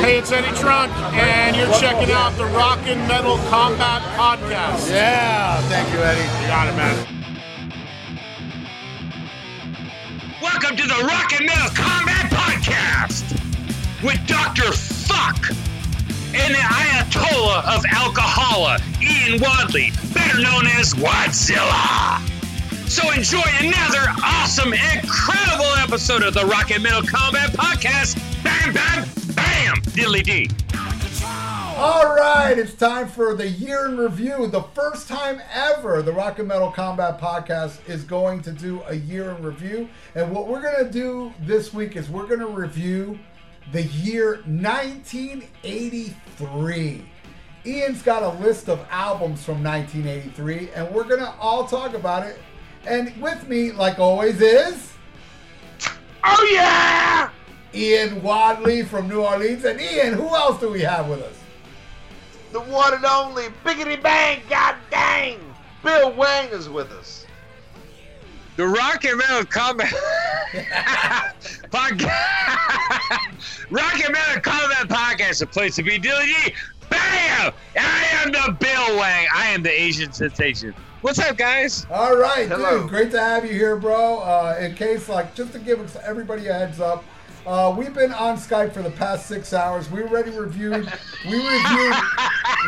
Hey, it's Eddie Trunk, and you're checking out the Rock and Metal Combat Podcast. Yeah, thank you, Eddie. You got it, man. Welcome to the Rock and Metal Combat Podcast with Dr. Fuck and the Ayatollah of Alcohola, Ian Wadley, better known as Wadzilla. So enjoy another awesome, incredible episode of the Rock and Metal Combat Podcast. Bam, bam, bam, diddly dee. All right, it's time for the year in review. The first time ever the Rock and Metal Combat Podcast is going to do a year in review. And what we're going to do this week is we're going to review the year 1983. Ian's got a list of albums from 1983, and we're going to all talk about it. And with me, like always, is Oh, yeah! Ian Wadley from New Orleans. And Ian, who else do we have with us? the one and only Biggity Bang, god dang! Bill Wang is with us. The Rock and Metal Combat Podcast. Rock and Metal Combat Podcast, a place to be. Dilly D. Bam! I am the Bill Wang. I am the Asian sensation. What's up, guys? All right, Hello. dude. Great to have you here, bro. Uh, in case, like, just to give everybody a heads up, uh, we've been on Skype for the past six hours. We already reviewed. We reviewed.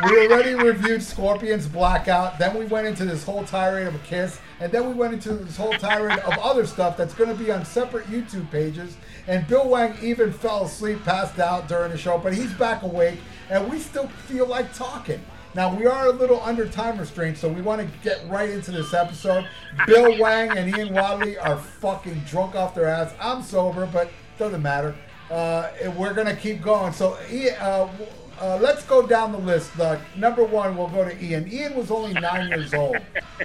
we already reviewed Scorpions Blackout. Then we went into this whole tirade of a kiss, and then we went into this whole tirade of other stuff that's going to be on separate YouTube pages. And Bill Wang even fell asleep, passed out during the show, but he's back awake, and we still feel like talking. Now we are a little under time restraint, so we want to get right into this episode. Bill Wang and Ian Wadley are fucking drunk off their ass. I'm sober, but doesn't matter. Uh, and we're gonna keep going. So, uh, uh, let's go down the list. The number one, we'll go to Ian. Ian was only nine years old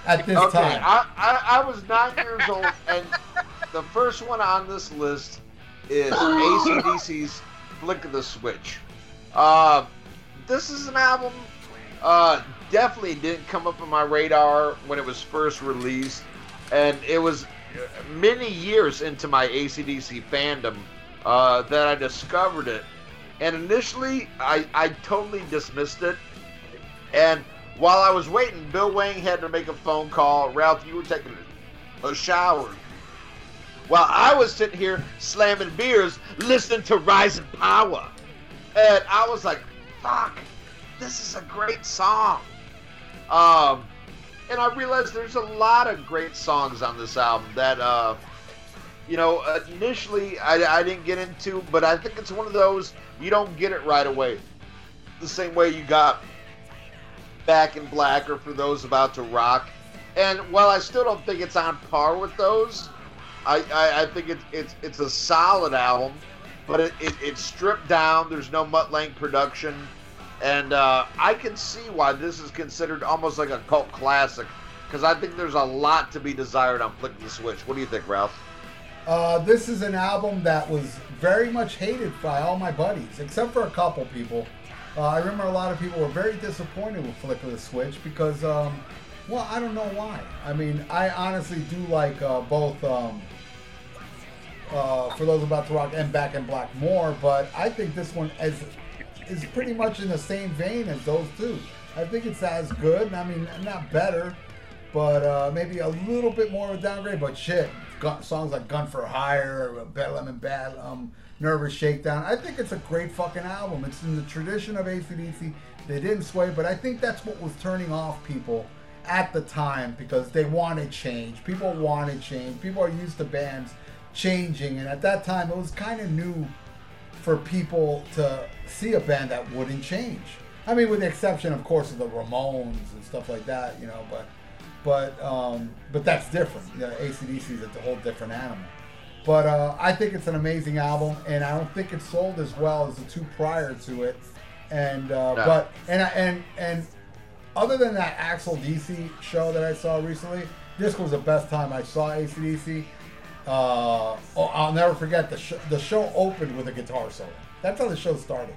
at this Okay, time. I, I, I was nine years old, and the first one on this list is ACDC's Flick of the Switch. Uh, this is an album uh, definitely didn't come up on my radar when it was first released, and it was many years into my ACDC fandom uh, that I discovered it. And initially, I, I totally dismissed it. And while I was waiting, Bill Wang had to make a phone call. Ralph, you were taking a shower. While I was sitting here slamming beers, listening to Rising Power. And I was like, fuck, this is a great song. Um, and I realized there's a lot of great songs on this album that, uh, you know, initially I, I didn't get into, but I think it's one of those you don't get it right away. The same way you got Back in Black or For Those About to Rock. And while I still don't think it's on par with those, I, I, I think it's, it's it's a solid album, but it, it, it's stripped down. There's no Mutt Lange production. And uh, I can see why this is considered almost like a cult classic, because I think there's a lot to be desired on Flick the Switch. What do you think, Ralph? Uh, this is an album that was very much hated by all my buddies, except for a couple people. Uh, I remember a lot of people were very disappointed with Flick of the Switch because, um, well, I don't know why. I mean, I honestly do like uh, both um, uh, For Those About to Rock and Back in Black more, but I think this one is, is pretty much in the same vein as those two. I think it's as good, I mean, not better, but uh, maybe a little bit more of a downgrade. But shit, gun, songs like "Gun for Hire," or "Bedlam and Bad," um, "Nervous Shakedown." I think it's a great fucking album. It's in the tradition of ACDC. They didn't sway, but I think that's what was turning off people at the time because they wanted change. People wanted change. People are used to bands changing, and at that time, it was kind of new for people to see a band that wouldn't change. I mean, with the exception, of course, of the Ramones and stuff like that, you know. But, but, um, but that's different. You know, ACDC is a whole different animal. But uh, I think it's an amazing album, and I don't think it sold as well as the two prior to it. And uh, No. but and I- and and other than that AXL/DC show that I saw recently, this was the best time I saw ACDC. Uh, oh, I'll never forget the sh- the show opened with a guitar solo. That's how the show started,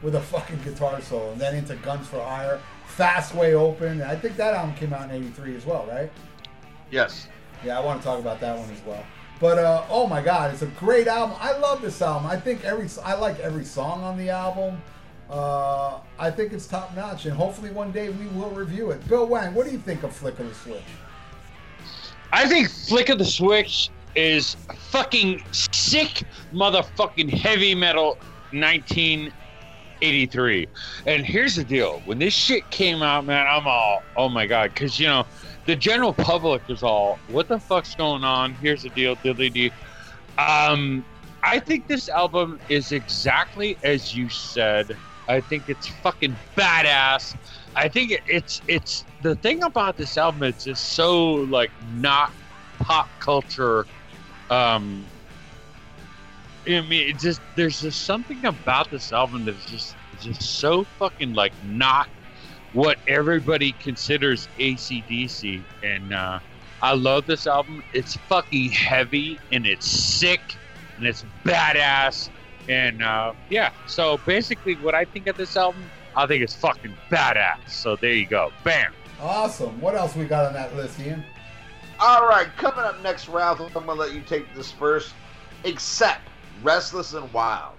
with a fucking guitar solo, and then into Guns for Hire, Fastway Open. I think that album came out in '83 as well, right? Yes. Yeah, I want to talk about that one as well. But uh, oh my God, it's a great album. I love this album. I think every I like every song on the album. Uh, I think it's top notch, and hopefully one day we will review it. Bill Wang, what do you think of Flick of the Switch? I think Flick of the Switch is fucking sick, motherfucking heavy metal 1983. And here's the deal when this shit came out, man, I'm all, oh my God. Because, you know, the general public is all, what the fuck's going on? Here's the deal, diddly dee. Um, I think this album is exactly as you said. I think it's fucking badass. I think it's it's the thing about this album. It's just so like not pop culture. Um, I mean, it just there's just something about this album that's just just so fucking like not what everybody considers ACDC. And uh, I love this album. It's fucking heavy and it's sick and it's badass. And uh, yeah, so basically, what I think of this album, I think it's fucking badass. So there you go. Bam. Awesome. What else we got on that list, Ian? All right, coming up next, Ralph, I'm gonna let you take this first. Accept Restless and Wild.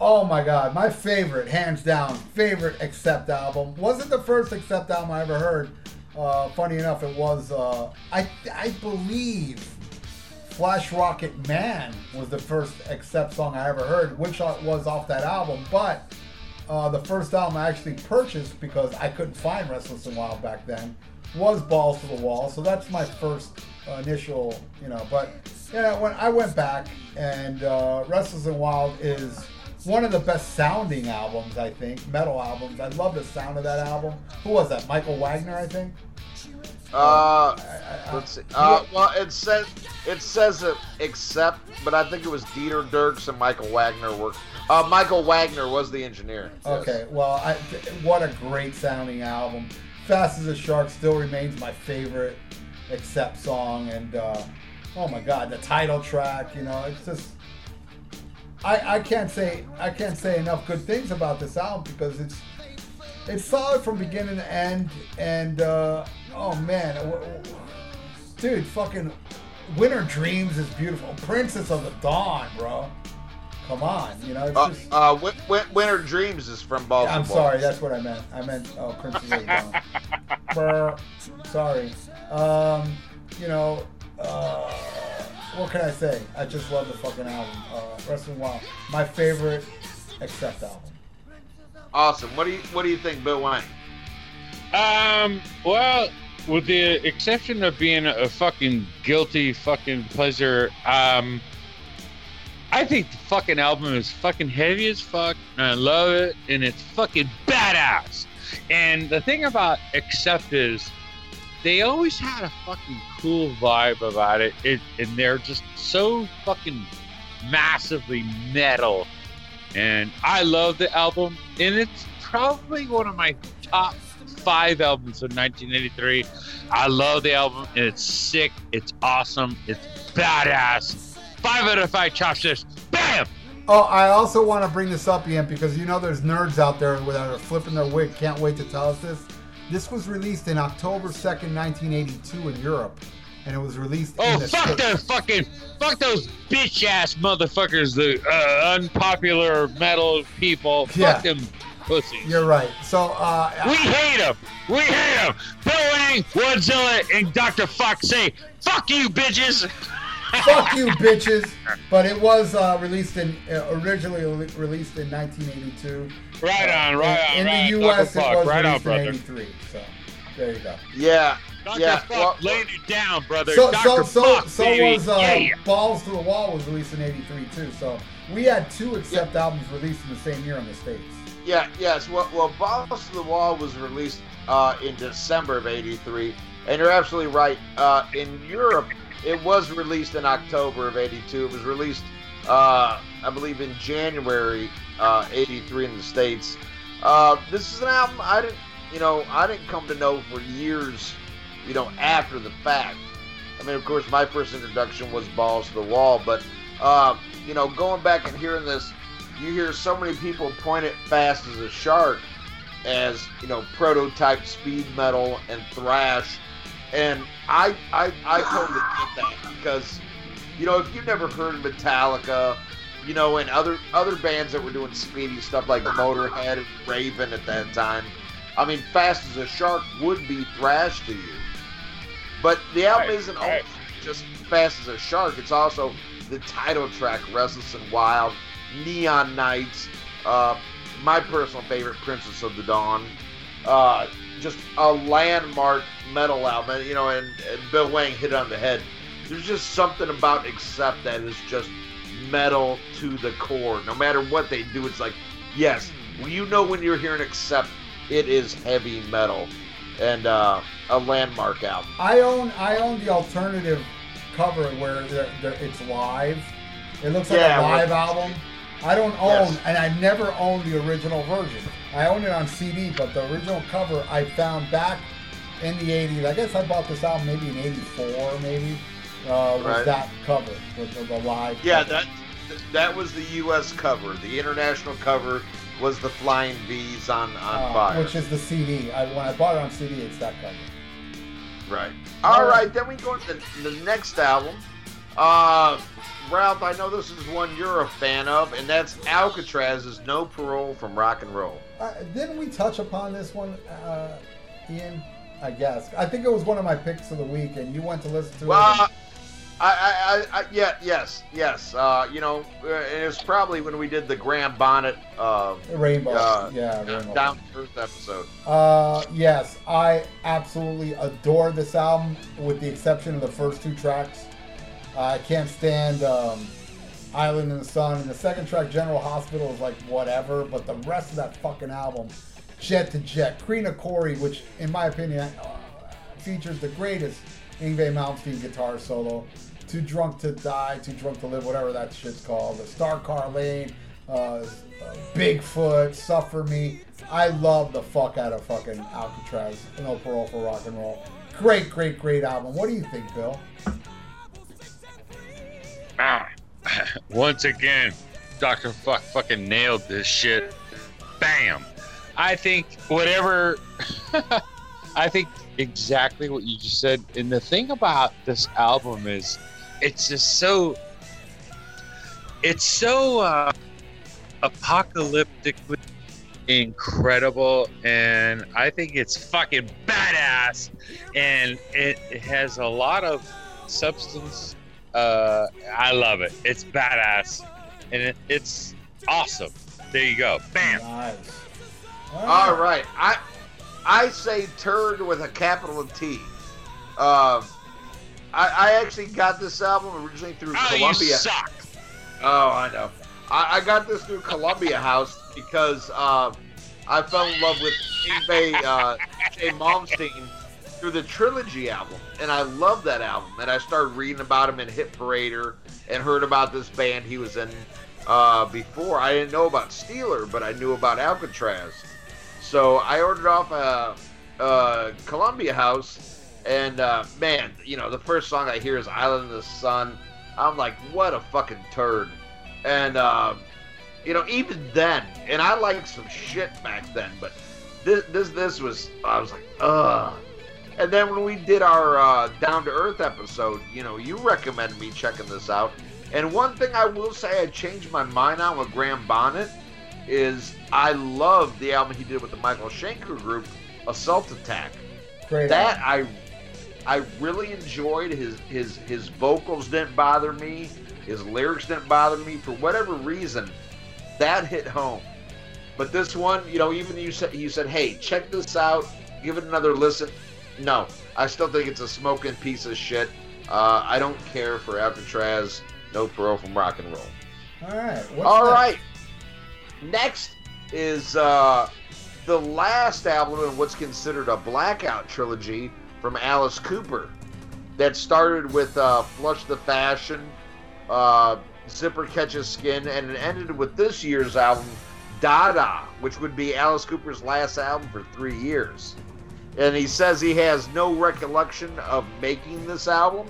Oh my god, my favorite, hands down, favorite Accept album. Wasn't the first Accept album I ever heard. Uh, funny enough, it was. Uh, I I believe Flash Rockin' Man was the first Accept song I ever heard, which was off that album. But uh, the first album I actually purchased because I couldn't find Restless and Wild back then was Balls to the Wall. So that's my first initial, you know. But yeah, when I went back and uh, Restless and Wild is one of the best sounding albums, I think, metal albums. I love the sound of that album. Who was that? Michael Wagner, I think. Uh, I, I, let's see. Uh, well, it says it says it except, but I think it was Dieter Dierks and Michael Wagner worked. Uh, Michael Wagner was the engineer. Okay, yes. well, I, what a great sounding album. Fast as a Shark still remains my favorite Accept song, and uh, oh my God, the title track. You know, it's just I, I can't say I can't say enough good things about this album because it's it's solid from beginning to end, and uh, oh man, dude, fucking Winter Dreams is beautiful. Princess of the Dawn, bro. Come on, you know. It's uh, just, uh, w- w- Winter Dreams is from Baltimore. I'm sorry, that's what I meant. I meant oh, Princess of the Dawn. sorry. Um, you know. Uh, what can I say? I just love the fucking album. Uh, Restless and Wild, my favorite Accept album. Awesome. What do you What do you think, Bill Wang? Um. Well, with the exception of being a fucking guilty fucking pleasure, um, I think the fucking album is fucking heavy as fuck, and I love it, and it's fucking badass. And the thing about Accept is they always had a fucking cool vibe about it. it and they're just so fucking massively metal. And I love the album, and it's probably one of my top five albums of 1983. I love the album, and it's sick, it's awesome, it's badass. Five out of five chopsticks. Bam! Oh, I also want to bring this up, Ian, because you know there's nerds out there that are flipping their wig. Can't wait to tell us this. This was released in October 2nd, 1982 in Europe. And it was released oh, in the fuck those fucking, fuck those bitch ass motherfuckers, the uh, unpopular metal people. Yeah. Fuck them pussies. You're right. So, uh, we hate them. We hate them. Bill Wang, Godzilla, and Dr. Fuck say, fuck you, bitches. Fuck you, bitches. But it was uh, released in uh, originally released in 1982. Right on, right in, on. In the U.S., it was right released on, in '83. So there you go. Yeah. Dr. Yeah, Fuck well, laid it down, brother. So, Dr. so, so, Fuck, so baby. was uh, yeah. Balls to the Wall was released in '83 too. So we had two Accept albums released in the same year in the states. Yeah, yes. Well, well Balls to the Wall was released uh, in December of '83, and you're absolutely right. Uh, in Europe, it was released in October of '82. It was released, uh, I believe, in January '83 in the states. Uh, this is an album I didn't, you know, I didn't come to know for years, you know, after the fact. I mean, of course, my first introduction was Balls to the Wall, but uh, you know, going back and hearing this, you hear so many people point it fast as a shark as you know prototype speed metal and thrash and i i i totally get that because you know, if you've never heard Metallica, you know, and other other bands that were doing speedy stuff like Motorhead and Raven at that time, I mean, Fast as a Shark would be thrash to you. But the album Right, isn't right. just Fast as a Shark. It's also the title track, Restless and Wild, Neon Nights, uh, my personal favorite, Princess of the Dawn. Uh, just a landmark metal album, you know, and, and Bill Wang hit it on the head. There's just something about Accept that is just metal to the core. No matter what they do, it's like, yes, you know when you're hearing Accept, it is heavy metal and uh, a landmark album. I own I own the alternative cover where they're, they're, it's live. It looks like Yeah, a live album. I don't own, Yes. and I never owned the original version. I own it on CD, but the original cover I found back in the 80s. I guess I bought this album maybe in 84, maybe. Uh, was Right. that cover with the, the live? Yeah, cover. that that was the U.S. cover. The international cover was the Flying V's on on Uh, fire. which is the CD. I, when I bought it on CD, it's that cover. Right. All right, then we go to the, the next album. Uh, Ralph, I know this is one you're a fan of, and that's Alcatraz's "No Parole from Rock and Roll." Uh, didn't we touch upon this one, uh, Ian? I guess. I think it was one of my picks of the week, and you went to listen to Well, it. I, I, I, I, yeah, yes, yes. Uh, you know, uh, it was probably when we did the Graham Bonnet uh, Rainbow. uh, yeah, Rainbow. Down Earth episode. Uh, yes, I absolutely adore this album, with the exception of the first two tracks. I can't stand um, Island in the Sun, and the second track, General Hospital, is like whatever. But the rest of that fucking album, Jet to Jet, Kree Nakoorie, which in my opinion uh, features the greatest Yngwie Malmsteen guitar solo. Too drunk to die, too drunk to live, whatever that shit's called. The Starcarr Lane, uh, Bigfoot, Suffer Me. I love the fuck out of fucking Alcatraz. No parole for rock and roll. Great, great, great album. What do you think, Bill? Ah, once again, Dr. Fuck fucking nailed this shit. Bam. I think whatever, I think exactly what you just said. And the thing about this album is it's just so, it's so uh, incredible. And I think it's fucking badass. And it has a lot of substance uh, I love it. It's badass, and it, it's awesome. There you go. Bam. Nice. All right, I I say turd with a capital T. Um, I, I actually got this album originally through Oh, you Columbia. suck. Oh, I know. I, I got this through Columbia House because uh, I fell in love with Yngwie uh, J. Malmsteen through the Trilogy album, and I love that album. And I started reading about him in Hit Parader and heard about this band he was in uh, before. I didn't know about Steeler, but I knew about Alcatraz. So I ordered off a, a Columbia House, and uh, man, you know, the first song I hear is "Island in the Sun." I'm like, what a fucking turd. And uh, you know, even then, and I liked some shit back then, but this this this was I was like, ugh. And then when we did our uh, Down to Earth episode, you know, you recommended me checking this out. And one thing I will say I changed my mind on with Graham Bonnet is I love the album he did with the Michael Schenker group, Assault Attack. Great. That. I I really enjoyed. His his his vocals didn't bother me. His lyrics didn't bother me for whatever reason. That hit home. But this one, you know, even you said you said, "Hey, check this out. Give it another listen." No, I still think it's a smoking piece of shit. Uh, I don't care for Alcatraz. No parole from rock and roll. All right. What's All next? right. Next is uh, the last album in what's considered a blackout trilogy from Alice Cooper that started with uh, Flush the Fashion, uh, Zipper Catches Skin, and it ended with this year's album, Dada, which would be Alice Cooper's last album for three years. And he says he has no recollection of making this album.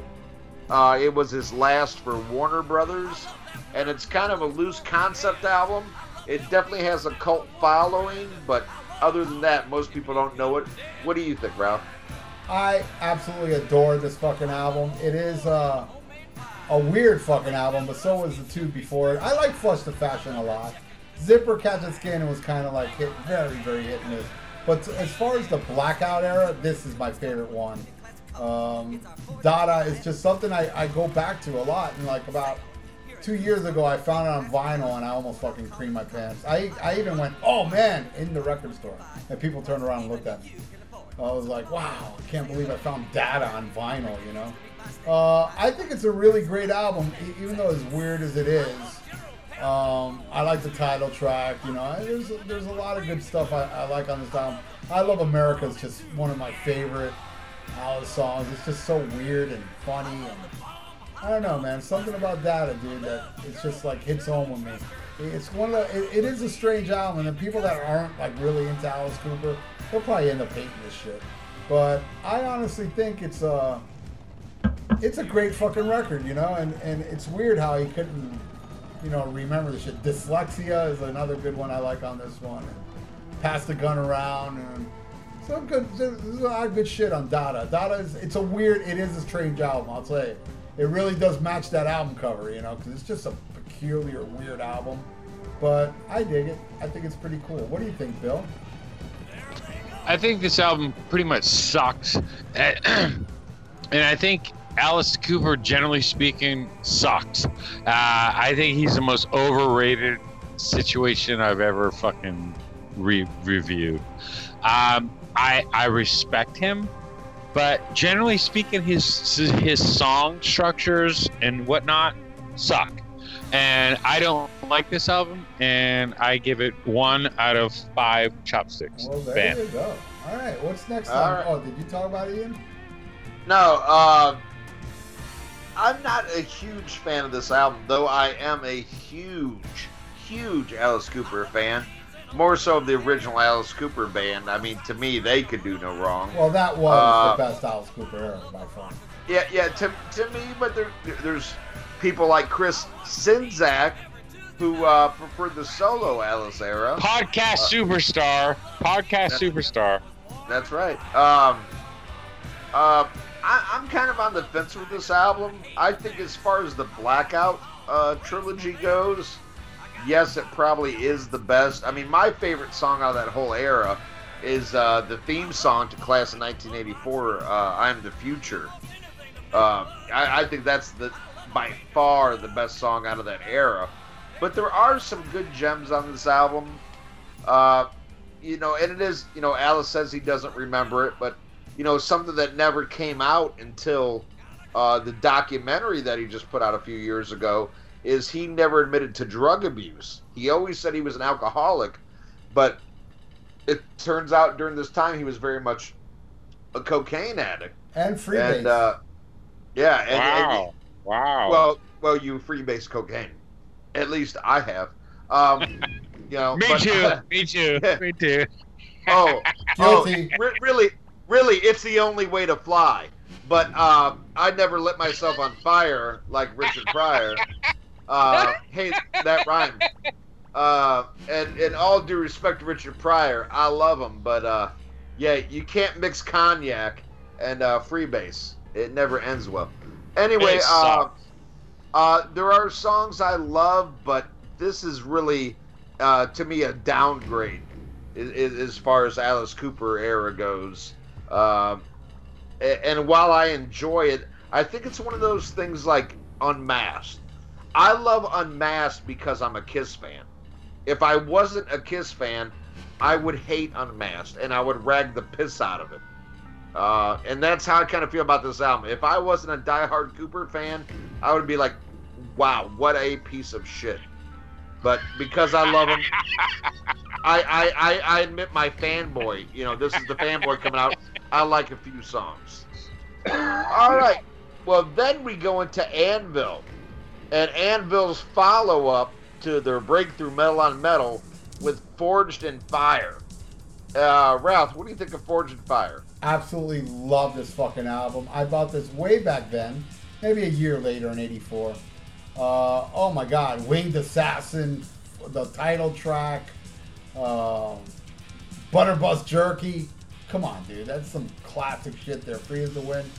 Uh, it was his last for Warner Brothers, and it's kind of a loose concept album. It definitely has a cult following, but other than that, most people don't know it. What do you think, Ralph? I absolutely adore this fucking album. It is uh a weird fucking album, but so was the two before it. I like Flush the Fashion a lot. Zipper Catch Skin was kind of like hit, very, very hit and miss. But as far as the Blackout era, this is my favorite one. Um, Dada is just something I, I go back to a lot. And like about two years ago, I found it on vinyl and I almost fucking creamed my pants. I, I even went, oh man, in the record store. And people turned around and looked at me. I was like, wow, I can't believe I found Dada on vinyl, you know? Uh, I think it's a really great album, even though as weird as it is. Um, I like the title track, you know. There's there's a lot of good stuff I, I like on this album. I love America. It's just one of my favorite Alice songs. It's just so weird and funny and I don't know, man. Something about Dada, dude, that it's just like hits home with me. It's one of the. It, it is a strange album, and people that aren't like really into Alice Cooper, they'll probably end up hating this shit. But I honestly think it's a. It's a great fucking record, you know, and and it's weird how he couldn't, you know, remember the shit. Dyslexia is another good one I like on this one. And Pass the gun around and. Some good, there's a lot of good shit on Dada. Dada is, it's a weird, it is a strange album, I'll tell you. It really does match that album cover, you know, because it's just a peculiar, weird album. But I dig it. I think it's pretty cool. What do you think, Bill? I think this album pretty much sucks. and I think Alice Cooper, generally speaking, sucks. Uh, I think he's the most overrated situation I've ever fucking re- reviewed. Um, I I respect him, but generally speaking, his his song structures and whatnot suck. And I don't like this album, and I give it one out of five chopsticks. Well, there Bam. you go. All right, what's next? All on- right. Oh, did you talk about Ian? No, uh, I'm not a huge fan of this album, though I am a huge, huge Alice Cooper fan. More so of the original Alice Cooper band. I mean, to me, they could do no wrong. Well, that was Uh, the best Alice Cooper era by far. Yeah, yeah. To, to me, but there, there's people like Chris Sinzak who uh, preferred the solo Alice era. Podcast superstar. Podcast superstar. That's right. Um, uh, I, I'm kind of on the fence with this album. I think as far as the Blackout uh, trilogy goes, yes, it probably is the best. I mean, my favorite song out of that whole era is uh, the theme song to Class of 1984, uh, "I'm the Future." Uh, I, I think that's the by far the best song out of that era. But there are some good gems on this album. Uh, you know, and it is, you know, Alice says he doesn't remember it, but you know, something that never came out until uh, the documentary that he just put out a few years ago is he never admitted to drug abuse. He always said he was an alcoholic, but it turns out during this time he was very much a cocaine addict. And Freebase. And uh, yeah, and, and- Wow. Wow. well, well, you freebase cocaine. At least I have. Um, you know, me but- too. Me too. Me too. Oh, oh, re- really, really, it's the only way to fly. But um, I never lit myself on fire like Richard Pryor. Uh, hey, that rhymed. Uh, and in all due respect to Richard Pryor, I love him, but uh, yeah, you can't mix cognac and uh, freebase. It never ends well. Anyway, uh, uh, there are songs I love, but this is really, uh, to me, a downgrade i- i- as far as Alice Cooper era goes. Um, a- and while I enjoy it, I think it's one of those things like Unmasked. I love Unmasked because I'm a Kiss fan. If I wasn't a Kiss fan, I would hate Unmasked and I would rag the piss out of it. Uh, and that's how I kind of feel about this album. If I wasn't a diehard Cooper fan, I would be like, wow, what a piece of shit. But because I love him, I, I, I, I admit my fanboy. You know, this is the fanboy coming out. I like a few songs. All right. Well, then we go into Anvil. And Anvil's follow up to their breakthrough Metal on Metal with Forged in Fire. Uh, Ralph, what do you think of Forged in Fire? Absolutely love this fucking album. I bought this way back then, maybe a year later in '84. Uh, oh my God, Winged Assassin, the title track, um, Butterbust Jerky. Come on, dude, that's some classic shit there. Free as the wind.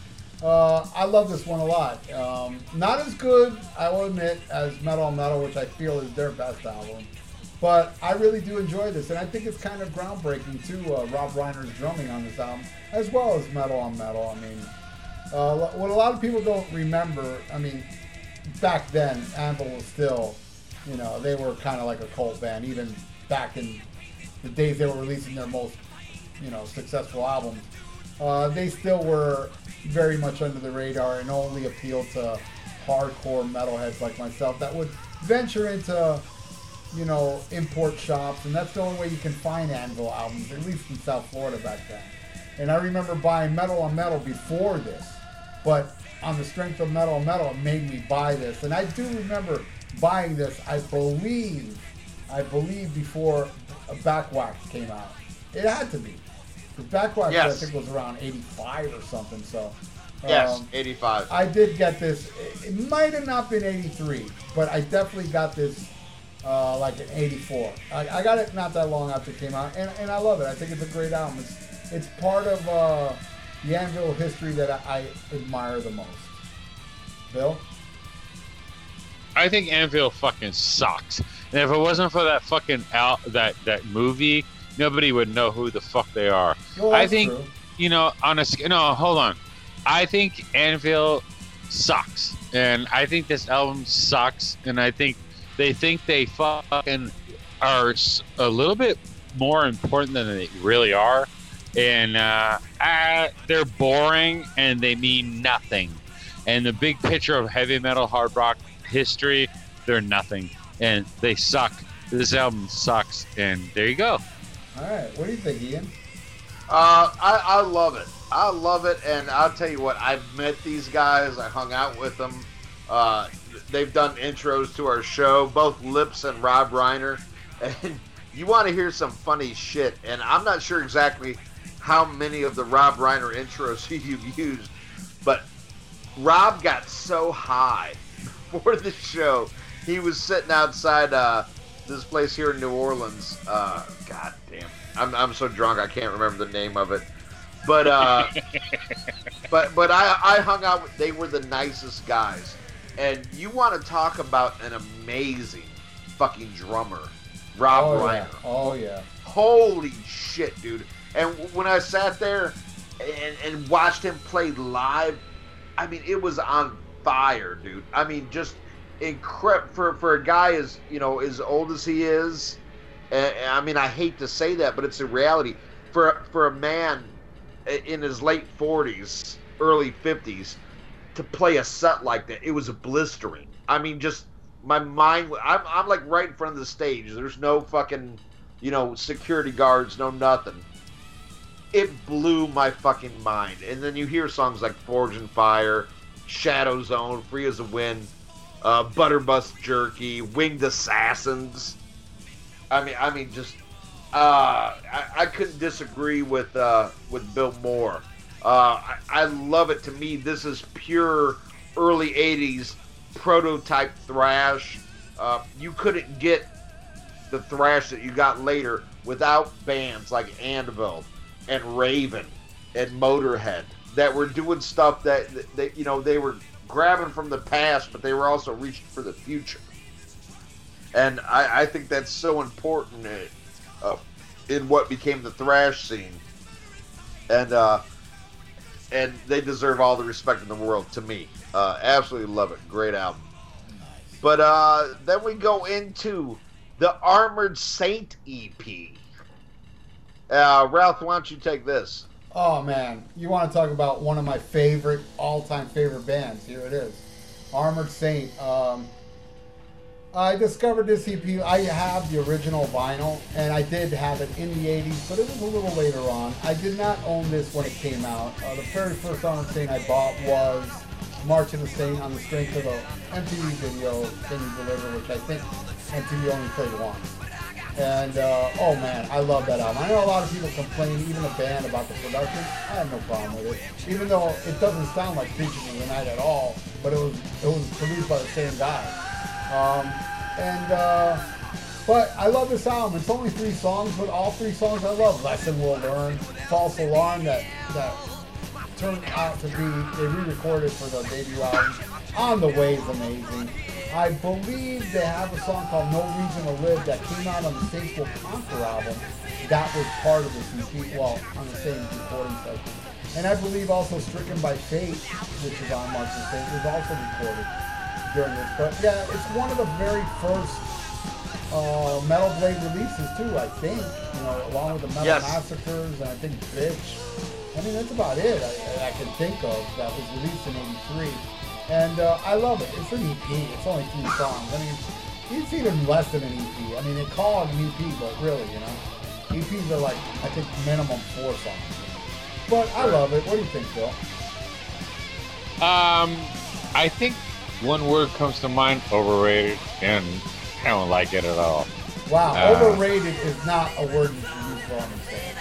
Uh, I love this one a lot. Um, not as good, I will admit, as Metal on Metal, which I feel is their best album. But I really do enjoy this, and I think it's kind of groundbreaking too. Uh, Robb Reiner's drumming on this album, as well as Metal on Metal. I mean, uh, what a lot of people don't remember, I mean, back then Anvil was still, you know, they were kind of like a cult band, even back in the days they were releasing their most, you know, successful albums. Uh, they still were very much under the radar and only appealed to hardcore metalheads like myself that would venture into you know, import shops, and that's the only way you can find Anvil albums, at least in South Florida back then. And I remember buying Metal on Metal before this, but on the strength of Metal Metal, it made me buy this. And I do remember buying this, I believe, I believe before Backwax came out. It had to be. Because Backwax, Yes. I think, was around 85 or something, so. Yes, um, 85. I did get this. It might have not been 83, but I definitely got this uh, like in 84. I, I got it not that long after it came out, and, and I love it. I think it's a great album. It's, it's part of uh, the Anvil history that I, I admire the most. Bill? I think Anvil fucking sucks. And if it wasn't for that fucking out that that movie, nobody would know who the fuck they are. Well, I think true. you know on a no. Hold on. I think Anvil sucks, and I think this album sucks, and I think they think they fucking are a little bit more important than they really are, and uh, uh, they're boring and they mean nothing. And the big picture of heavy metal hard rock history, they're nothing, and they suck. This album sucks, and there you go. All right. What do you think, Ian? Uh, I, I love it. I love it, and I'll tell you what. I've met these guys. I hung out with them. Uh, they've done intros to our show, both Lips and Robb Reiner. And you want to hear some funny shit, and I'm not sure exactly how many of the Robb Reiner intros you've used, but Robb got so high for the show. He was sitting outside uh, this place here in New Orleans. Uh, God damn, I'm, I'm so drunk I can't remember the name of it. But uh, but but I I hung out. with They were the nicest guys, and you want to talk about an amazing fucking drummer, Robb oh, Reiner. yeah. Oh, yeah. Holy shit, dude! And when I sat there and, and watched him play live, I mean, it was on fire, dude. I mean, just incredible for for a guy as you know as old as he is. And, I mean, I hate to say that, but it's a reality. For for a man in his late forties, early fifties, to play a set like that, it was blistering. I mean, just my mind. I'm I'm like right in front of the stage. There's no fucking, you know, security guards, no nothing. It blew my fucking mind. And then you hear songs like Forged in Fire, Shadow Zone, Free as a Wind, uh, Butterbust Jerky, Winged Assassins. I mean, I mean, just uh, I, I couldn't disagree with uh, with Bill more. Uh, I, I love it. To me, this is pure early '80s prototype thrash. Uh, you couldn't get the thrash that you got later without bands like Anvil and Raven and Motorhead that were doing stuff that, that you know they were grabbing from the past, but they were also reaching for the future. And I, I think that's so important uh, in what became the thrash scene. And uh, and they deserve all the respect in the world to me. Uh, absolutely love it. Great album. But uh, then we go into the Armored Saint EP. Uh, Ralph, why don't you take this? Oh man, you want to talk about one of my favorite, all-time favorite bands? Here it is, Armored Saint. Um, I discovered this EP. I have the original vinyl, and I did have it in the '80s, but it was a little later on. I did not own this when it came out. Uh, the very first Armored Saint I bought was March of the Saint on the strength of the MTV video "Can You Deliver," which I think MTV only played once. And uh, oh man, I love that album. I know a lot of people complain, even the band, about the production. I have no problem with it, even though it doesn't sound like Preaching of the Night at all. But it was it was produced by the same guy. Um, and uh, but I love this album. It's only three songs, but all three songs I love. Lesson Will Learn, False Alarm, that that turned out to be they re-recorded for the debut album. On the Way is amazing. I believe they have a song called No Reason to Live that came out on the Will Conquer album. That was part of this EP, well, on the same recording session. And I believe also Stricken by Fate, which is on March the Saint, was also recorded during this. But yeah, it's one of the very first uh, Metal Blade releases too, I think. You know, along with the Metal Yes. Massacres and I think Bitch. I mean, that's about it I, I can think of that was released in '83, and uh, I love it. It's an EP. It's only three songs. I mean, it's even less than an EP. I mean, they call it an EP, but really, you know, EPs are like I think minimum four songs. But I love it. What do you think, Bill? Um, I think one word comes to mind: overrated, and I don't like it at all. Wow, Uh, overrated is not a word you should use for Armageddon.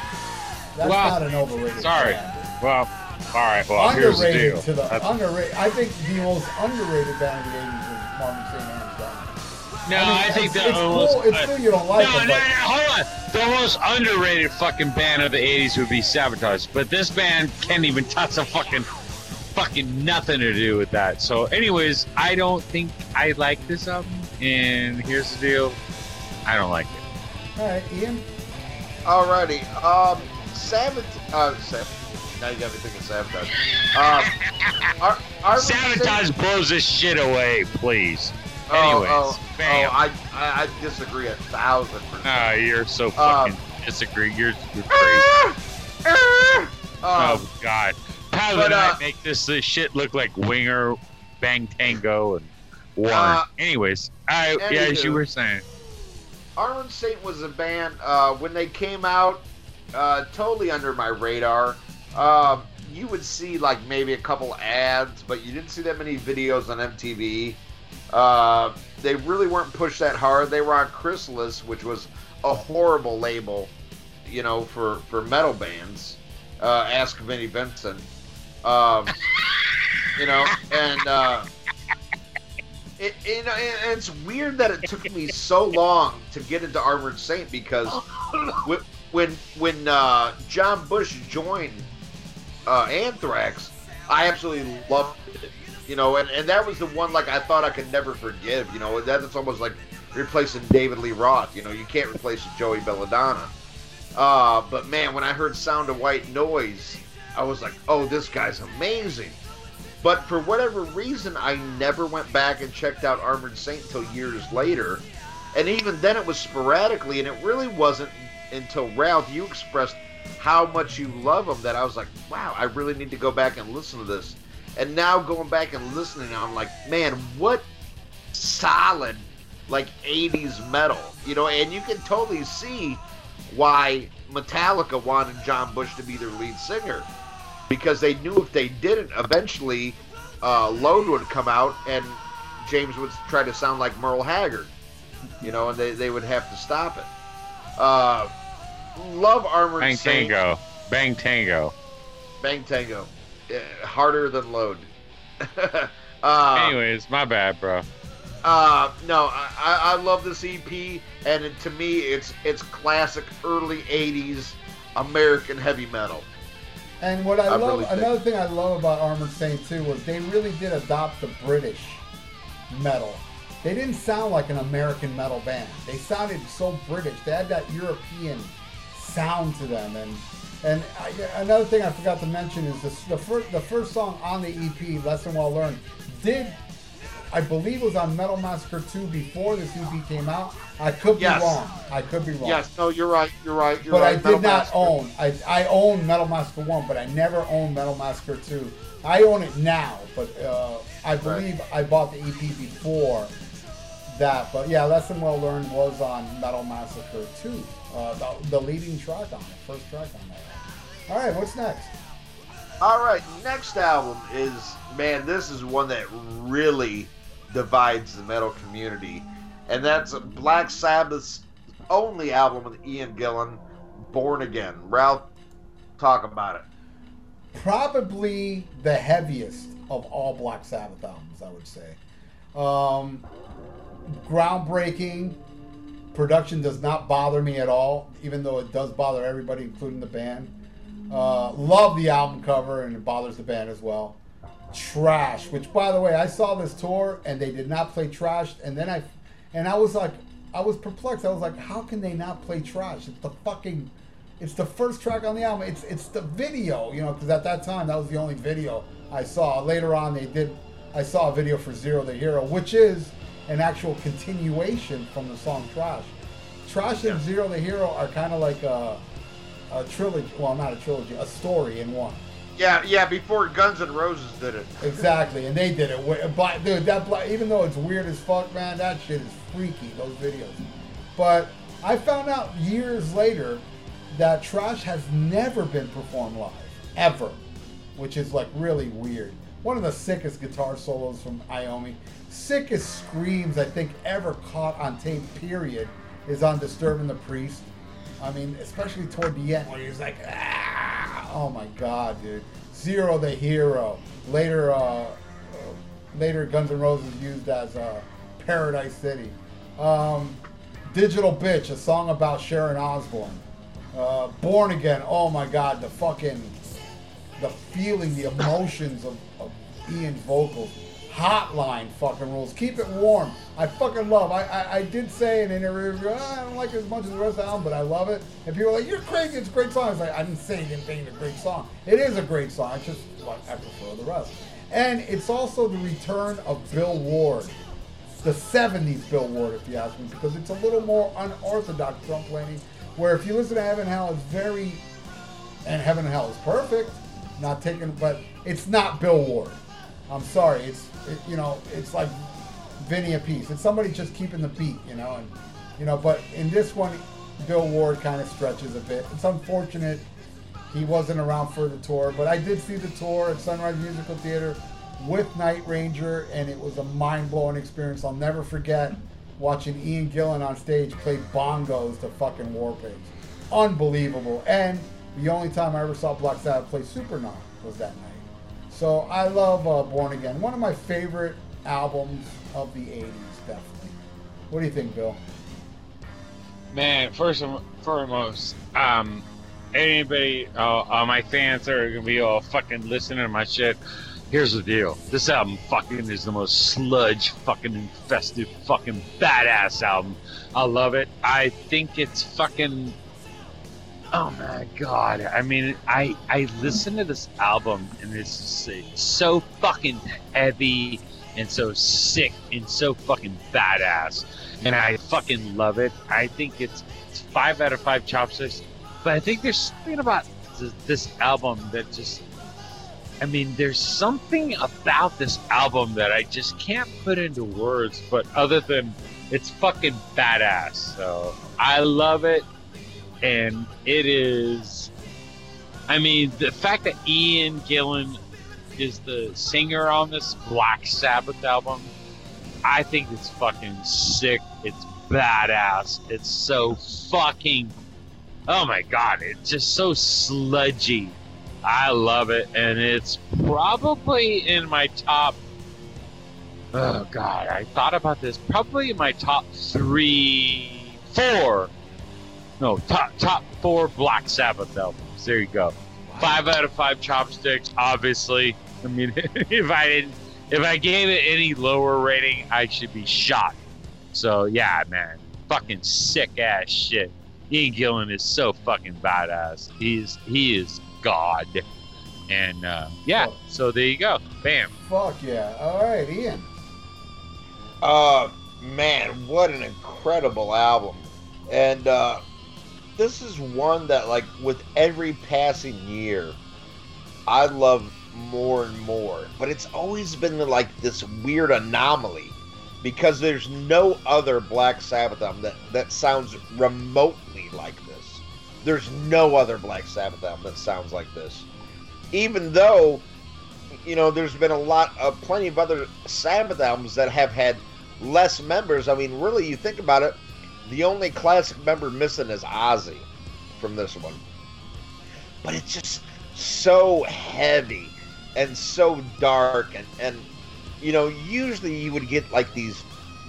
That's Well, not an overrated. Sorry. band. Well, all right. Well, here's the deal. to the That's- underrated. I think the most underrated band of the '80s is Marvin St. hands down. no, I, mean, I, think it's, that it's almost. cool. It's still you don't like no, it, no, no, but hold on. The most underrated fucking band of the '80s would be Savatage, but this band can't even touch a fucking, fucking nothing to do with that. So, anyways, I don't think I like this album, and here's the deal: I don't like it. all right, Ian. Alrighty. Um, Savatage. Uh, Sab- now you got me thinking Savatage. Um, Ar- Armored Savatage Saint- blows this shit away, please. Oh, Anyways, oh, bam. oh, I, I, I disagree a thousand percent. Ah, you're so Um, fucking disagree. You're, you're crazy. Um, oh God, how but, and uh, I make this, this shit look like Winger, Bang Tango, and Warrant. Uh, Anyways, I yeah, as you were saying, Armored Saint was a band uh, when they came out, uh, totally under my radar. Um, you would see like maybe a couple ads, but you didn't see that many videos on MTV. Uh, they really weren't pushed that hard. They were on Chrysalis, which was a horrible label, you know, for for metal bands. Uh, ask Vinnie Vincent. Um, you know, and. Uh, it, it, and it's weird that it took me so long to get into Armored Saint because when when, when uh, John Bush joined uh, Anthrax, I absolutely loved it. You know, and, and that was the one like I thought I could never forgive. You know, that's almost like replacing David Lee Roth. You know, you can't replace Joey Belladonna. Uh, but man, when I heard Sound of White Noise, I was like, oh, this guy's amazing. But for whatever reason, I never went back and checked out Armored Saint until years later. And even then, it was sporadically, and it really wasn't until Ralph, you expressed how much you love them that I was like, wow, I really need to go back and listen to this. And now going back and listening, I'm like, man, what solid, like 80s metal, you know? And you can totally see why Metallica wanted John Bush to be their lead singer because they knew if they didn't, eventually uh, Load would come out and James would try to sound like Merle Haggard, you know, and they, they would have to stop it. Uh, love Armored Bang Saint. Tango, Bang Tango. Bang Tango. Uh, harder than Load. uh, Anyways, my bad, bro. Uh, no, I, I I love this EP, and it, to me, it's it's classic early '80s American heavy metal. And what I, I love, really think- another thing I love about Armored Saint too was they really did adopt the British metal. They didn't sound like an American metal band. They sounded so British. They had that European sound to them. And and I, another thing I forgot to mention is this, the first the first song on the EP, Lesson Well Learned, did I believe it was on Metal Massacre 2 before this EP came out. I could be Yes. wrong. I could be wrong. Yes, no, you're right, you're right, you're But I did Metal not Massacre. own. I, I own Metal Massacre 1, but I never owned Metal Massacre 2. I own it now, but uh, I believe I bought the EP before that. But yeah, Lesson Well Learned was on Metal Massacre 2. Uh, the, the leading track on it, first track on that. All right, what's next? All right, next album is man. This is one that really divides the metal community, and that's Black Sabbath's only album with Ian Gillan, "Born Again." Ralph, talk about it. Probably the heaviest of all Black Sabbath albums, I would say. Um, groundbreaking. Production does not bother me at all, even though it does bother everybody, including the band. Uh, love the album cover, and it bothers the band as well. Trash, which by the way, I saw this tour and they did not play Trash, and then I, and I was like, I was perplexed. I was like, how can they not play Trash? It's the fucking, it's the first track on the album. It's it's the video, you know, because at that time that was the only video I saw. Later on, they did. I saw a video for Zero the Hero, which is an actual continuation from the song Trash. Trash and Zero the Hero are kind of like a, a trilogy. Well, not a trilogy, a story in one. Yeah, yeah. Before Guns N' Roses did it. Exactly, and they did it. But dude, that even though it's weird as fuck, man, that shit is freaky. Those videos. But I found out years later that Trash has never been performed live ever, which is like really weird. One of the sickest guitar solos from Iommi, sickest screams I think ever caught on tape. Period is on "Disturbing the Priest." I mean, especially toward the end where he's like, ah, oh my god, dude. Zero the hero. Later, uh, uh, later Guns N' Roses used as uh, Paradise City. Um, Digital Bitch, a song about Sharon Osbourne. Uh, Born Again, oh my god, the fucking, the feeling, the emotions of, of Ian's vocals. Hotline fucking rules. Keep it warm. I fucking love. I, I, I did say in an interview, "Ah, I don't like it as much as the rest of the album, but I love it. And people are like, "You're crazy. It's a great song." I was like, I didn't say you didn't it's a great song. It is a great song. I just like I prefer the rest. And it's also the return of Bill Ward, the '70s Bill Ward, if you ask me, because it's a little more unorthodox drum playing. Where if you listen to Heaven and Hell, it's very and Heaven and Hell is perfect. Not taking, but it's not Bill Ward. I'm sorry. It's it, you know, it's like Vinny Appice. It's somebody just keeping the beat, you know, and you know. But in this one, Bill Ward kind of stretches a bit. It's unfortunate he wasn't around for the tour, but I did see the tour at Sunrise Musical Theater with Night Ranger, and it was a mind blowing experience. I'll never forget watching Ian Gillan on stage play bongos to fucking War Pigs. Unbelievable. And the only time I ever saw Black Sabbath play Supernaut was that night. So I love uh, Born Again. One of my favorite albums of the 80s, definitely. What do you think, Bill? Man, first and foremost, um, anybody, uh, all my fans are gonna be all fucking listening to my shit. Here's the deal: this album fucking is the most sludge, fucking infested, fucking badass album. I love it. I think it's fucking. Oh my god! I mean, I I listen to this album and it's so fucking heavy and so sick and so fucking badass and I fucking love it. I think it's, it's five out of five chopsticks, but I think there's something about th- this album that just, I mean, there's something about this album that I just can't put into words, but other than it's fucking badass. So I love it, and it is. I mean, the fact that Ian Gillan is the singer on this Black Sabbath album I think it's fucking sick. It's badass. It's so fucking. Oh my god! It's just so sludgy. I love it, and it's probably in my top. Oh god! I thought about this. Probably in my top three, four. No, top top four Black Sabbath albums. There you go. Five out of five chopsticks. Obviously, I mean, if I didn't if I gave it any lower rating, I should be shot. So yeah, man, fucking sick ass shit. Ian Gillan is so fucking badass. He's he is God, and uh, yeah. So there you go. Bam. Fuck yeah. All right, Ian. Uh, man, what an incredible album. And uh, this is one that, like, with every passing year, I love more and more. But it's always been like this weird anomaly because there's no other Black Sabbath album that, that sounds remotely like this. There's no other Black Sabbath album that sounds like this. Even though, you know, there's been a lot of plenty of other Sabbath albums that have had less members. I mean, really, you think about it, the only classic member missing is Ozzy from this one. But it's just so heavy and so dark and and you know usually you would get like these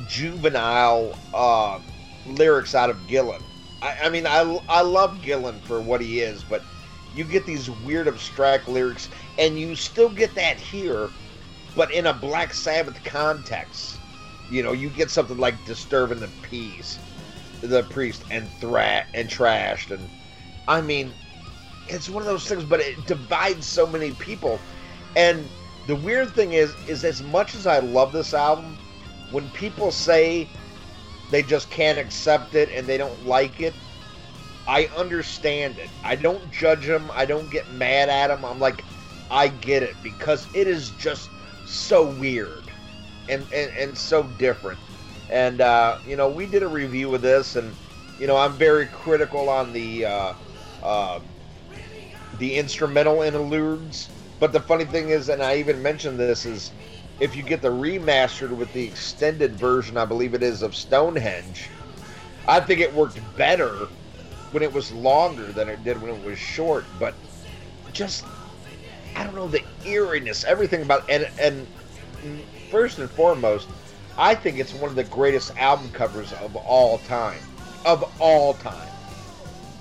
juvenile uh, lyrics out of Gillan. I, I mean I I love Gillan for what he is, but you get these weird abstract lyrics, and you still get that here, but in a Black Sabbath context. You know, you get something like disturbing the peace, the priest, and thra- and trashed, and I mean, it's one of those things, but it divides so many people. And the weird thing is, is as much as I love this album, when people say they just can't accept it and they don't like it, I understand it. I don't judge them. I don't get mad at them. I'm like, I get it because it is just so weird and, and, and so different. And, uh, you know, we did a review of this, and, you know, I'm very critical on the, uh, uh, the instrumental interludes. But the funny thing is, and I even mentioned this, is if you get the remastered with the extended version, I believe it is, of Stonehenge, I think it worked better when it was longer than it did when it was short. But just, I don't know, the eeriness, everything about and and first and foremost, I think it's one of the greatest album covers of all time, of all time.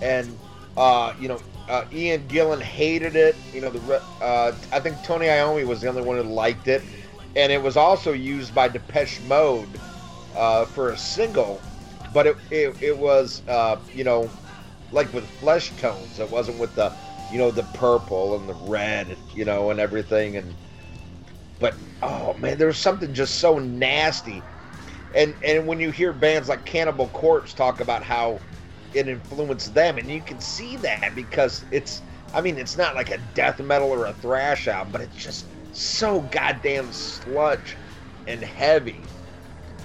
And uh, you know, uh, Ian Gillan hated it. You know, the uh, I think Tony Iommi was the only one who liked it, and it was also used by Depeche Mode uh, for a single, but it it, it was uh, you know like with flesh tones. It wasn't with the you know the purple and the red, you know, and everything. And but oh man, there's something just so nasty. And and when you hear bands like Cannibal Corpse talk about how it influenced them, and you can see that because it's I mean it's not like a death metal or a thrash album, but it's just so goddamn sludge and heavy.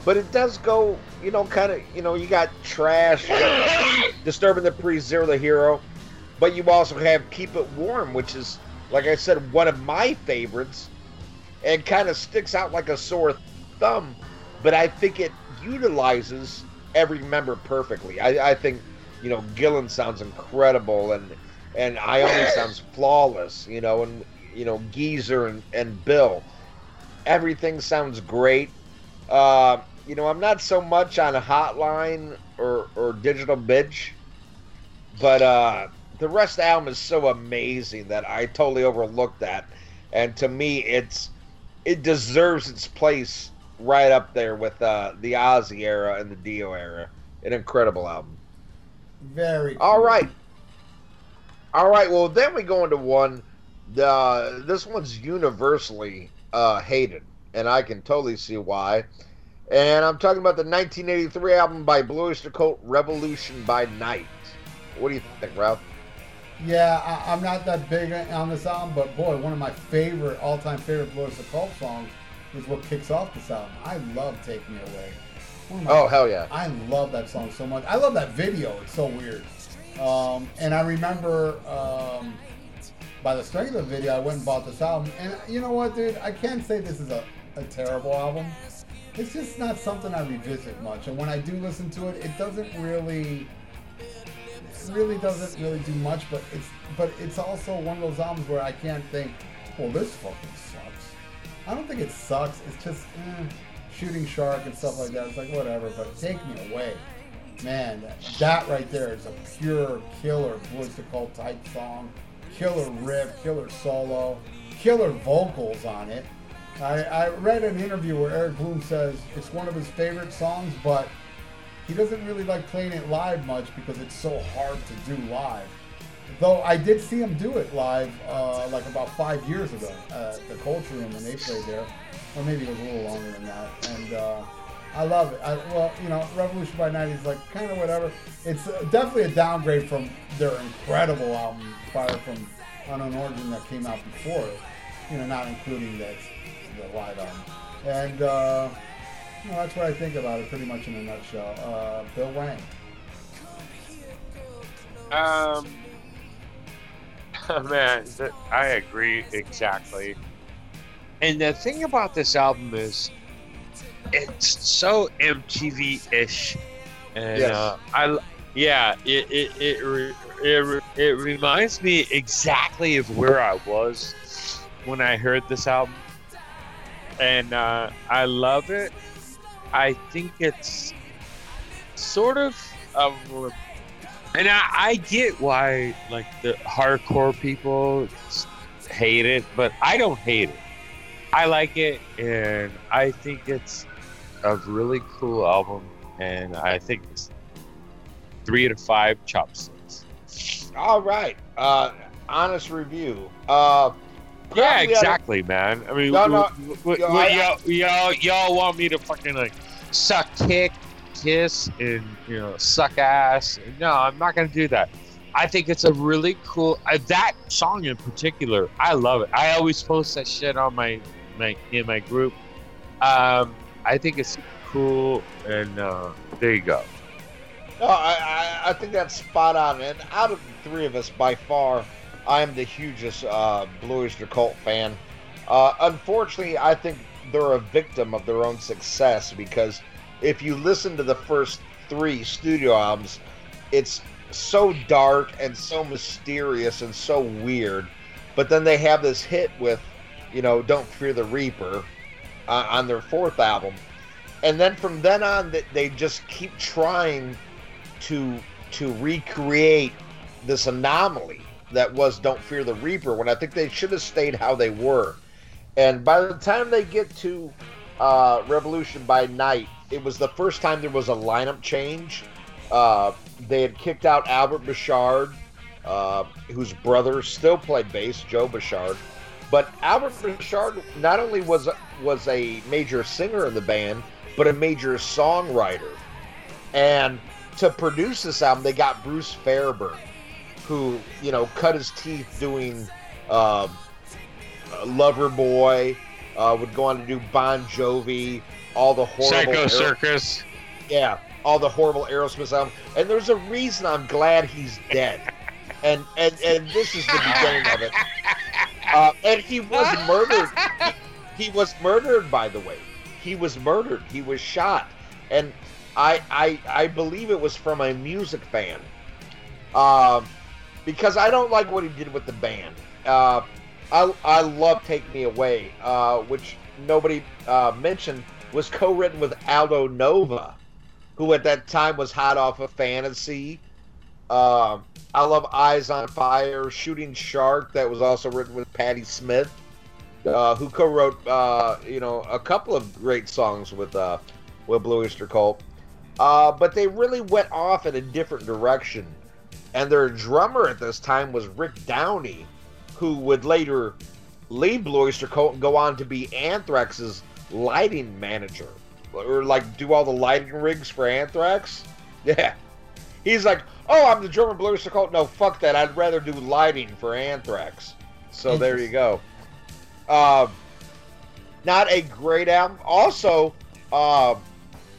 But it does go, you know, kind of, you know, you got trash, you got disturbing the priest, zero the hero, but you also have keep it warm, which is, like I said, one of my favorites, and kind of sticks out like a sore thumb. But I think it utilizes every member perfectly. I, I think, you know, Gillan sounds incredible, and and Iommi sounds flawless, you know, and you know Geezer and, and Bill. Everything sounds great. Uh, you know, I'm not so much on a hotline or, or digital bitch, but uh, the rest of the album is so amazing that I totally overlooked that. And to me, it's it deserves its place right up there with uh, the Ozzy era and the Dio era. An incredible album. Very. All cool. right. All right. Well, then we go into one. The this one's universally uh, hated, and I can totally see why. And I'm talking about the 1983 album by Blue Oyster Cult, Revolution by Night. What do you think, Ralph? Yeah, I, I'm not that big on this album, but boy, one of my favorite, all-time favorite Blue Oyster Cult songs is what kicks off this album. I love "Take Me Away." Oh hell yeah! I love that song so much. I love that video. It's so weird. Um, and I remember um, by the strength of the video, I went and bought this album. And you know what, dude? I can't say this is a, a terrible album. It's just not something I revisit much. And when I do listen to it, it doesn't really, really doesn't really do much. But it's but it's also one of those albums where I can't think, well, this fucking sucks. I don't think it sucks. It's just eh, shooting shark and stuff like that. It's like whatever. But take me away, man. That, that right there is a pure killer Blitz to Call type song. Killer riff, killer solo, killer vocals on it. I, I read an interview where Eric Bloom says it's one of his favorite songs, but he doesn't really like playing it live much because it's so hard to do live. Though I did see him do it live uh, like about five years ago at the Culture Room when they played there, or maybe it was a little longer than that. And uh, I love it. I, well, you know, Revolution by Night is like kind of whatever. It's uh, definitely a downgrade from their incredible album, Fire from Unknown Origin, that came out before it. You know, not including that the live album. And uh, know, that's what I think about it, pretty much in a nutshell. Uh, Bill Wang. Um, man, I agree exactly. And the thing about this album is, it's so MTV-ish, and Yes. uh, I, yeah, it it it, re- it re- it reminds me exactly of where I was when I heard this album, and uh, I love it. I think it's sort of a And I, I get why like the hardcore people hate it, but I don't hate it. I like it, and I think it's a really cool album, and I think it's three to five chopsticks. All right. Uh, honest review. Uh, Yeah, exactly, man. I mean, No, no, w- w- yo, w- I- y'all, y'all, y'all want me to fucking like suck kick, kiss, and you know suck ass? No, I'm not gonna do that. I think it's a really cool. Uh, that song in particular, I love it. I always post that shit on my my in my group. Um, I think it's cool, and uh, there you go. No, I, I, I think that's spot on. And out of the three of us, by far, I am the hugest uh, Blue Oyster Cult fan. Uh, unfortunately, I think they're a victim of their own success because if you listen to the first three studio albums, it's so dark and so mysterious and so weird. But then they have this hit with, you know, Don't Fear the Reaper uh, on their fourth album. And then from then on, they, they just keep trying to to recreate this anomaly that was Don't Fear the Reaper when I think they should have stayed how they were. And by the time they get to uh, Revolution by Night, it was the first time there was a lineup change. Uh, they had kicked out Albert Bouchard, uh, whose brother still played bass, Joe Bouchard. But Albert Bouchard not only was was a major singer in the band, but a major songwriter. And to produce this album, they got Bruce Fairbairn, who you know cut his teeth doing um, Loverboy. Uh, would go on to do Bon Jovi, all the horrible, Psycho Aer- Circus. yeah, all the horrible Aerosmith album. And there's a reason I'm glad he's dead. And and and this is the beginning of it. Uh, and he was murdered. He, he was murdered, by the way. He was murdered. He was shot. And I I I believe it was from a music fan. Um, because I don't like what he did with the band. Uh, I I love "Take Me Away," uh, which nobody uh, mentioned was co-written with Aldo Nova, who at that time was hot off of Fantasy. Uh, I love "Eyes on Fire," "Shooting Shark," that was also written with Patti Smith, uh, who co-wrote uh, you know a couple of great songs with uh, with Blue Oyster Cult. But they really went off in a different direction. And their drummer at this time was Rick Downey, who would later leave Blue Oyster Cult and go on to be Anthrax's lighting manager. Or like do all the lighting rigs for Anthrax. Yeah. He's like, oh, I'm the German Blue Oyster Cult. No, fuck that. I'd rather do lighting for Anthrax. So there you go. Uh, not a great album. Also, uh,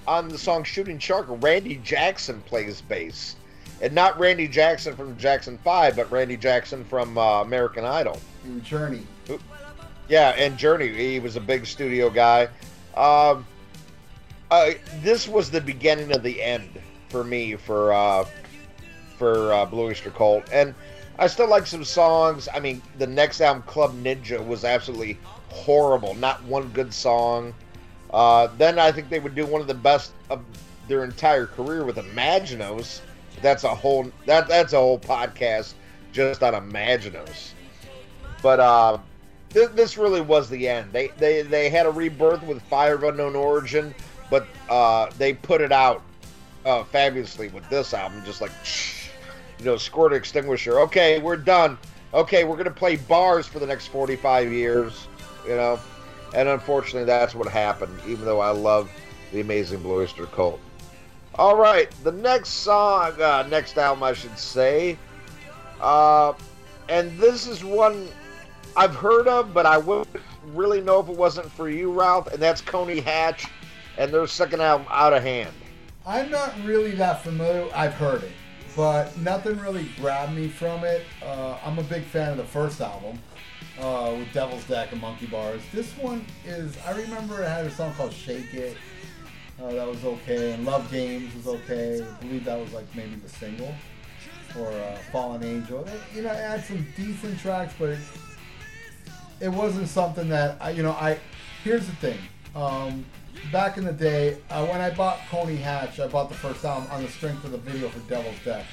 on the song Shooting Shark, Randy Jackson plays bass. And not Randy Jackson from Jackson 5, but Randy Jackson from uh, American Idol. In Journey. Yeah, and Journey, he was a big studio guy. Um, uh, this was the beginning of the end for me for uh, for uh, Blue Oyster Cult, and I still like some songs. I mean, the next album, Club Ninja, was absolutely horrible. Not one good song. Uh, then I think they would do one of the best of their entire career with Imaginos. That's a whole that that's a whole podcast just on Imaginos. But uh, this, this really was the end. They, they they had a rebirth with Fire of Unknown Origin, but uh, they put it out uh, fabulously with this album. Just like, you know, squirt extinguisher. Okay, we're done. Okay, we're gonna play bars for the next 45 years. You know, and unfortunately, that's what happened. Even though I love the amazing Blue Oyster Cult. All right, the next song, uh, next album, I should say. Uh, and this is one I've heard of, but I wouldn't really know if it wasn't for you, Ralph. And that's Coney Hatch and their second album, Out of Hand. I'm not really that familiar. I've heard it, but nothing really grabbed me from it. Uh, I'm a big fan of the first album uh, with Devil's Deck and Monkey Bars. This one is, I remember it had a song called Shake It. Uh, that was okay. And Love Games was okay. I believe that was like maybe the single for uh, Fallen Angel. You know, it had some decent tracks, but it, it wasn't something that I, you know, I. Here's the thing. Um, back in the day, uh, when I bought Coney Hatch, I bought the first album on the strength of the video for Devil's Deck.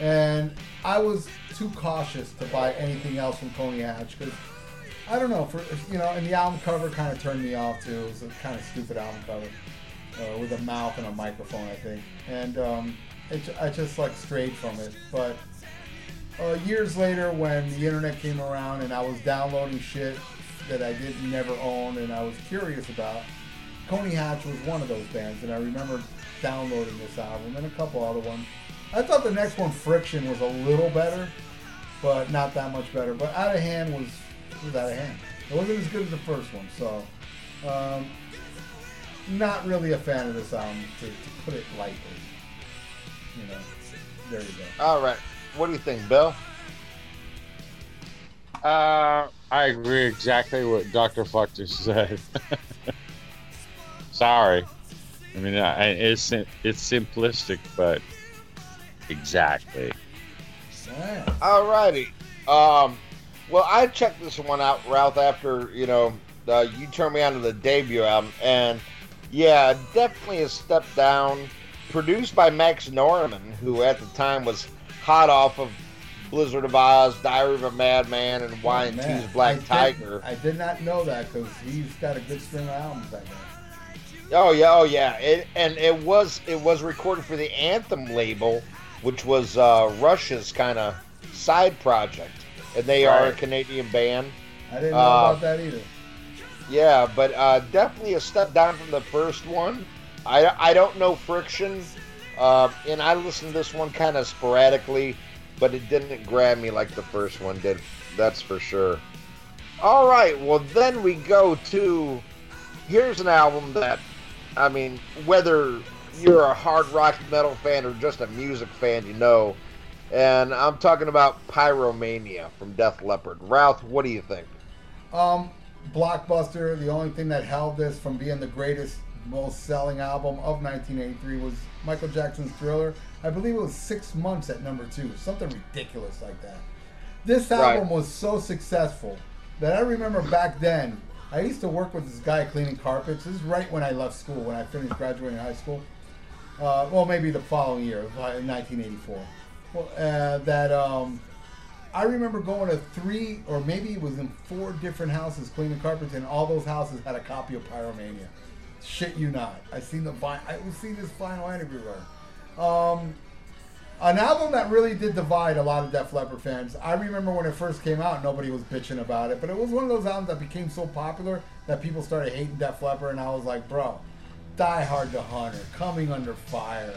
and I was too cautious to buy anything else from Coney Hatch because I don't know for you know, and the album cover kind of turned me off too. It was a kind of stupid album cover uh, with a mouth and a microphone, I think, and um, it, I just like strayed from it. But uh, years later, when the internet came around and I was downloading shit that I didn't never own and I was curious about, Coney Hatch was one of those bands, and I remember downloading this album and a couple other ones. I thought the next one, Friction, was a little better, but not that much better. But Out of Hand was was out of hand. It wasn't as good as the first one, so um, not really a fan of this album to, to put it lightly. You know, there you go. All right. What do you think, Bill? Uh, I agree exactly what Dr. Fuck just said. Sorry. I mean, I, it's it's simplistic, but exactly. Alright. All righty. Um, well, I checked this one out, Ralph, after you know uh, you turned me on to the debut album, and yeah, definitely a step down. Produced by Max Norman, who at the time was hot off of Blizzard of Oz, Diary of a Madman, and Oh, Y&T's man. Black I Tiger. I did not know that because he's got a good string of albums. That guy. Oh yeah, oh yeah, it, and it was it was recorded for the Anthem label, which was uh, Rush's kind of side project, and they are a Canadian band. I didn't know Uh, about that either. Yeah, but uh, definitely a step down from the first one. I, I don't know Friction, uh, and I listened to this one kind of sporadically, but it didn't grab me like the first one did. That's for sure. All right, well then we go to here's an album that I mean, whether you're a hard rock metal fan or just a music fan, you know. And I'm talking about Pyromania from Def Leppard. Ralph, what do you think? Um, Blockbuster. The only thing that held this from being the greatest, most selling album of 1983 was Michael Jackson's Thriller. I believe it was six months at number two, something ridiculous like that. This Right. album was so successful that I remember back then. I used to work with this guy cleaning carpets. This is right when I left school, when I finished graduating high school. Uh, well, maybe the following year, uh, in 1984. Well, uh, that um, I remember going to three or maybe it was in four different houses cleaning carpets, and all those houses had a copy of Pyromania. Shit you not. I seen the vi- I would see this vinyl everywhere. Um, an album that really did divide a lot of Def Leppard fans. I remember when it first came out, nobody was bitching about it, but it was one of those albums that became so popular that people started hating Def Leppard, and I was like, bro, Die Hard to Hunter, Coming Under Fire,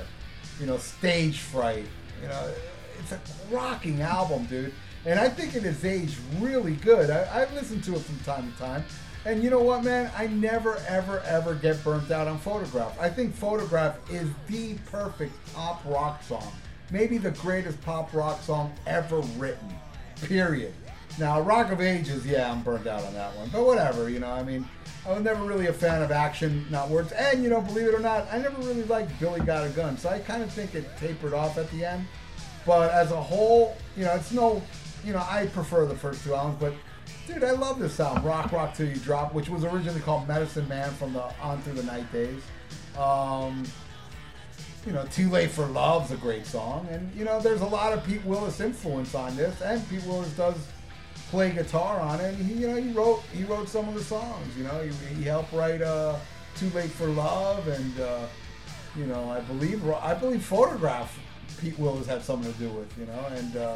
you know, Stage Fright, you know, it's a rocking album, dude. And I think it has aged really good. I, I've listened to it from time to time. And you know what, man? I never, ever, ever get burnt out on Photograph. I think Photograph is the perfect pop rock song. Maybe the greatest pop rock song ever written. Period. Now, Rock of Ages, yeah, I'm burnt out on that one. But whatever, you know, I mean, I was never really a fan of action, not words. And, you know, believe it or not, I never really liked Billy Got a Gun. So I kind of think it tapered off at the end. But as a whole, you know, it's no, you know, I prefer the first two albums. But, dude, I love this album, Rock Rock Till You Drop, which was originally called Medicine Man from the On Through the Night Days. Um, you know, Too Late for Love's a great song. And, you know, there's a lot of Pete Willis influence on this. And Pete Willis does play guitar on it. And he, you know, he wrote he wrote some of the songs. You know, he, he helped write uh, "Too Late for Love" and uh, you know, I believe I believe "Photograph" Pete Willis had something to do with. You know, and uh,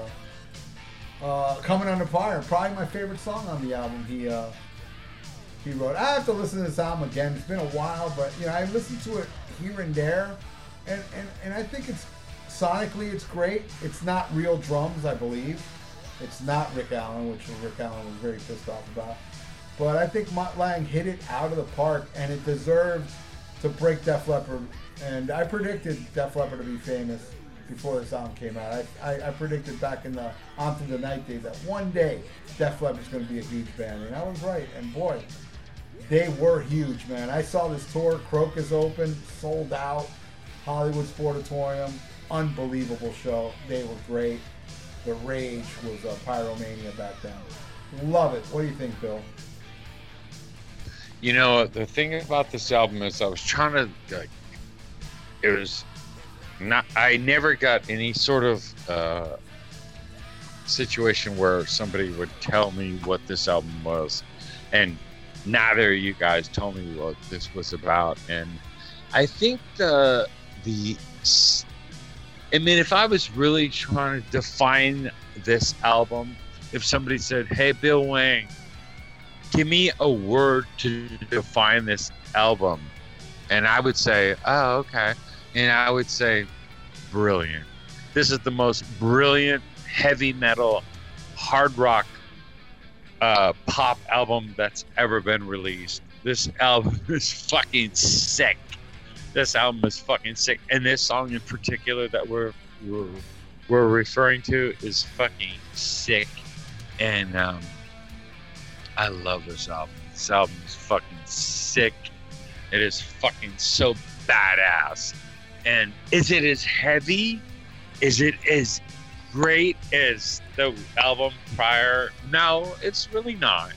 uh, "Coming Under Fire" probably my favorite song on the album. He uh, he wrote. I have to listen to this album again. It's been a while, but you know, I listened to it here and there, and and, and I think it's sonically it's great. It's not real drums, I believe. It's not Rick Allen, which Rick Allen was very pissed off about. But I think Mutt Lange hit it out of the park, and it deserved to break Def Leppard. And I predicted Def Leppard to be famous before this album came out. I, I, I predicted back in the On Through the Night days that one day Def Leppard's going to be a huge band, and I was right. And boy, they were huge, man. I saw this tour, Krokus Open, sold out, Hollywood Sportatorium, unbelievable show. They were great. The rage was uh, pyromania back then. Love it. What do you think, Bill? You know, the thing about this album is I was trying to, like, it was not I never got any sort of uh, situation where somebody would tell me what this album was, and neither of you guys told me what this was about. And I think the the I mean, if I was really trying to define this album, if somebody said, "Hey, Bill Wang, give me a word to define this album," and I would say, "Oh, okay," and I would say, "Brilliant." This is the most brilliant heavy metal, hard rock, uh, pop album that's ever been released. This album is fucking sick. This album is fucking sick, and this song in particular that we're we're, we're referring to is fucking sick, and um, I love this album. This album is fucking sick. It is fucking so badass. And is it as heavy? Is it as great as the album prior? No, it's really not.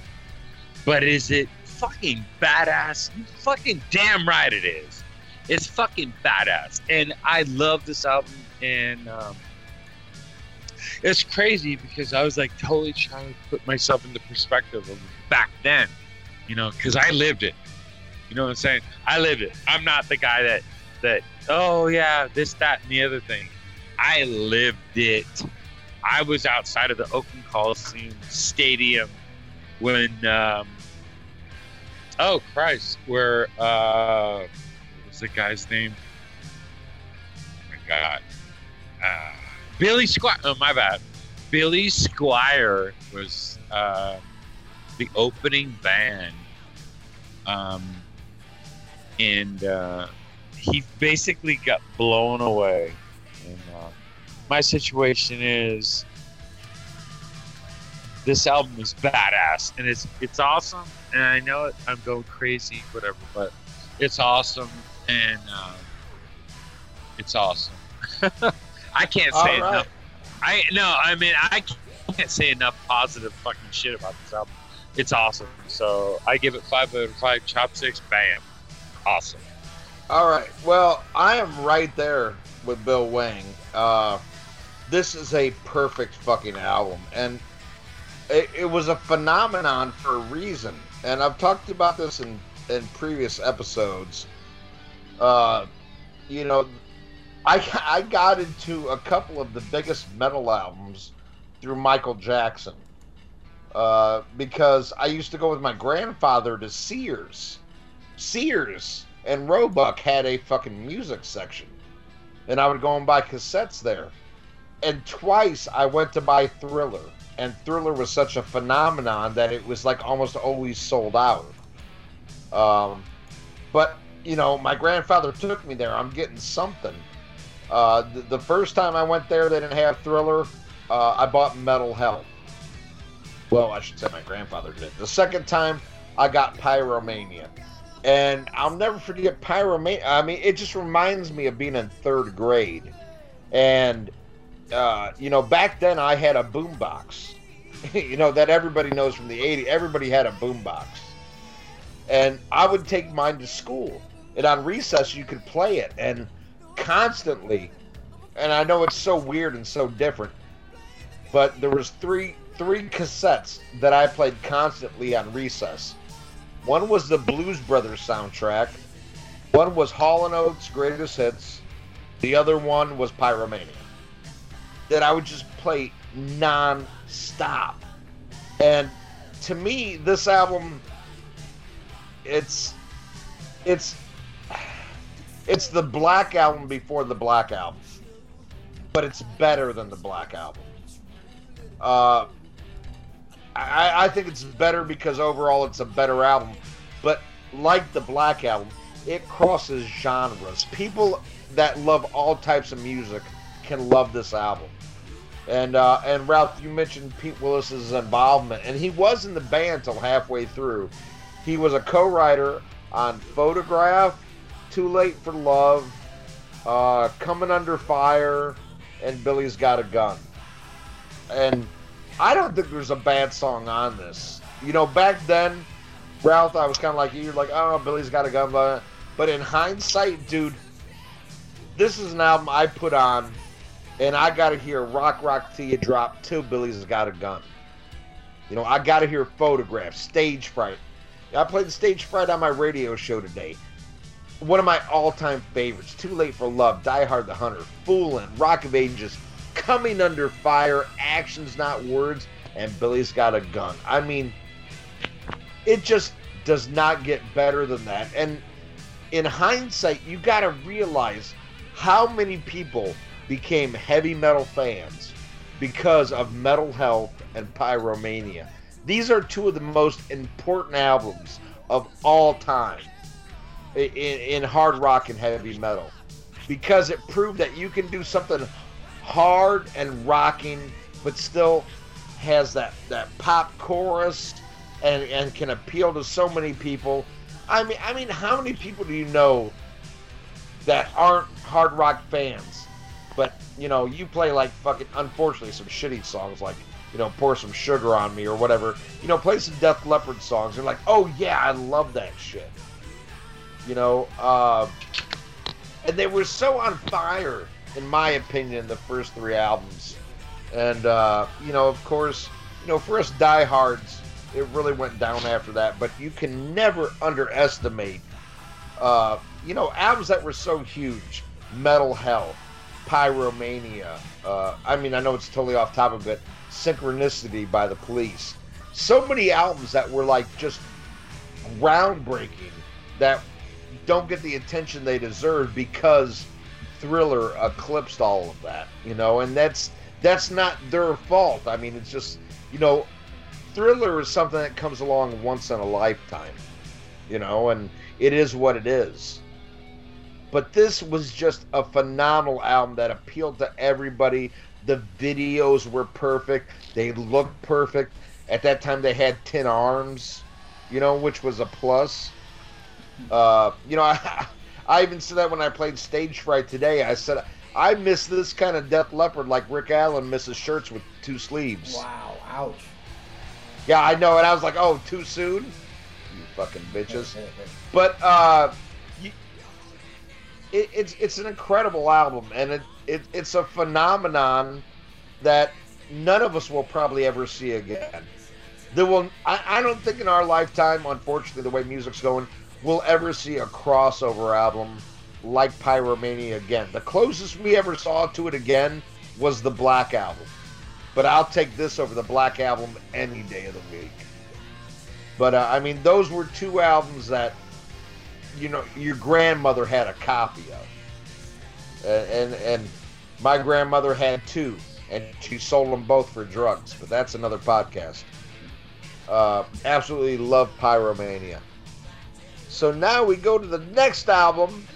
But is it fucking badass? Fucking damn right it is. It's fucking badass. And I love this album. And um, it's crazy because I was like totally trying to put myself in the perspective of back then, you know, because I lived it. You know what I'm saying? I lived it. I'm not the guy that that oh yeah this that and the other thing. I lived it. I was outside of the Oakland Coliseum Stadium when um, oh Christ, where uh, what was the guy's name? Oh my God, uh, Billy Squier. Oh my bad. Billy Squier was uh, the opening band, um, and uh, he basically got blown away. And uh, my situation is this album is badass and it's it's awesome. And I know it, I'm going crazy, whatever, but it's awesome and uh, it's awesome. I can't say right. enough. I no, I mean I can't say enough positive fucking shit about this album. It's awesome. So I give it five out of five chopsticks. Bam, awesome. All right. Well, I am right there with Bill Wang. Uh, this is a perfect fucking album, and it, it was a phenomenon for a reason. And I've talked about this in in previous episodes. Uh, you know, I I got into a couple of the biggest metal albums through Michael Jackson. Uh, because I used to go with my grandfather to Sears. Sears and Roebuck had a fucking music section. And I would go and buy cassettes there. And twice I went to buy Thriller. And Thriller was such a phenomenon that it was like almost always sold out. Um, but, you know, my grandfather took me there. I'm getting something. Uh, the, the first time I went there, they didn't have Thriller. Uh, I bought Metal Health. Well, I should say my grandfather did. The second time, I got Pyromania and I'll never forget Pyromania. I mean, it just reminds me of being in third grade, and uh, you know, back then I had a boombox. you know that everybody knows from the '80s. Everybody had a boombox, and I would take mine to school, and on recess you could play it, and constantly. And I know it's so weird and so different, but there was three three cassettes that I played constantly on recess. One was the Blues Brothers soundtrack. One was Hall and Oates' greatest hits. The other one was Pyromania. That I would just play non-stop. And to me, this album, it's, it's, it's the Black album before the Black album, but it's better than the Black album. Uh, I, I think it's better because overall it's a better album. But like the Black Album, it crosses genres. People that love all types of music can love this album. And uh, and Ralph, you mentioned Pete Willis's involvement, and he was in the band till halfway through. He was a co-writer on Photograph, Too Late for Love, uh, Coming Under Fire, and Billy's Got a Gun. And I don't think there's a bad song on this. You know, back then, Ralph, I was kind of like you. You're like, oh, Billy's got a gun, but but in hindsight, dude, this is an album I put on, and I got to hear Rock Rock Till You Drop till Billy's Got a Gun. You know, I got to hear Photographs, Stage Fright. I played Stage Fright on my radio show today. One of my all-time favorites, Too Late for Love, Die Hard the Hunter, Foolin', Rock of Ages, Coming Under Fire, Actions Not Words, and Billy's Got a Gun. I mean, it just does not get better than that. And in hindsight, you got to realize how many people became heavy metal fans because of Metal Health and Pyromania. These are two of the most important albums of all time in, in hard rock and heavy metal because it proved that you can do something hard and rocking, but still has that, that pop chorus and, and can appeal to so many people. I mean, I mean, how many people do you know that aren't hard rock fans, but you know, you play like fucking, unfortunately, some shitty songs like you know, pour some sugar on me or whatever. You know, play some Def Leppard songs. They're like, oh yeah, I love that shit. You know, uh, and they were so on fire, in my opinion, the first three albums. And uh, you know, of course, you know, for us diehards, it really went down after that. But you can never underestimate, uh, you know, albums that were so huge. Metal Health, Pyromania. Uh, I mean, I know it's totally off topic, but Synchronicity by the Police. So many albums that were like just groundbreaking that don't get the attention they deserve because Thriller eclipsed all of that, you know, and that's that's not their fault. I mean, it's just, you know, Thriller is something that comes along once in a lifetime, you know, and it is what it is. But this was just a phenomenal album that appealed to everybody. The videos were perfect. They looked perfect. At that time, they had 10 arms, you know, which was a plus. Uh, you know, I, I even said that when I played Stage Fright today. I said, I miss this kind of Def Leppard like Rick Allen misses shirts with two sleeves. Wow, ouch. Yeah, I know. And I was like, oh, too soon? You fucking bitches. but, uh, you, it, it's, it's an incredible album. And it, it, it's a phenomenon that none of us will probably ever see again. There will, I, I don't think in our lifetime, unfortunately, the way music's going, we'll ever see a crossover album like Pyromania again. The closest we ever saw to it again was the Black Album. But I'll take this over the Black Album any day of the week. But uh, I mean, those were two albums that you know your grandmother had a copy of, and and, and my grandmother had two, and she sold them both for drugs. But that's another podcast. Uh, absolutely love Pyromania. So now we go to the next album,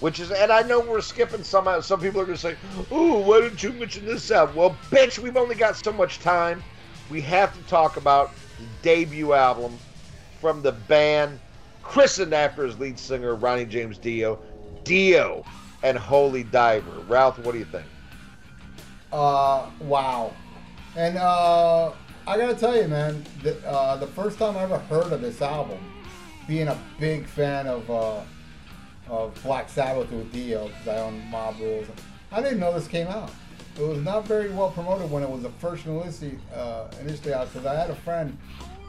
which is, and I know we're skipping some. Some people are going to say, "Oh, why didn't you mention this album?" Well, bitch, we've only got so much time. We have to talk about the debut album from the band, christened after his lead singer Ronnie James Dio, Dio and Holy Diver. Ralph, what do you think? Uh, wow. And uh, I gotta tell you, man, the, uh, the first time I ever heard of this album, being a big fan of uh, of Black Sabbath with Dio, because I own Mob Rules, I didn't know this came out. It was not very well promoted when it was the first initially, uh, initially out, because I had a friend,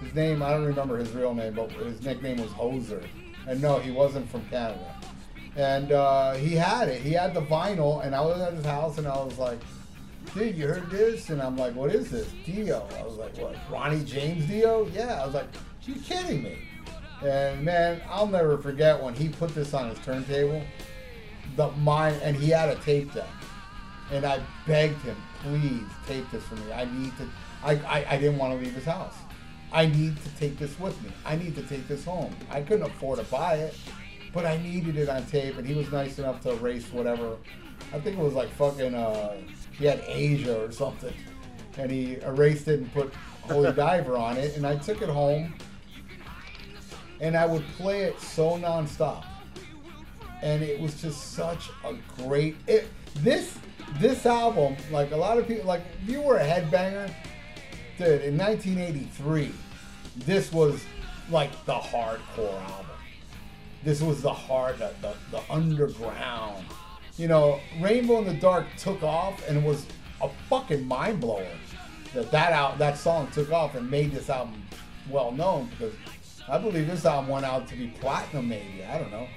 his name, I don't remember his real name, but his nickname was Hoser. And no, he wasn't from Canada. And uh, he had it. He had the vinyl, and I was at his house, and I was like, dude, you heard this? And I'm like, what is this? Dio. I was like, what? Ronnie James Dio? Yeah. I was like, you kidding me? And man, I'll never forget when he put this on his turntable. The mine, and he had a tape deck, and I begged him, please tape this for me. I need to. I, I, I didn't want to leave his house. I need to take this with me. I need to take this home. I couldn't afford to buy it, but I needed it on tape, and he was nice enough to erase whatever. I think it was like fucking. Uh, he had Asia or something, and he erased it and put Holy Diver on it, and I took it home, and I would play it so nonstop, and it was just such a great. It, this this album, like a lot of people, like if you were a headbanger, dude, in 1983, this was like the hardcore album. This was the hard, the, the, the underground you know, Rainbow in the Dark took off and was a fucking mind blower that that out that song took off and made this album well known because I believe this album went out to be platinum maybe. I don't know.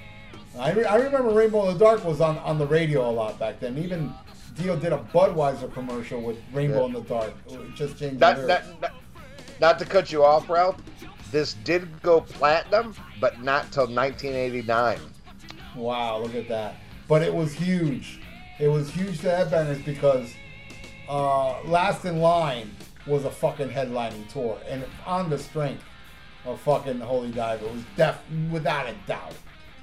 I, re- I remember Rainbow in the Dark was on, on the radio a lot back then. Even Dio did a Budweiser commercial with Rainbow Yeah. in the Dark. It just changed Not, not, not, not to cut you off, Ralph. This did go platinum, but not till 1989. Wow, look at that. But it was huge. It was huge to headbangers because uh, Last in Line was a fucking headlining tour. And on the strength of fucking Holy Diver, it was def without a doubt.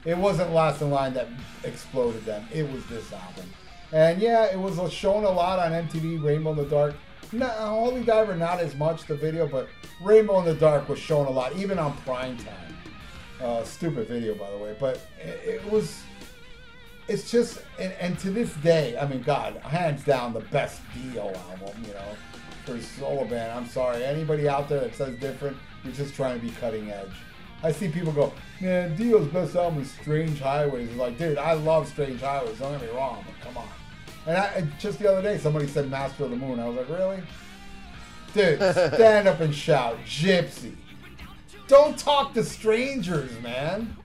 It wasn't Last in Line that exploded them. It was this album. And yeah, it was shown a lot on MTV, Rainbow in the Dark. No, Holy Diver, not as much, the video, but Rainbow in the Dark was shown a lot, even on prime time. Uh, stupid video, by the way, but it, it was. It's just, and, and to this day, I mean, God, hands down, the best Dio album, you know, for solo band. I'm sorry, anybody out there that says different, you're just trying to be cutting edge. I see people go, man, Dio's best album is Strange Highways. It's like, dude, I love Strange Highways. Don't get me wrong, but come on. And I, just the other day, somebody said Master of the Moon. I was like, really? Dude, stand up and shout, Gypsy. Don't talk to strangers, man.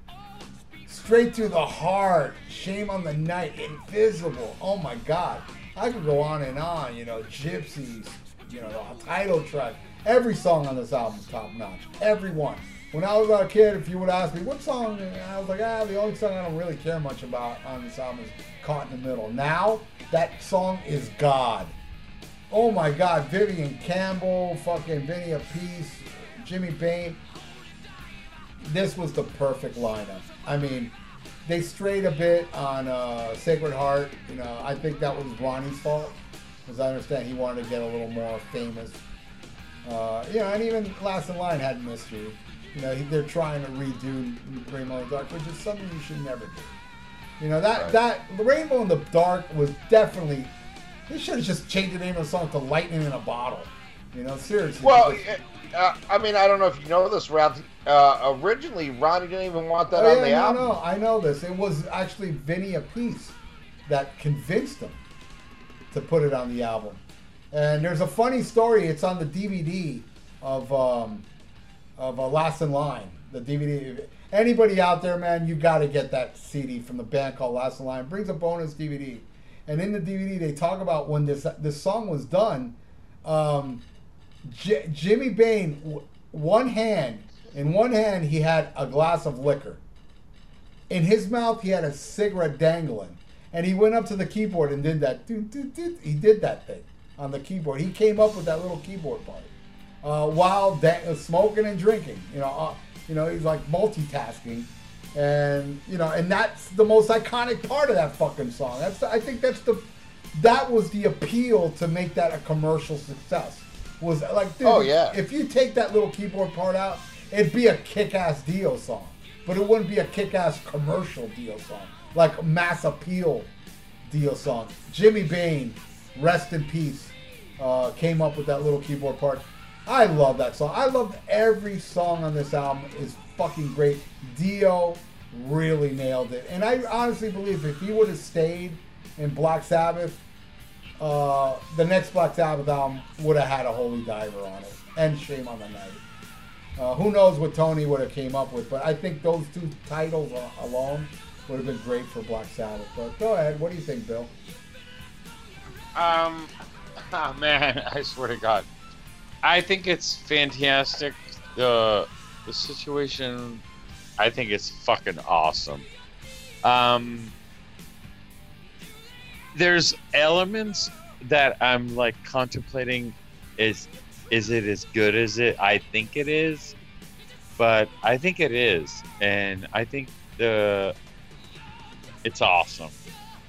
Straight to the heart. Shame on the night. Invisible. Oh my God. I could go on and on. You know, Gypsies. You know, the title track. Every song on this album is top notch. Every one. When I was a kid, if you would ask me what song, I was like, ah, the only song I don't really care much about on this album is Caught in the Middle. Now, that song is God. Oh my God, Vivian Campbell, fucking Vinny Appice, Jimmy Bain. This was the perfect lineup. I mean, they strayed a bit on uh, Sacred Heart. You know, I think that was Ronnie's fault, because I understand he wanted to get a little more famous. Uh, you know, and even Last in Line had mystery. You know, they're trying to redo Rainbow in the Dark, which is something you should never do. You know that Right. that Rainbow in the Dark was definitely. They should have just changed the name of the song to Lightning in a Bottle. You know, seriously. Well, because- uh, I mean, I don't know if you know this, Ralph. Uh, originally, Ronnie didn't even want that Oh, on yeah, the no, album. no, I know I know this. It was actually Vinny Appice that convinced him to put it on the album. And there's a funny story. It's on the DVD of um, of uh, Last in Line. The DVD. Anybody out there, man, you got to get that CD from the band called Last in Line. Brings a bonus DVD, and in the DVD they talk about when this this song was done. Um, J- Jimmy Bain, one hand, in one hand he had a glass of liquor. In his mouth he had a cigarette dangling, and he went up to the keyboard and did that. He did that thing on the keyboard. He came up with that little keyboard part uh, while da- uh, smoking and drinking. You know, uh, you know he's like multitasking, and you know, and that's the most iconic part of that fucking song. That's the, I think that's the that was the appeal to make that a commercial success. Was like, dude, Oh, yeah. if you take that little keyboard part out, it'd be a kick-ass Dio song, but it wouldn't be a kick-ass commercial Dio song, like mass appeal Dio song. Jimmy Bain, rest in peace, uh, came up with that little keyboard part. I love that song. I love every song on this album is fucking great. Dio really nailed it, and I honestly believe if he would have stayed in Black Sabbath, uh, the next Black Sabbath album would have had a Holy Diver on it, and Shame on the Night. Uh, who knows what Tony would have came up with, but I think those two titles alone would have been great for Black Sabbath. But go ahead, what do you think, Bill? Um, oh man, I swear to God, I think it's fantastic. The the situation, I think it's fucking awesome. Um, there's elements that I'm like contemplating. Is is it as good as it I think it is? But I think it is, and I think the it's awesome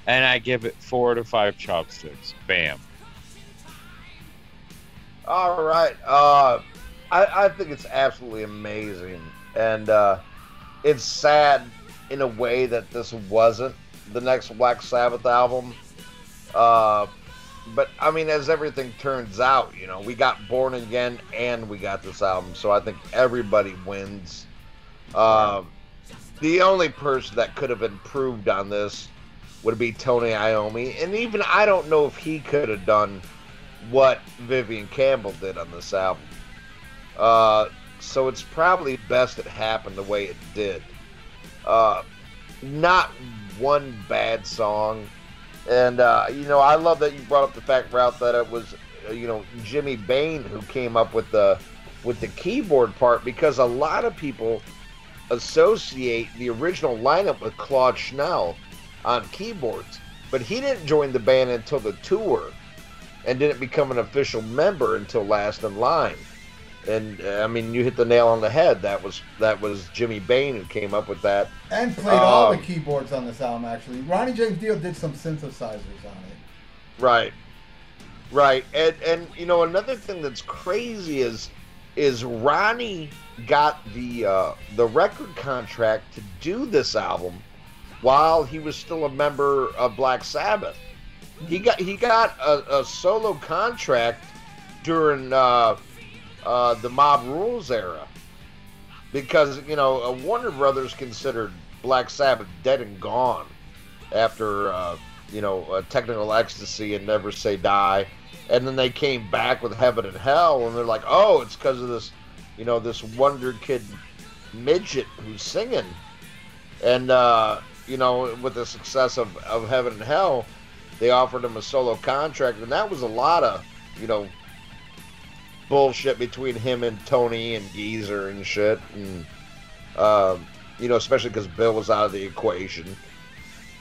and I give it four to five chopsticks. Bam. All right. Uh, I, I think it's absolutely amazing. And uh, it's sad in a way that this wasn't the next Black Sabbath album. Uh, but I mean, as everything turns out, you know, we got Born Again and we got this album. So I think everybody wins. Uh, the only person that could have improved on this would be Tony Iommi, and even I don't know if he could have done what Vivian Campbell did on this album. Uh, so it's probably best it happened the way it did. Uh, not one bad song, and uh, you know I love that you brought up the fact, Ralph, that it was uh, you know Jimmy Bain who came up with the with the keyboard part because a lot of people associate the original lineup with Claude Schnell on keyboards, but he didn't join the band until the tour and didn't become an official member until Last in Line. And uh, I mean, you hit the nail on the head. That was that was Jimmy Bain who came up with that. And played all the Um, keyboards on this album, actually. Ronnie James Dio did some synthesizers on it. Right. Right. And and you know another thing that's crazy is is Ronnie got the uh, the record contract to do this album while he was still a member of Black Sabbath. He got he got a, a solo contract during uh, uh, the Mob Rules era. Because you know uh, Warner Brothers considered Black Sabbath dead and gone after uh, you know Technical Ecstasy and Never Say Die, and then they came back with Heaven and Hell, and they're like, oh, it's because of this, you know, this Wonder Kid midget who's singing, and uh, you know, with the success of, of Heaven and Hell, they offered him a solo contract, and that was a lot of, you know, bullshit between him and Tony and Geezer and shit, and um, you know, especially because Bill was out of the equation.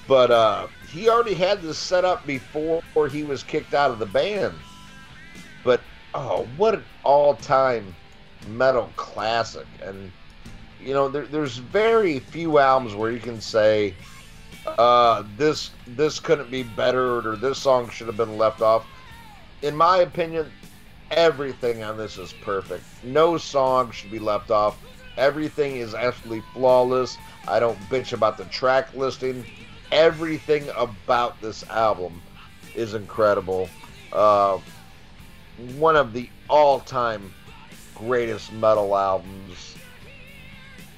But uh, he already had this set up before he was kicked out of the band. But oh, what an all-time metal classic! And you know, there, there's very few albums where you can say uh, this this couldn't be bettered or this song should have been left off. In my opinion, everything on this is perfect. No song should be left off. Everything is absolutely flawless. I don't bitch about the track listing. Everything about this album is incredible. Uh, one of the all-time greatest metal albums.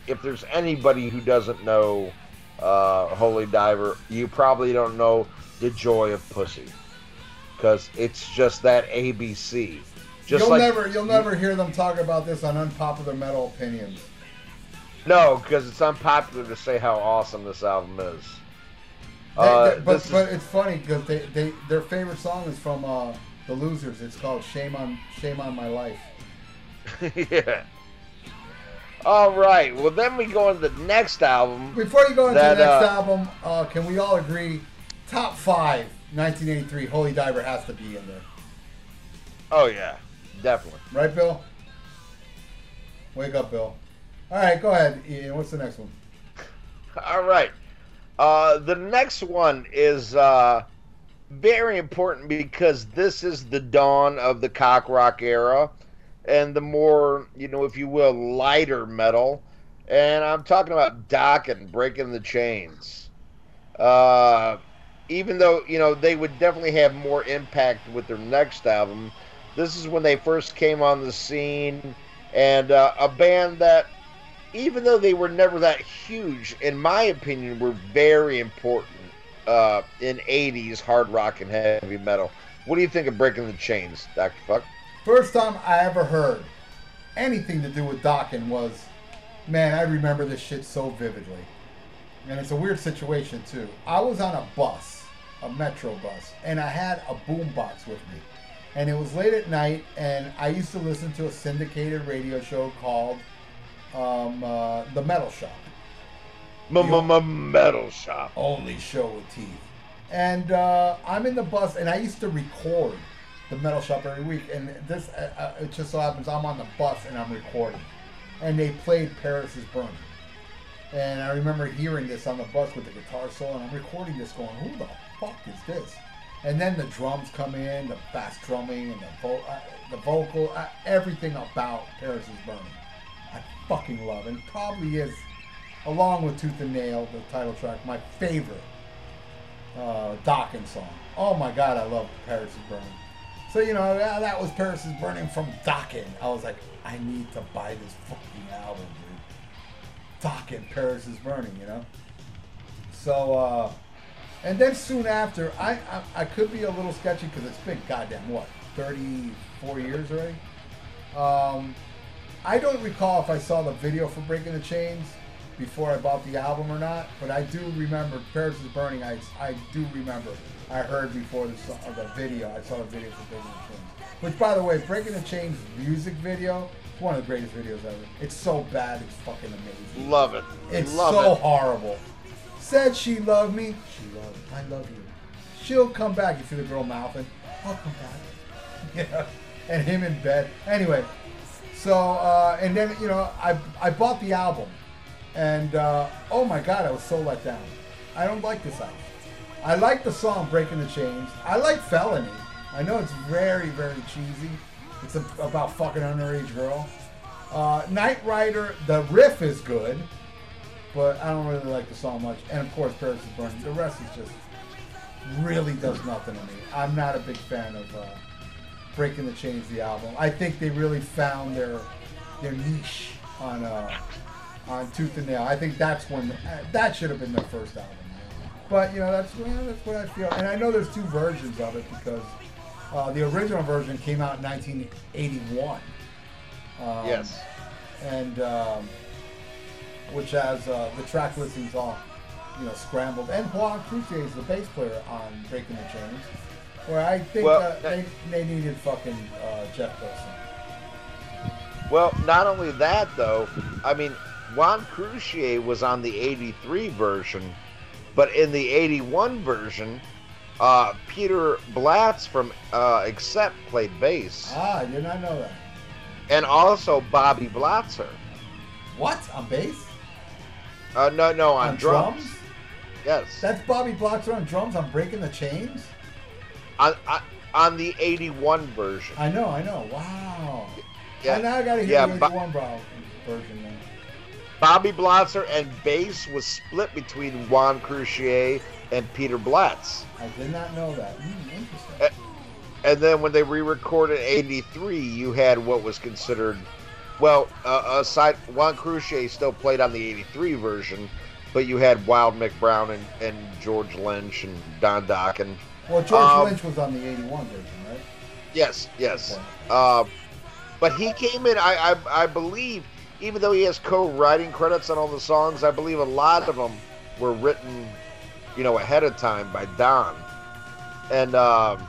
If there's anybody who doesn't know uh, Holy Diver, you probably don't know the joy of pussy because it's just that ABC. Just you'll like never, you'll never hear them talk about this on unpopular metal opinions. no, because it's unpopular to say how awesome this album is. They- Uh, they- but this is- but it's funny because they, they their favorite song is from uh, the Losers. It's called "Shame on Shame on My Life." yeah. All right. Well, then we go into the next album. Before you go into That, the next uh, album, uh, can we all agree? Top five, 1983, Holy Diver has to be in there, Oh yeah, definitely. right, Bill? Wake up, Bill. All right, go ahead, Ian. What's the next one? All right. Uh, the next one is uh, very important because this is the dawn of the cock rock era and the more, you know, if you will, lighter metal. And I'm talking about Dokken breaking the chains. Uh, even though, you know, they would definitely have more impact with their next album, this is when they first came on the scene and uh, a band that even though they were never that huge, in my opinion, were very important uh, in 80s hard rock and heavy metal. What do you think of Breaking the Chains, Dr. Fuck? First time I ever heard anything to do with Dokken was, man, I remember this shit so vividly. And it's a weird situation too. I was on a bus, a metro bus, and I had a boombox with me. And it was late at night, and I used to listen to a syndicated radio show called um, uh, The Metal Shop. Metal Shop. only show with teeth. And uh, I'm in the bus, and I used to record the metal shop every week. And this, uh, uh, it just so happens I'm on the bus and I'm recording, and they played Paris is Burning. And I remember hearing this on the bus with the guitar solo, and I'm recording this, going, "Who the fuck is this?" And then the drums come in, the bass drumming, and the vo- uh, the vocal, uh, everything about Paris is Burning. I fucking love, and probably is, along with Tooth and Nail, the title track, my favorite uh, Dokken song. Oh my god, I love Paris is Burning. So, you know, that, that was Paris is Burning from Dokken. I was like, I need to buy this fucking album, dude. Dokken, Paris is Burning, you know? So, uh, And then soon after, I I, I could be a little sketchy because it's been goddamn what, 34 years already. Um, I don't recall if I saw the video for Breaking the Chains before I bought the album or not, but I do remember Paris is Burning. I, I do remember I heard before the, song, the video. I saw the video for Breaking the Chains. Which, by the way, Breaking the Chains music video is one of the greatest videos ever. It's so bad, it's fucking amazing. Love it. It's Love so it. horrible. Said she loved me. She loved. I love you. She'll come back. You see the girl mouthing. I'll come back. Yeah. And him in bed. Anyway. So uh, and then you know I I bought the album, and uh, oh my god I was so let down. I don't like this album. I like the song Breaking the Chains. I like Felony. I know it's very very cheesy. It's a, about fucking underage girl. Uh, Knight Rider. The riff is good but I don't really like the song much. And of course, Paris is Burning. The rest is just really does nothing to me. I'm not a big fan of uh, Breaking the Chains, the album. I think they really found their their niche on uh, on Tooth and Nail. I think that's when that should have been their first album. But you know, that's well, that's what I feel. And I know there's two versions of it because uh, the original version came out in 1981. Um, Yes. and um, which has uh, the track listings all, you know, scrambled. And Juan Cruce is the bass player on Breaking the Chains, where I think Well, uh, they, they needed fucking uh, Jeff Pilson. Well, not only that though, I mean, Juan Croucier was on the '83 version, but in the '81 version, uh, Peter Baltes from uh, Accept played bass, Ah, I did not know that. and also Bobby Blotzer. What on bass? Uh, no, no, on, On drums. drums? Yes, That's Bobby Blotzer on drums on Breaking the Chains. on, on on the '81 version. I know, I know. Wow. Yeah. And now I gotta hear Yeah, the Bo- 81 bro version. Bobby Blotzer and bass was split between Juan Croucier and Peter Baltes. I did not know that. Interesting. Eh. And then when they re-recorded '83, you had what was considered, well, uh, aside Juan Croucier still played on the '83 version, but you had Wild Mick Brown and, and George Lynch and Don Dokken. Well, George um, Lynch was on the 81 version, right? Yes, yes. Okay. Uh, but he came in, I, I, I believe, even though he has co-writing credits on all the songs, I believe a lot of them were written, you know, ahead of time by Don. And um,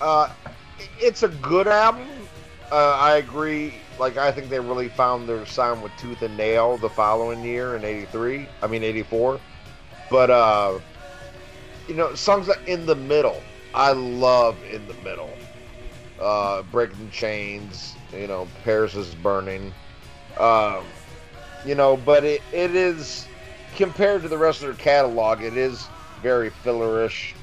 uh, it's a good album. Uh, I agree. Like, I think they really found their sound with Tooth and Nail the following year in '83. I mean '84. But uh, you know, songs like in the middle. I love in the middle. Uh, Breaking Chains. You know, Paris is burning. Um, you know, but it, it is compared to the rest of their catalog, it is very fillerish.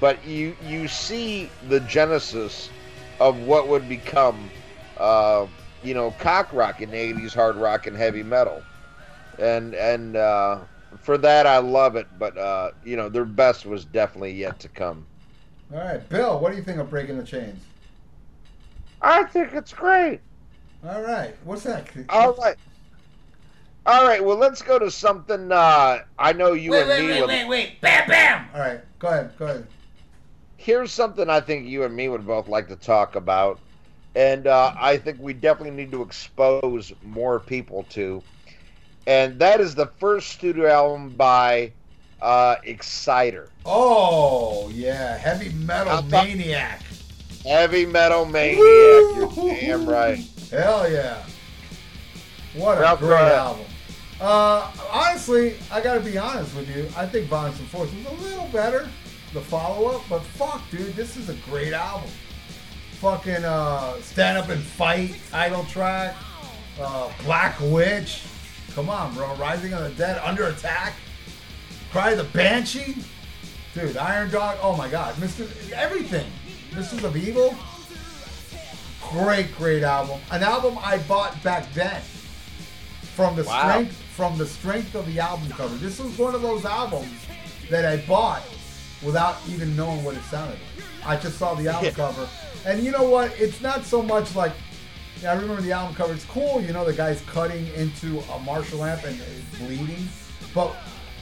But you you see the genesis of what would become, uh, you know, cock rock in the '80s, hard rock and heavy metal, and and uh, for that I love it. But uh, you know, their best was definitely yet to come. All right, Bill, what do you think of Breaking the Chains? I think it's great. All right, what's that? All right. All right, well, let's go to something. Uh, I know you and me. Wait, would, wait. Wait, wait. Bam, bam. All right, go ahead, go ahead. Here's something I think you and me would both like to talk about, and uh, I think we definitely need to expose more people to, and that is the first studio album by uh, Exciter, Oh yeah, heavy metal I'll talk- maniac. heavy metal maniac. You're damn right. Hell yeah! What a Ralph, great ahead. album. Uh, honestly, I gotta be honest with you. I think Violence and Force was a little better, the follow-up, but fuck, dude, this is a great album. Fucking uh, Stand Up and Fight title track, uh, Black Witch. Come on, bro. Rising of the Dead, Under Attack, Cry the Banshee, dude. Iron Dog. Oh my God, Mister everything. Mistress of Evil. Great, great album. An album I bought back then. From the Wow. strength, from the strength of the album cover. This was one of those albums that I bought without even knowing what it sounded like. I just saw the album cover, and you know what? It's not so much like. Yeah, I remember the album cover. It's cool, you know, the guy's cutting into a Marshall amp and it's bleeding. But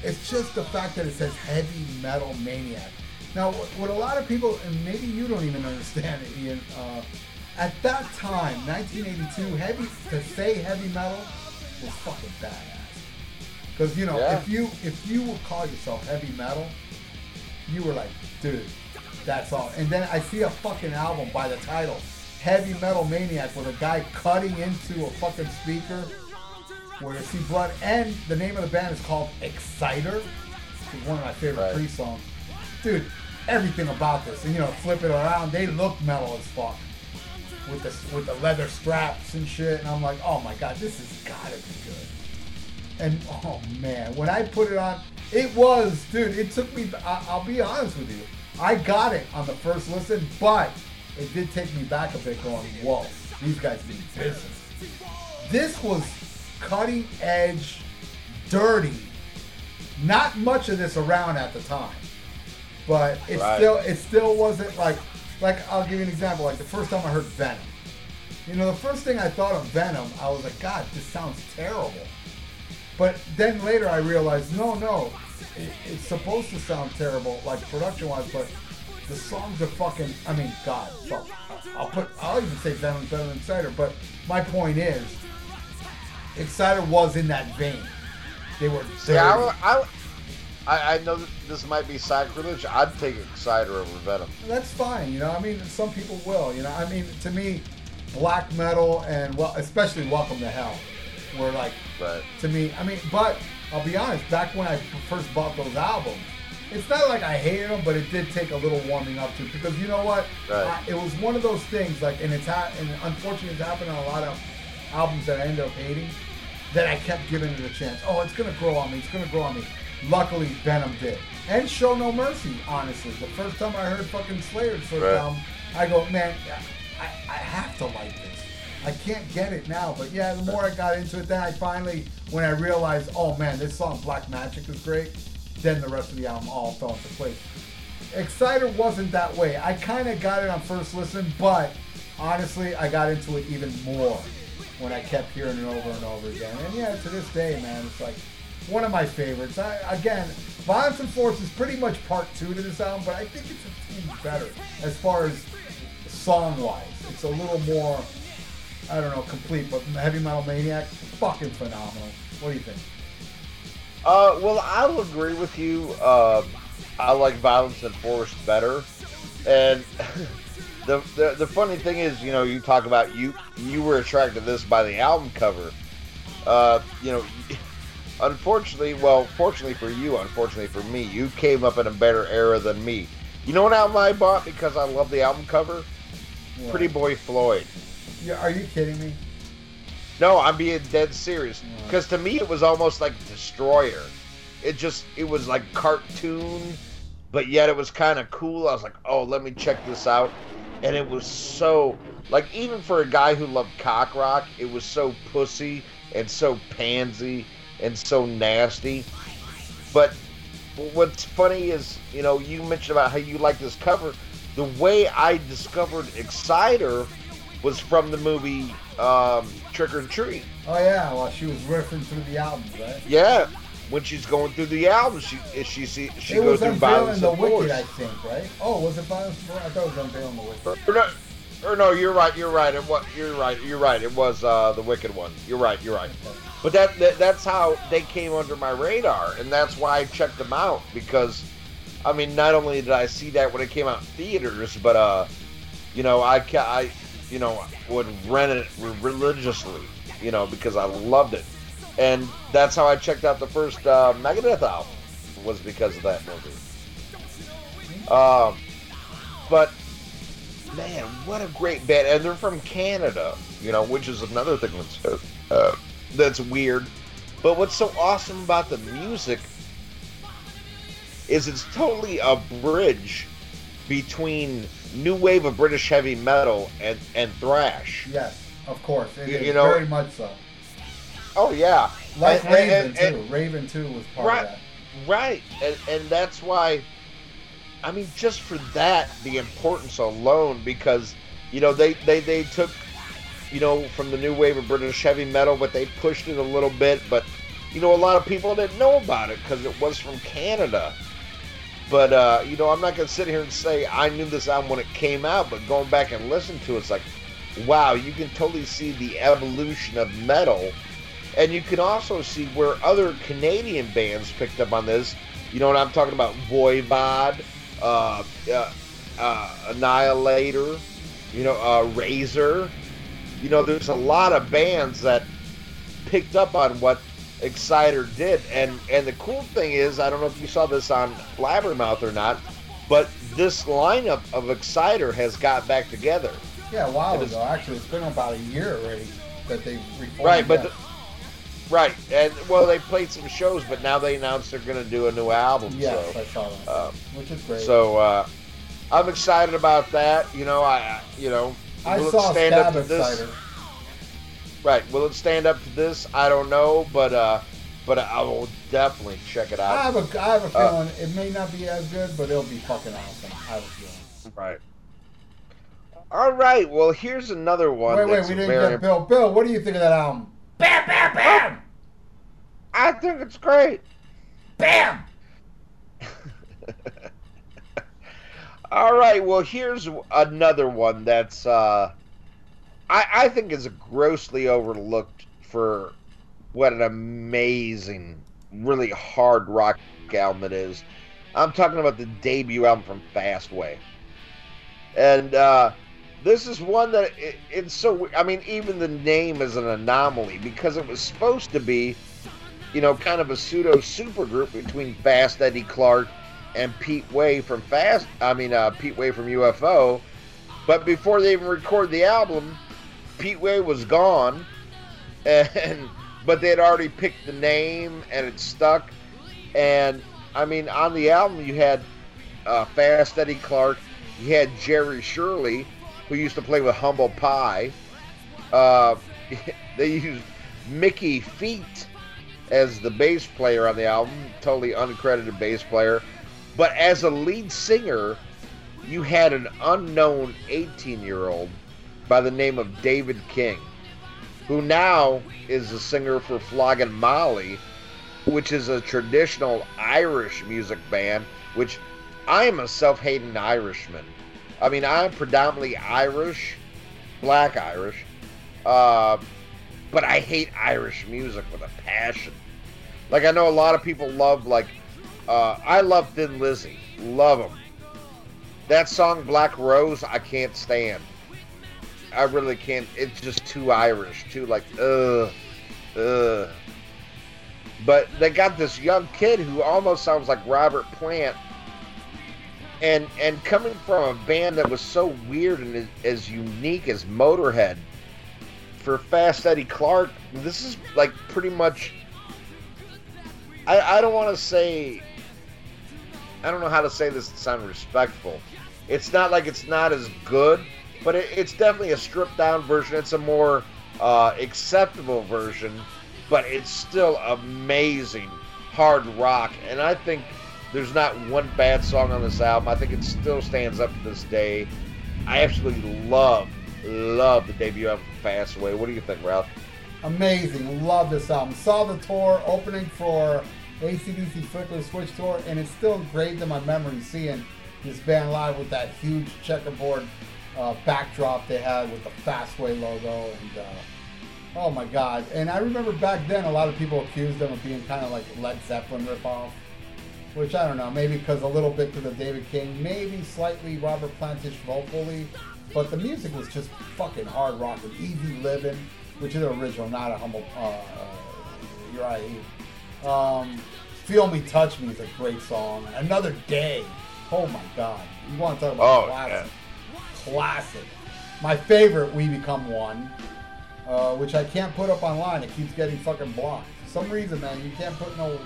It's just the fact that it says heavy metal maniac. Now, what, what a lot of people, and maybe you don't even understand it, Ian. Uh, at that time, 1982, heavy to say heavy metal was fucking badass. Because you know, Yeah. if you if you would call yourself heavy metal, you were like, dude, that's all. And then I see a fucking album by the title, Heavy Metal Maniac, with a guy cutting into a fucking speaker where you see blood, and the name of the band is called Exciter. It's one of my favorite Right. pre songs. Dude, everything about this, and you know, flip it around, they look metal as fuck. With the, with the leather straps and shit, and I'm like, oh my god, this has gotta be good. And oh man, when I put it on, it was, dude. It took me. I, I'll be honest with you. I got it on the first listen, but it did take me back a bit. Going, whoa, these guys mean business. This was cutting edge, dirty. Not much of this around at the time, but it Right. still it still wasn't like like I'll give you an example. Like the first time I heard Venom. You know, the first thing I thought of Venom, I was like, God, this sounds terrible. But then later I realized, no, no, it, it's supposed to sound terrible, like production-wise, but the songs are fucking. I mean, God, fuck. I'll put. I'll even say Venom's better than Exciter. But my point is, Exciter was in that vein. They were. See, I, I, I, I know this might be sacrilege. I'd take Exciter over Venom. That's fine, you know. I mean, some people will, you know. I mean, to me, black metal and well, especially Welcome to Hell, were like Right. to me. I mean, but I'll be honest. Back when I first bought those albums, it's not like I hated them, but it did take a little warming up to because you know what? Right. I, it was one of those things like, and it's ha- and unfortunately it's happened on a lot of albums that I ended up hating. That I kept giving it a chance. Oh, it's gonna grow on me. It's gonna grow on me. Luckily, Venom did, and Show No Mercy. Honestly, the first time I heard fucking Slayer's first Right. album, I go, man, I, I have to like this. I can't get it now, but yeah, the more I got into it, then I finally, when I realized, oh man, this song Black Magic is great, then the rest of the album all fell into place. Exciter wasn't that way. I kind of got it on first listen, but honestly, I got into it even more when I kept hearing it over and over again. And yeah, to this day, man, it's like one of my favorites. I, again, Violence and Force is pretty much part two to this album, but I think it's a team better as far as song wise. It's a little more, I don't know, complete. But Heavy Metal Maniac, fucking phenomenal. What do you think? Uh, well, I'll agree with you. Uh, I like Violence and Force better, and the, the the funny thing is, you know, you talk about you you were attracted to this by the album cover. Uh, you know, unfortunately, well, fortunately for you, unfortunately for me, you came up in a better era than me. You know what album I bought because I love the album cover? What? Pretty Boy Floyd. Yeah, are you kidding me? No, I'm being dead serious. Because to me, it was almost like Destroyer. It just, it was like cartoon, but yet it was kind of cool. I was like, oh, let me check this out. And it was so, like, even for a guy who loved cock rock, it was so pussy and so pansy and so nasty. But what's funny is, you know, you mentioned about how you like this cover. The way I discovered Exciter was from the movie um, Trick or Treat. Oh yeah, well she was riffing through the albums, right? Yeah, when she's going through the album, she she she, she it goes through violence the and Wicked, force. I think, right? Oh, was it Violence? I thought it was unveiling the Wicked. Or no, or no, you're right. You're right. It was, you're right. You're right. It was uh, the Wicked one. You're right. You're right. But that, that that's how they came under my radar, and that's why I checked them out because, I mean, not only did I see that when it came out in theaters, but uh, you know, I I, you know, would rent it religiously, you know, because I loved it, and that's how I checked out the first uh, Megadeth album was because of that movie. Um, but man, what a great band, and they're from Canada, you know, which is another thing that's uh, that's weird. But what's so awesome about the music is it's totally a bridge between new wave of British heavy metal and and thrash. Yes, of course. It You- is you know- very much so. Oh yeah, Like And- Raven and- and- too. Raven too was part Right. of that. Right, and, and that's why, I mean, just for that, the importance alone, because you know they they they took, you know, from the new wave of British heavy metal, but they pushed it a little bit, but you know, a lot of people didn't know about it because it was from Canada. But uh, you know, I'm not gonna sit here and say I knew this album when it came out, but going back and listening to it, it's like, wow, you can totally see the evolution of metal, and you can also see where other Canadian bands picked up on this. You know what I'm talking about? Voivod, uh, uh, uh, Annihilator, you know, uh, Razor. You know, there's a lot of bands that picked up on what Exciter did, and and the cool thing is, I don't know if you saw this on Blabbermouth or not, but this lineup of Exciter has got back together. Yeah, a while ago. Actually, it's been about a year already that they reformed. Right, but the, right, and well, they played some shows, but now they announced they're going to do a new album. yes, so. I saw that, um, which is great. So uh, I'm excited about that. You know, I- you know I will it saw stand up to this? Exciter. Right? Will it stand up to this? I don't know, but uh, but I will definitely check it out. I have a, I have a Uh, feeling it may not be as good, but it'll be fucking awesome. I have a feeling. Right. All right. Well, here's another one. Wait, wait, we didn't very. get Bill. Bill, what do you think of that album? Bam, bam, bam, I think it's great. bam. All right. Well, here's another one that's uh, I I think is grossly overlooked for what an amazing, really hard rock album it is. I'm talking about the debut album from Fastway, and uh, this is one that it, it's so. I mean, even the name is an anomaly because it was supposed to be, you know, kind of a pseudo supergroup between Fast Eddie Clark and Pete Way from Fast. I mean, uh, Pete Way from UFO. But before they even recorded the album, Pete Way was gone, and but they had already picked the name and it stuck. And I mean, on the album you had uh, Fast Eddie Clark, you had Jerry Shirley, who used to play with Humble Pie. Uh, they used Mickey Feat as the bass player on the album, totally uncredited bass player. But as a lead singer, you had an unknown 18 year old by the name of David King, who now is a singer for Flogging Molly, which is a traditional Irish music band, which I am a self hating Irishman. I mean, I'm predominantly Irish, black Irish, uh, but I hate Irish music with a passion. Like, I know a lot of people love, like, uh, I love Thin Lizzy. Love them. That song, Black Rose, I can't stand. I really can't. It's just too Irish, too like, ugh, ugh. But they got this young kid who almost sounds like Robert Plant. And and coming from a band that was so weird and as, unique as Motorhead, for Fast Eddie Clark, this is like pretty much. I I don't want to say. I don't know how to say this to sound respectful. It's not like it's not as good, but it, it's definitely a stripped down version. It's a more uh, acceptable version, but it's still amazing hard rock. And I think there's not one bad song on this album. I think it still stands up to this day. I absolutely love, love the debut album Fast Fastway. What do you think, Ralph? Amazing. Love this album. Saw the tour opening for ACDC Flick of the Switch tour, and it's still engraved in my memory seeing this band live with that huge checkerboard uh, backdrop they had with the Fastway logo. And uh, oh my God. And I remember back then a lot of people accused them of being kind of like Led Zeppelin ripoff. Which I don't know, maybe because a little bit to the David King, maybe slightly Robert Plantish vocally, but the music was just fucking hard rock with Easy Living, which is original, not a humble. Uh, uh, you're right. Um, Feel Me, Touch Me is a great song. Another Day. Oh my God. You want to talk about Oh, classic? Classic. My favorite, We Become One, uh, which I can't put up online. It keeps getting fucking blocked. For some reason, man, you can't put no.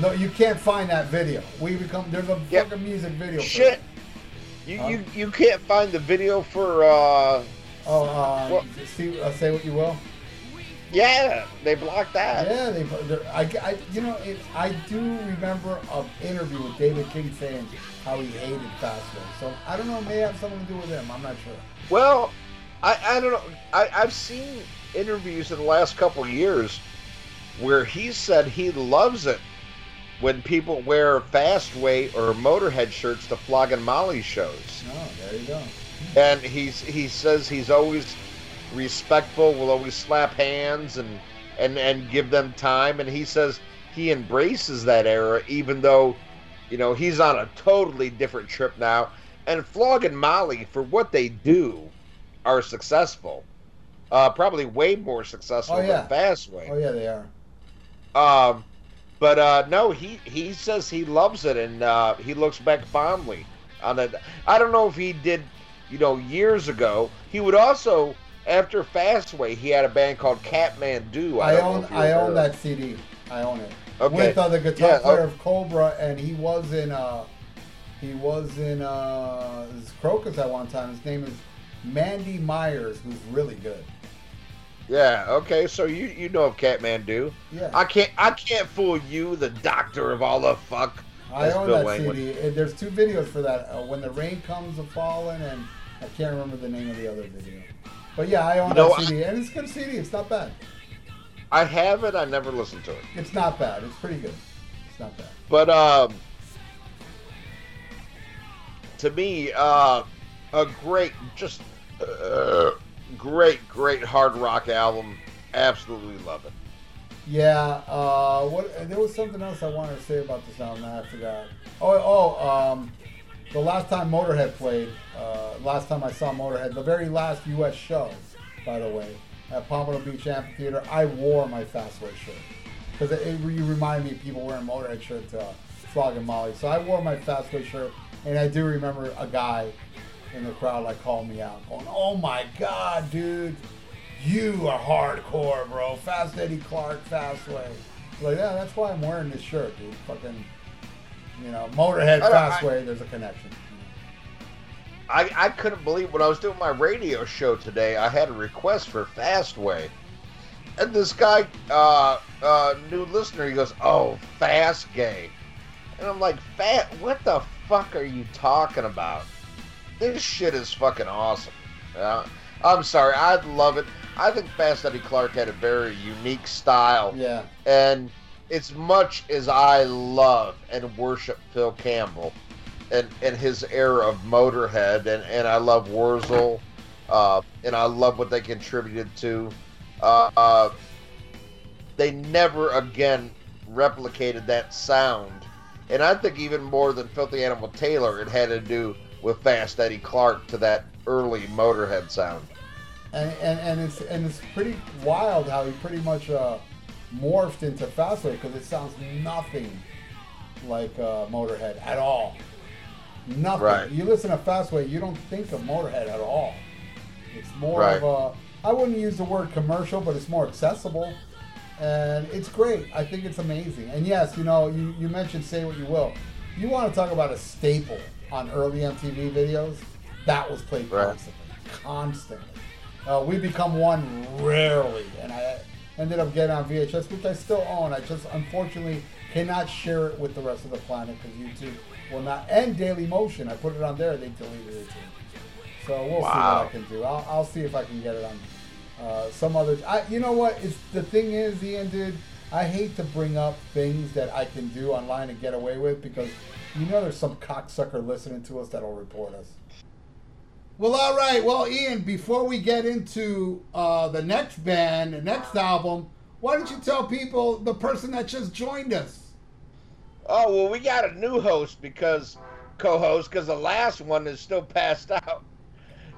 No, you can't find that video. We become there's a Yeah. fucking music video. For Shit. it. You, Huh? you you can't find the video for uh Oh, Well- see, uh, say what you will. Yeah they blocked that Yeah, they. I, I, you know, it, I do remember an interview with David King saying how he hated Fastway. So I don't know, it may have something to do with him. I'm not sure. well I I don't know I I've seen interviews in the last couple of years where he said he loves it when people wear Fastway or Motorhead shirts to Flogging Molly shows. Oh, there you go. And he's he says he's always respectful, will always slap hands and and and give them time. And he says he embraces that era, even though you know he's on a totally different trip now. And Flogging Molly, for what they do, are successful. Uh, probably way more successful Oh, yeah. than Fastway. Oh yeah, they are. Um, but uh, no, he he says he loves it, and uh, he looks back fondly on it. I don't know if he did, you know, years ago. He would also, after Fastway, he had a band called Katmandu. I, know own I own that CD. I own it. Okay. With uh, the guitar Yeah, player oh. of Cobra, and he was in uh, he was in uh, Krokus at one time. His name is Mandy Myers, who's really good. Yeah. Okay. So you you know of Katmandu. Yeah, I can't I can't fool you, the doctor of all the fuck. I That's own Bill that Langwood. CD. There's two videos for that. Uh, when the rain comes a falling, and I can't remember the name of the other video. But yeah, I own know, that I- CD, and it's a good CD. It's not bad. I have it. I never listened to it. It's not bad. It's pretty good. It's not bad. But um, to me, uh, a great, just uh, great, great hard rock album. Absolutely love it. Yeah, uh, what? There was something else I wanted to say about this album. I forgot. Oh, oh, um, the last time Motorhead played, uh, last time I saw Motorhead, the very last U.S. show, by the way, at Pompano Beach Amphitheater, I wore my Fastway shirt because it, it, you remind me of people wearing Motorhead shirt to uh, Flogging Molly. So I wore my Fastway shirt, and I do remember a guy in the crowd like called me out, going, "Oh my God, dude!" You are hardcore, bro. Fast Eddie Clark, Fastway. Like, yeah, that's why I'm wearing this shirt, dude. Fucking, you know, Motorhead, I don't- I- Fastway. There's a connection. I, I couldn't believe when I was doing my radio show today. I had a request for Fastway, and this guy, uh, uh, new listener, he goes, "Oh, Fast Gay," and I'm like, "Fat? What the fuck are you talking about? This shit is fucking awesome." Uh, I'm sorry, I love it. I think Fast Eddie Clark had a very unique style, Yeah. and as much as I love and worship Phil Campbell and, and his era of Motorhead, and, and I love Wurzel, uh, and I love what they contributed to, uh, uh, they never again replicated that sound. And I think even more than Philthy Animal Taylor, it had to do with Fast Eddie Clark to that early Motorhead sound. And, and, and it's and it's pretty wild how he pretty much uh, morphed into Fastway because it sounds nothing like uh, Motorhead at all. Nothing. Right. You listen to Fastway, you don't think of Motorhead at all. It's more Right. of a I wouldn't use the word commercial, but it's more accessible. And it's great. I think it's amazing. And yes, you know, you, you mentioned Say What You Will. You want to talk about a staple on early MTV videos? That was played Right. constantly. Constantly. Uh, we become one rarely, and I ended up getting on VHS, which I still own. I just unfortunately cannot share it with the rest of the planet because YouTube will not. And Daily Motion, I put it on there, they deleted it too. So we'll see what I can do. I'll, I'll see if I can get it on uh, some other. I, you know what? It's the thing is, Ian, dude. I hate to bring up things that I can do online and get away with because you know there's some cocksucker listening to us that'll report us. Well, all right. Well, Ian, before we get into uh, the next band, the next album, why don't you tell people the person that just joined us? Oh well, we got a new host because co-host because the last one is still passed out.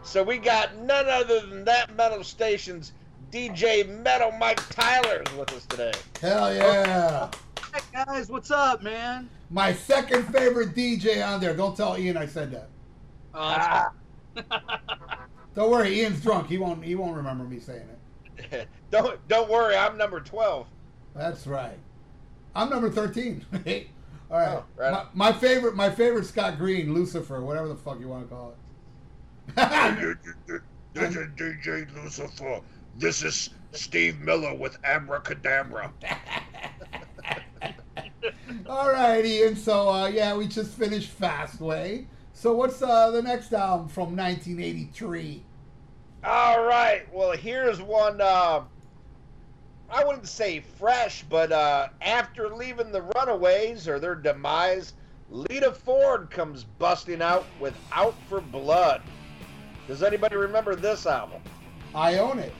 So we got none other than that metal station's DJ Metal Mike Tyler is with us today. Hell yeah! Hey guys, what's up, man? My second favorite DJ on there. Don't tell Ian I said that. Oh, that's Ah, Don't worry, Ian's drunk. He won't. He won't remember me saying it. don't don't worry, I'm number twelve. That's right. I'm number thirteen. All right. Oh, right. My, my favorite. My favorite Scott Green, Lucifer, whatever the fuck you want to call it. This is DJ Lucifer. This is Steve Miller with Abracadabra. All right, Ian. So uh, yeah, we just finished Fastway. So what's uh, the next album from 1983? All right, well here's one. Uh, I wouldn't say fresh, but uh, after leaving the Runaways or their demise, Lita Ford comes busting out with Out for Blood. Does anybody remember this album? I own it.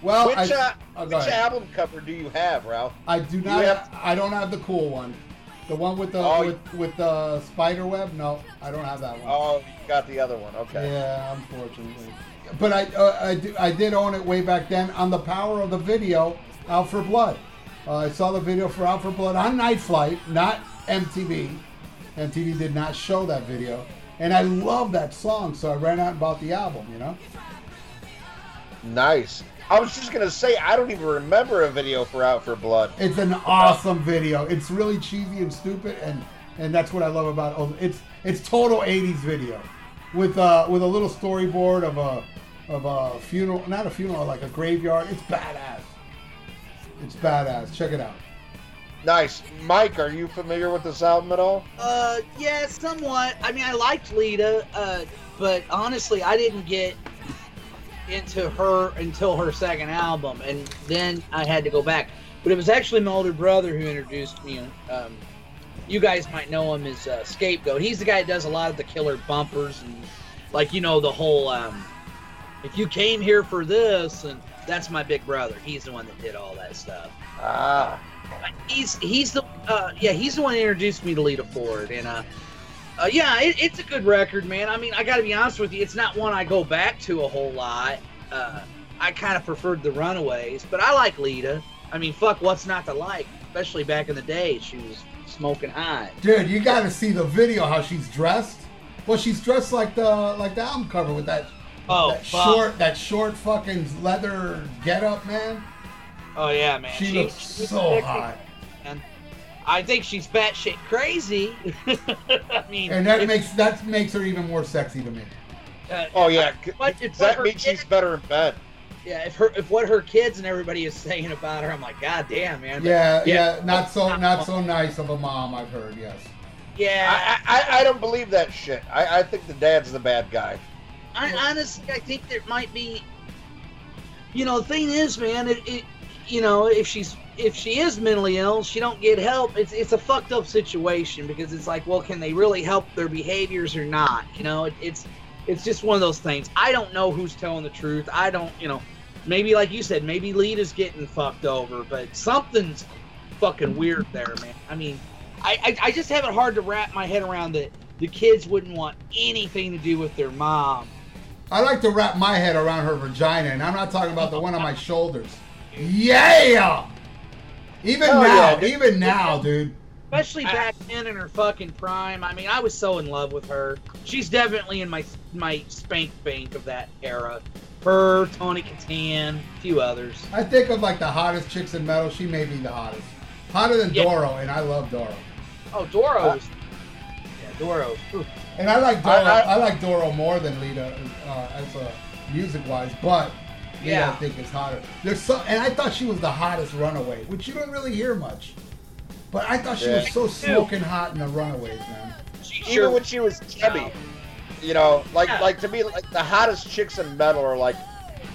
Well, which I, uh, oh, which album cover do you have, Ralph? I do not. Have, I don't have the cool one. The one with the Oh, with, with the spider web. No, I don't have that one. Oh, you got the other one. Okay. Yeah, unfortunately. But I, uh, I, do, I did own it way back then on the power of the video, Out for Blood. Uh, I saw the video for Out for Blood on Night Flight, not MTV. MTV did not show that video. And I love that song, so I ran out and bought the album, you know? Nice. I was just gonna say I don't even remember a video for Out for Blood. It's an awesome video. It's really cheesy and stupid, and and that's what I love about it. It's it's total '80s video, with uh with a little storyboard of a of a funeral, not a funeral, like a graveyard. It's badass. It's badass. Check it out. Nice. Mike, are you familiar with this album at all? Uh, yeah, somewhat. I mean, I liked Lita, uh, but honestly, I didn't get into her until her second album, and then I had to go back. But it was actually my older brother who introduced me. Um, you guys might know him as uh, Scapegoat. He's the guy that does a lot of the killer bumpers and, like, you know, the whole. Um, if you came here for this, and that's my big brother. He's the one that did all that stuff. Ah. He's he's the uh, yeah he's the one that introduced me to Lita Ford and uh, uh yeah it, it's a good record man. I mean I got to be honest with you it's not one I go back to a whole lot. Uh, I kind of preferred the Runaways but I like Lita. I mean fuck what's not to like? Especially back in the day she was smoking high. Dude, you got to see the video how she's dressed. Well, she's dressed like the like the album cover with that oh that short that short fucking leather getup, man. oh yeah man. She, looks she's so hot. Man. I think she's batshit crazy I mean And that makes that makes her even more sexy to me. uh, Oh yeah. What- it's Does that what her mean she's better in bed? Yeah, if her if what her kids and everybody is saying about her, I'm like, God damn, man. But, Yeah, Yeah. yeah, not so not so nice of a mom. I've heard. Yes. yeah. I, I, I don't believe that shit. I, I think the dad's the bad guy. I, honestly, I think there might be. You know, the thing is, man, it, it you know, if she's if she is mentally ill, she don't get help. It's it's a fucked up situation because it's like, well, can they really help their behaviors or not? You know, it, it's it's just one of those things. I don't know who's telling the truth. I don't, you know, maybe like you said, maybe Lita's getting fucked over, but something's fucking weird there, man. I mean, I I, I just have it hard to wrap my head around that the kids wouldn't want anything to do with their mom. I like to wrap my head around her vagina, and I'm not talking about the one on my shoulders. Yeah. Even Oh, now, yeah, even now, dude. Especially back then in her fucking prime. I mean, I was so in love with her. She's definitely in my my spank bank of that era. Her, Tony Katan, a few others. I think of like the hottest chicks in metal. She may be the hottest, hotter than Yeah. Doro, and I love Doro. Oh, Doro's. yeah, Doro. Ooh. And I like Doro. I- I, I- like Doro more than Lita uh, as a music wise, but Lita Yeah. I think is hotter. There's so, and I thought she was the hottest Runaway, which you don't really hear much. But I thought she Yeah. was so smoking hot in the Runaways, man. She Even sure when she was chubby. You know, like Yeah. like to me, like the hottest chicks in metal are like,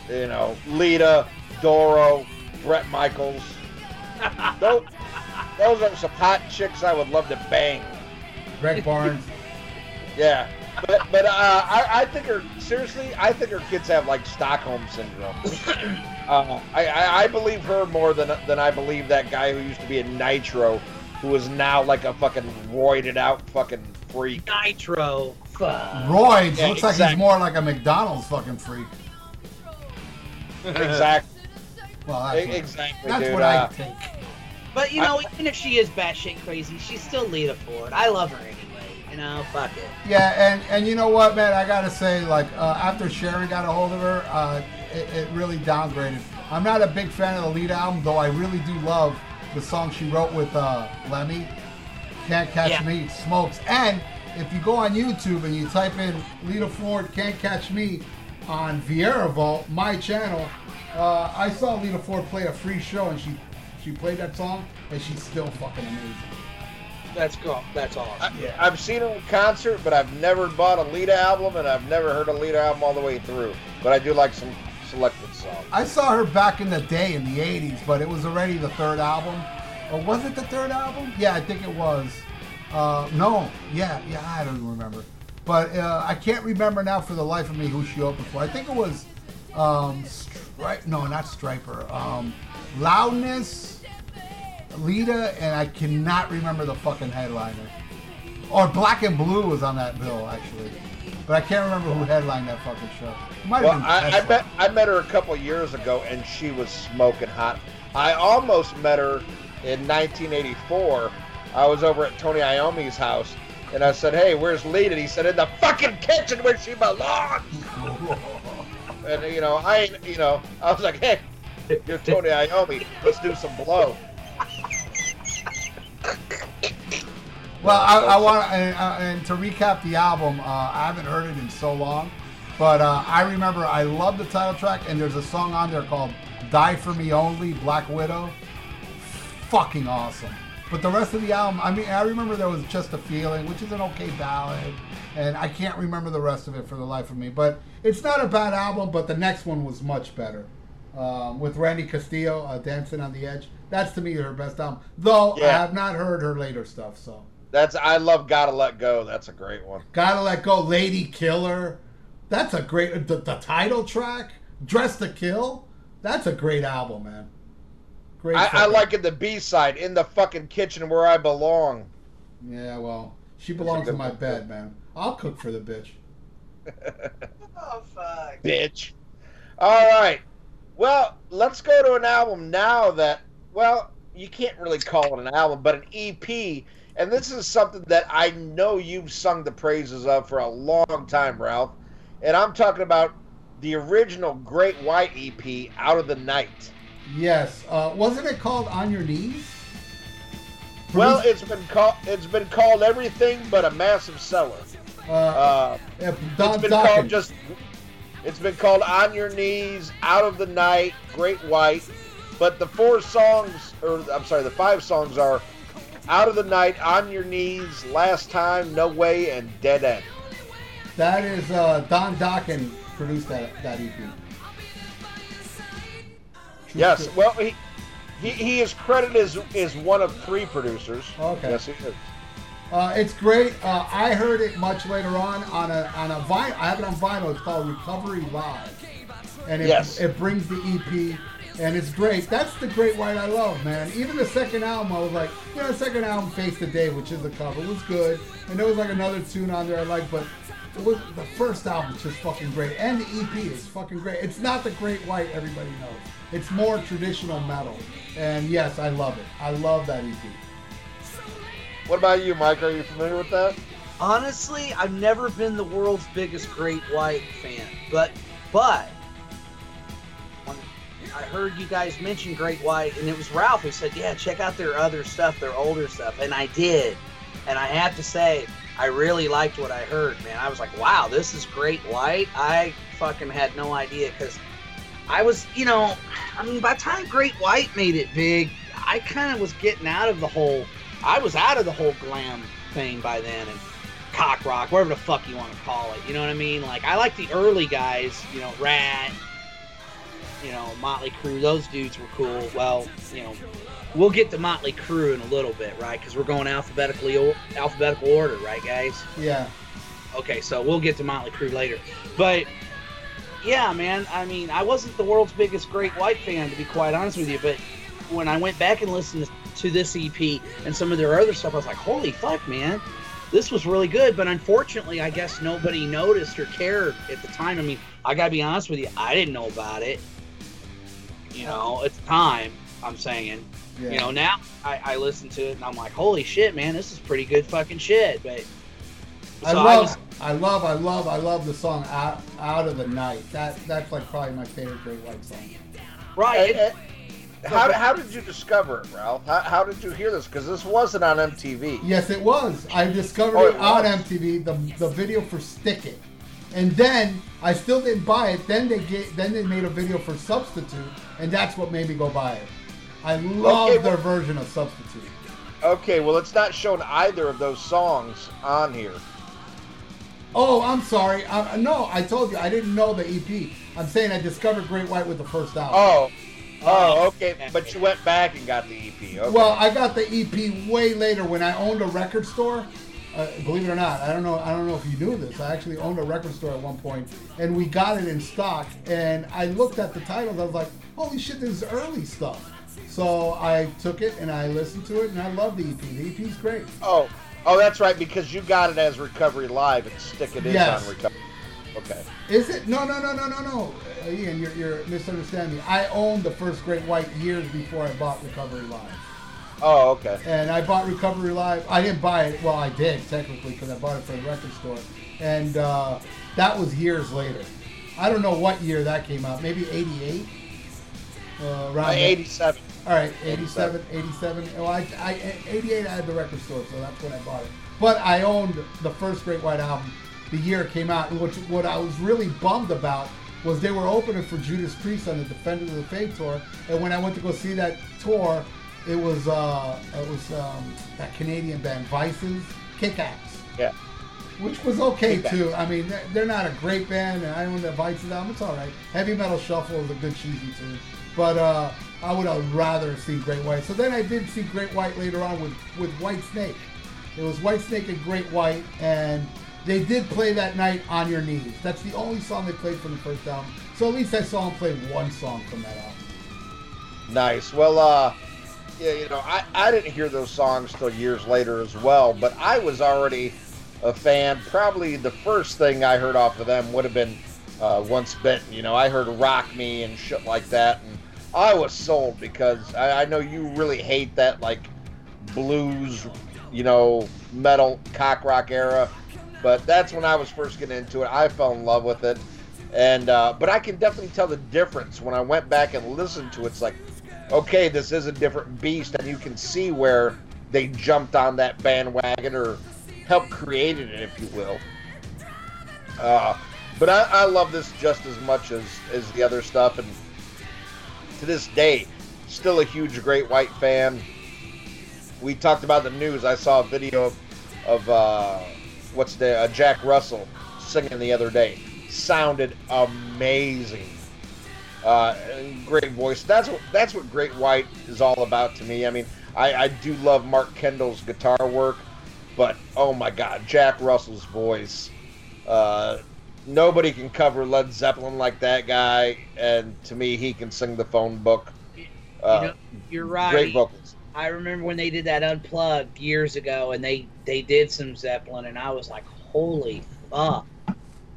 you know, Lita, Doro, Bret Michaels. those, those are some hot chicks I would love to bang. Greg Barnes. Yeah, but but uh, I I think her seriously. I think her kids have like Stockholm syndrome. uh, I, I I believe her more than than I believe that guy who used to be in Nitro, who is now like a fucking roided out fucking freak. Nitro. Fuck. Royds Yeah, looks like he's more like a McDonald's fucking freak. exactly, Well, that's what, exactly, that's dude. what uh, I think. But you know, even if she is batshit crazy, she's still Lita Ford. I love her anyway. You know, fuck it. Yeah, and and you know what, man? I gotta say, like uh, after Sharon got a hold of her, uh, it, it really downgraded. I'm not a big fan of the lead album, though. I really do love the song she wrote with uh, Lemmy. Can't catch Yeah. me, smokes. And if you go on YouTube and you type in Lita Ford Can't Catch Me on Vieira Vault, my channel, uh, I saw Lita Ford play a free show and she she played that song and she's still fucking amazing. That's cool. That's awesome. Yeah. I've seen her in concert, but I've never bought a Lita album, and I've never heard a Lita album all the way through. But I do like some selected songs. I saw her back in the day in the '80s, but it was already the third album, or was it the third album? Yeah, I think it was. Uh, no, yeah, yeah, I don't remember, but uh, I can't remember now for the life of me who she opened for. I think it was um, Stri- No, not Stryper. Um, Loudness, Lita, and I cannot remember the fucking headliner. Or Black and Blue was on that bill actually, but I can't remember who headlined that fucking show. Might Well, I, I met I met her a couple years ago, and she was smoking hot. I almost met her in 1984. I was over at Tony Iommi's house, and I said, "Hey, where's Lita?" And he said, "In the fucking kitchen where she belongs." and you know, I you know, I was like, "Hey, you're Tony Iommi. Let's do some blow." Well, I, I want and, uh, and to recap the album. Uh, I haven't heard it in so long, but uh, I remember I love the title track, and there's a song on there called "Die for Me Only" Black Widow. Fucking awesome. But the rest of the album, I mean, I remember there was "Just a Feeling," which is an okay ballad, and I can't remember the rest of it for the life of me. But it's not a bad album. But the next one was much better. Um, with Randy Castillo, uh, "Dancing on the Edge." That's to me her best album. Though I have not heard her later stuff, so. That's I love "Gotta Let Go." That's a great one. Gotta Let Go, Lady Killer. That's a great. The, the title track, Dress to Kill. That's a great album, man. Great. I, I like it the B side in the fucking kitchen where I belong. Yeah, well, she belongs in my one, bed, man. I'll cook for the bitch. Oh fuck. bitch. All right. Well, let's go to an album now that, well, you can't really call it an album, but an EP. And this is something that I know you've sung the praises of for a long time, Ralph. And I'm talking about the original Great White EP, Out of the Night. Yes. Uh, wasn't it called On Your Knees? Well, it's been called it's been called everything but a massive seller. uh, Uh, Don it's been Dokken. called just it's been called on your knees out of the night great white. But the four songs or i'm sorry the five songs are out of the night on your knees last time no way and dead end. That is uh, Don Dokken produced that that EP. True yes well he he, he is credited as, as one of three producers. Okay. yes he is Uh, it's great. Uh, I heard it much later on on a on a vinyl. I have it on vinyl. It's called Recovery Live, and it, Yes. it brings the EP, and it's great. That's the Great White I love, man. Even the second album, I was like, you know, the second album, Face the Day, which is a cover, was good, and there was like another tune on there I like, but. It was, the first album is just fucking great, and the EP is fucking great. It's not the Great White everybody knows. It's more traditional metal, and yes, I love it. I love that EP. What about you mike are you familiar with that Honestly, I've never been the world's biggest Great White fan, but but I heard you guys mention Great White, and it was Ralph who said, "Yeah, check out their other stuff, their older stuff," and I did, and I have to say, I really liked what I heard, man. I was like, "Wow, this is Great White." I fucking had no idea because I was, you know, I mean, by the time Great White made it big, I kind of was getting out of the whole. I was out of the whole glam thing by then, and cock rock, whatever the fuck you want to call it. You know what I mean? Like I like the early guys, you know, Ratt, you know, Motley Crue. Those dudes were cool. Well, you know, we'll get to Motley Crue in a little bit, right? Because we're going alphabetically alphabetical order, right, guys? Yeah. Okay, so we'll get to Motley Crue later. But yeah, man, I mean, I wasn't the world's biggest Great White fan, to be quite honest with you. But when I went back and listened to this EP and some of their other stuff, I was like, holy fuck, man. This was really good, but unfortunately, I guess nobody noticed or cared at the time. I mean, I gotta be honest with you, I didn't know about it. You know, at the time, I'm saying. Yeah. You know, now I, I listen to it and I'm like, holy shit, man, this is pretty good fucking shit. But I so love, was- I love, I love, I love the song "Out, Out of the Night." That that's like probably my favorite Great White song. right. Eh, how, how did you discover it ralph how, how did you hear this because this wasn't on mtv Yes, it was. I discovered Oh, it, it on? MTV, the the video for "Stick It," and then I still didn't buy it. Then they get, then they made a video for "Substitute," and that's what made me go buy it. I love Okay, their well- version of "Substitute." Okay, well, it's not shown either of those songs on here. Oh, I'm sorry. I, no, I told you I didn't know the EP. I'm saying I discovered Great White with the first album. Oh, oh, okay. But you went back and got the EP. Okay. Well, I got the EP way later when I owned a record store. Uh, believe it or not, I don't know. I don't know if you knew this. I actually owned a record store at one point, and we got it in stock. And I looked at the titles. I was like, "Holy shit, this is early stuff." So I took it and I listened to it, and I love the EP. The EP's great. oh, oh, that's right. Because you got it as Recovery Live and Stick It In Yes. on Recovery. Okay. Is it? No, no, no, no, no, no. Uh, Ian, you're, you're misunderstanding me. I owned the first Great White years before I bought Recovery Live. Oh, okay. and I bought Recovery Live. I didn't buy it. Well, I did technically because I bought it from the record store, and uh, that was years later. I don't know what year that came out. Maybe '88. Uh, around Uh, 87. All right, 87, 87. Well, I, I, 88, I had the record store, so that's when I bought it. But I owned the first Great White album the year it came out. And which, what I was really bummed about was they were opening for Judas Priest on the Defenders of the Faith tour. And when I went to go see that tour, it was uh, it was um, that Canadian band Vices, Kick Axe Yeah. which was okay too. I mean, they're, they're not a great band, and I own the Vices album. It's all right. Heavy Metal Shuffle is a good cheesy tune, but uh, I would have rather seen Great White. So then I did see Great White later on with with Whitesnake. It was Whitesnake and Great White, and they did play that night on your knees. That's the only song they played from the first album. So at least I saw them play one song from that album. Nice. Well, uh, yeah, you know, I, I didn't hear those songs till years later as well, but I was already a fan. Probably the first thing I heard off of them would have been uh, Once Bitten. You know, I heard Rock Me and shit like that, and I was sold because I, I know you really hate that, like, blues, you know, metal, cock rock era. But that's when I was first getting into it. I fell in love with it. And, uh, but I can definitely tell the difference when I went back and listened to it. It's like, okay, this is a different beast, and you can see where they jumped on that bandwagon or helped created it, if you will. Uh, but I, I love this just as much as, as the other stuff, and to this day, still a huge Great White fan. We talked about the news. I saw a video of, of uh, what's the uh, Jack Russell singing the other day. Sounded amazing uh, great voice. That's what that's what Great White is all about to me. I mean, I, I do love Mark Kendall's guitar work, but oh my God, Jack Russell's voice. Uh, nobody can cover Led Zeppelin like that guy, and to me, he can sing the phone book. Uh, you know, you're right. Great vocals. I remember when they did that unplugged years ago, and they they did some Zeppelin, and I was like, holy fuck.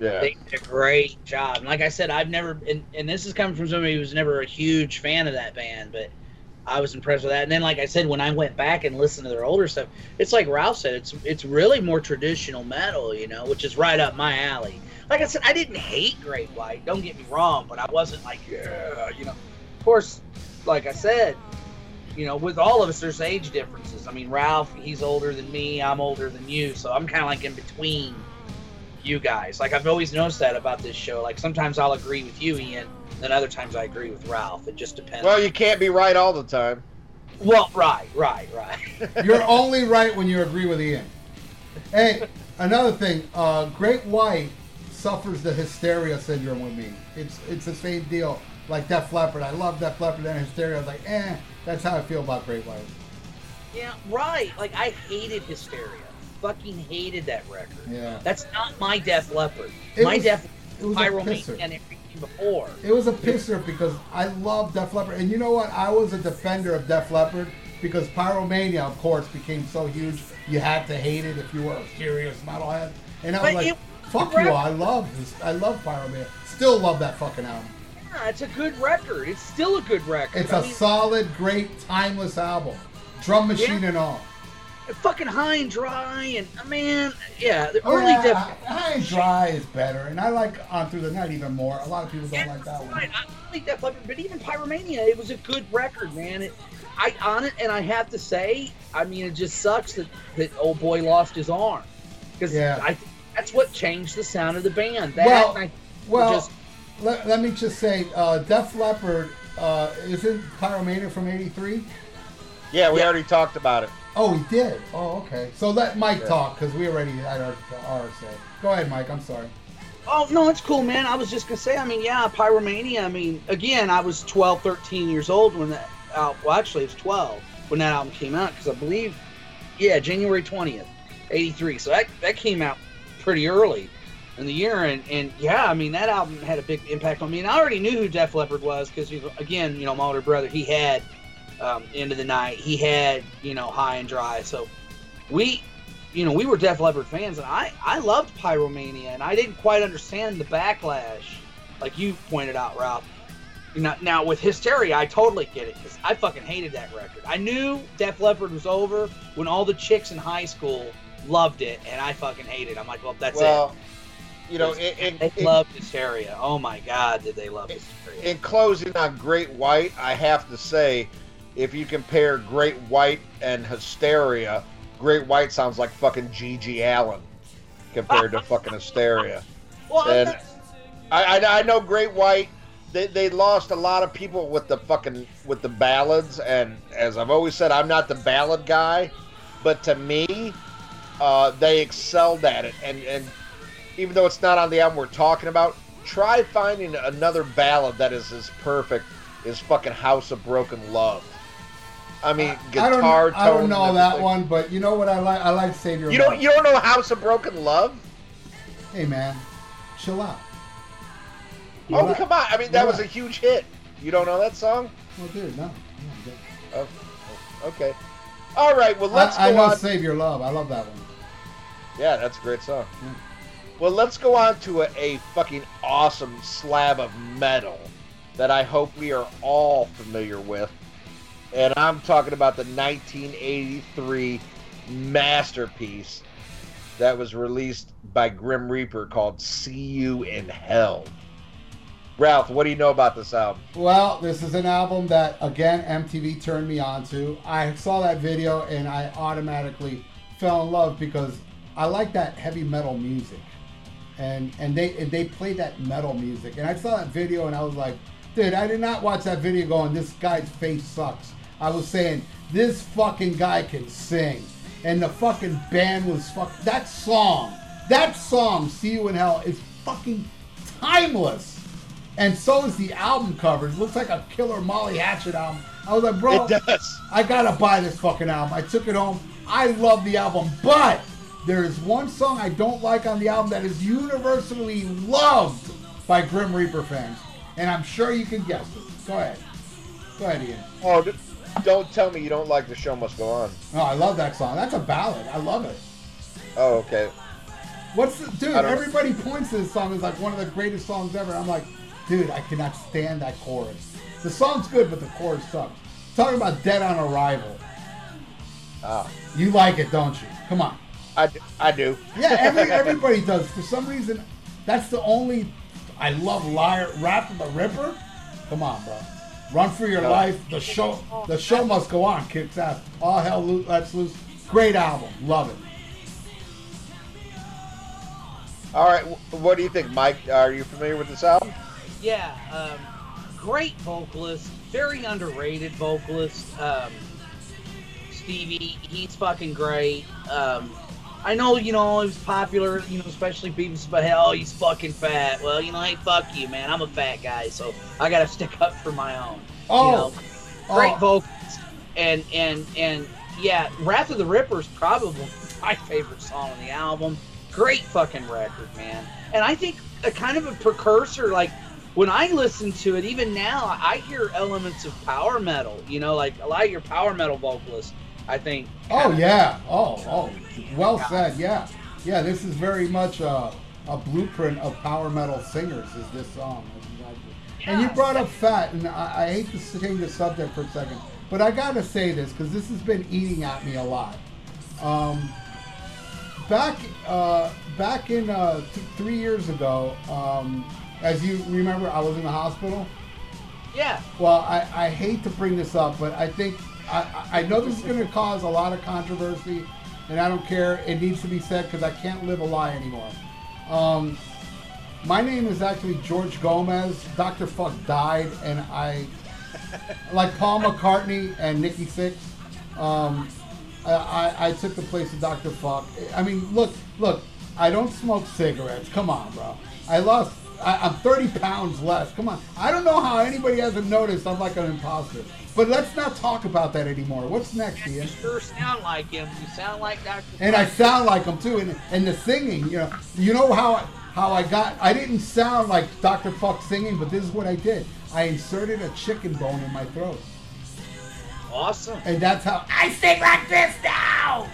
Yeah. They did a great job. And like I said, I've never, and, and this is coming from somebody who was never a huge fan of that band, but I was impressed with that. And then, like I said, when I went back and listened to their older stuff, it's like Ralph said, it's it's really more traditional metal, you know, which is right up my alley. Like I said, I didn't hate Great White. Don't get me wrong, but I wasn't like, yeah, you know. Of course, like I said, you know, with all of us, there's age differences. I mean, Ralph, he's older than me. I'm older than you, so I'm kind of like in between you guys. Like I've always noticed that about this show. Like sometimes I'll agree with you, Ian, and then other times I agree with Ralph. It just depends. Well, you can't be right all the time. well, right, right, right. You're only right when you agree with Ian. Hey, another thing, uh, Great White suffers the hysteria syndrome with me. It's it's the same deal like Def Leppard. I love Def Leppard and hysteria. I was like, eh, that's how I feel about Great White. yeah, right. Like I hated Hysteria. Fucking hated that record. Yeah. That's not my Def Leppard. It my was- Def it was a Pyromania pisser. and everything before. It was a pisser because I love Def Leppard, and you know what? I was a defender of Def Leppard because Pyromania, of course, became so huge. You had to hate it if you were a serious metalhead. And I was But like, "Fuck you! I love this. I love Pyromania. Still love that fucking album. Yeah, it's a good record. It's still a good record. It's I a mean, solid, great, timeless album. Drum machine Yeah. and all. fucking high and dry, and uh, man, yeah, the Oh, early yeah, Def. High and Dry is better, and I like On Through the Night even more. A lot of people don't like that one. Right, I like Def Leppard, but even Pyromania, it was a good record, man. It, I on it, and I have to say, I mean, it just sucks that that old boy lost his arm because Yeah. I that's what changed the sound of the band. That Well, and I, Well, just let, let me just say, uh, Def Leppard uh, isn't Pyromania from '83. Yeah, we Yeah. already talked about it. Oh, he did. Oh, okay. So let Mike Yeah. talk because we already had our, our say. Go ahead, Mike. I'm sorry. Oh no, it's cool, man. I was just gonna say, I mean, yeah, Pyromania. I mean, again, I was 12, 13 years old when that. Out, well, actually, it was 12 when that album came out because I believe, yeah, January 20th, 83. So that that came out pretty early in the year, and and yeah, I mean, that album had a big impact on me. And I already knew who Def Leppard was because, again, you know, my older brother, he had um, End of the Night, he had you know High and Dry, so we you know, we were Def Leppard fans, and I I loved Pyromania, and I didn't quite understand the backlash, like you pointed out, Ralph. Now, now with Hysteria, I totally get it because I fucking hated that record. I knew Def Leppard was over when all the chicks in high school loved it, and I fucking hated it. I'm like, well, that's well, you know, in, in, it. They in- loved Hysteria. Oh my god, did they love Hysteria? in closing on Great White, I have to say, if you compare Great White and Hysteria, Great White sounds like fucking G.G. Allen compared to fucking Hysteria. well, and- I, I, I know Great White. They, they lost a lot of people with the fucking with the ballads, and as I've always said, I'm not the ballad guy, but to me, uh, they excelled at it. And and even though it's not on the album we're talking about, try finding another ballad that is as perfect as fucking House of Broken Love. I mean, I guitar don't, tone. I don't know that one, but you know what I like? I like Savior. You Love. don't you don't know House of Broken Love? Hey man, chill out. Oh come on! I mean, that was a huge hit. You don't know that song? Well, dude, no. no. Oh, okay. All right. Well, let's I, I know on. Save Your Love. I love that one. Yeah, that's a great song. Mm. Well, let's go on to a, a fucking awesome slab of metal that I hope we are all familiar with. And I'm talking about the 1983 masterpiece that was released by Grim Reaper called See You in Hell. Ralph, what do you know about this album? Well, this is an album that again MTV turned me on to. I saw that video and I automatically fell in love because I like that heavy metal music, and and they and they played that metal music. And I saw that video and I was like, dude, I did not watch that video going, this guy's face sucks. I was saying this fucking guy can sing, and the fucking band was fuck. That song, that song, "See You in Hell," is fucking timeless. And so is the album cover. It looks like a Killer Molly Hatchet album. I was like, bro, It does. I gotta buy this fucking album. I took it home. I love the album, but there is one song I don't like on the album that is universally loved by Grim Reaper fans, and I'm sure you can guess it. Go ahead. Go ahead, Ian. Oh, don't tell me you don't like The Show Must Go On. Oh, I love that song. That's a ballad. I love it. Oh, okay. What's the, dude? Everybody points to this song as like one of the greatest songs ever. I'm like, dude, I cannot stand that chorus. The song's good, but the chorus sucks. Talking about Dead on Arrival. Ah, You like it, don't you? Come on. I, d- I do. Yeah, every, everybody does. For some reason, that's the only. I love Liar Rap the Ripper. Come on, bro. Run for your No. life. The show, the show must go on. Kicks ass. All hell lo- lets loose. Great album. Love it. All right, what do you think, Mike? Are you familiar with this album? Yeah, um, great vocalist, very underrated vocalist. Um, Stevie, he's fucking great. Um, I know, you know, he was popular, you know, especially Beavis but hell, he's fucking fat. Well, you know, hey, fuck you, man. I'm a fat guy, so I gotta stick up for my own. Oh, you know, great oh. vocals, and and and yeah, Wrath of the Ripper is probably my favorite song on the album. Great fucking record, man. And I think a kind of a precursor, like when I listen to it, even now, I hear elements of power metal. You know, like a lot of your power metal vocalists. I think. Oh yeah. Oh oh. Well said. Yeah. Yeah. This is very much a, a blueprint of power metal singers. Is this song? And you brought up fat, and I, I hate to change the subject for a second, but I gotta say this because this has been eating at me a lot. Um, back uh, back in uh, th- three years ago, um, as you remember, I was in the hospital. Yeah. Well, I, I hate to bring this up, but I think I, I know this is going to cause a lot of controversy, and I don't care. It needs to be said because I can't live a lie anymore. Um, my name is actually George Gomez. Dr. Fuck died, and I, like Paul McCartney and Nikki Sixx, Um, I, I, took the place of Dr. Fuck. I mean, look, look, I don't smoke cigarettes. Come on, bro. I lost, I'm 30 pounds less. Come on. I don't know how anybody hasn't noticed I'm like an imposter. But let's not talk about that anymore. What's next, You Ian? sure sound like him. You sound like Dr. And I sound like him too. And, and the singing, you know, you know how I, how I got, I didn't sound like Dr. Fuck singing, but this is what I did. I inserted a chicken bone in my throat. awesome. And that's how I sing like this now.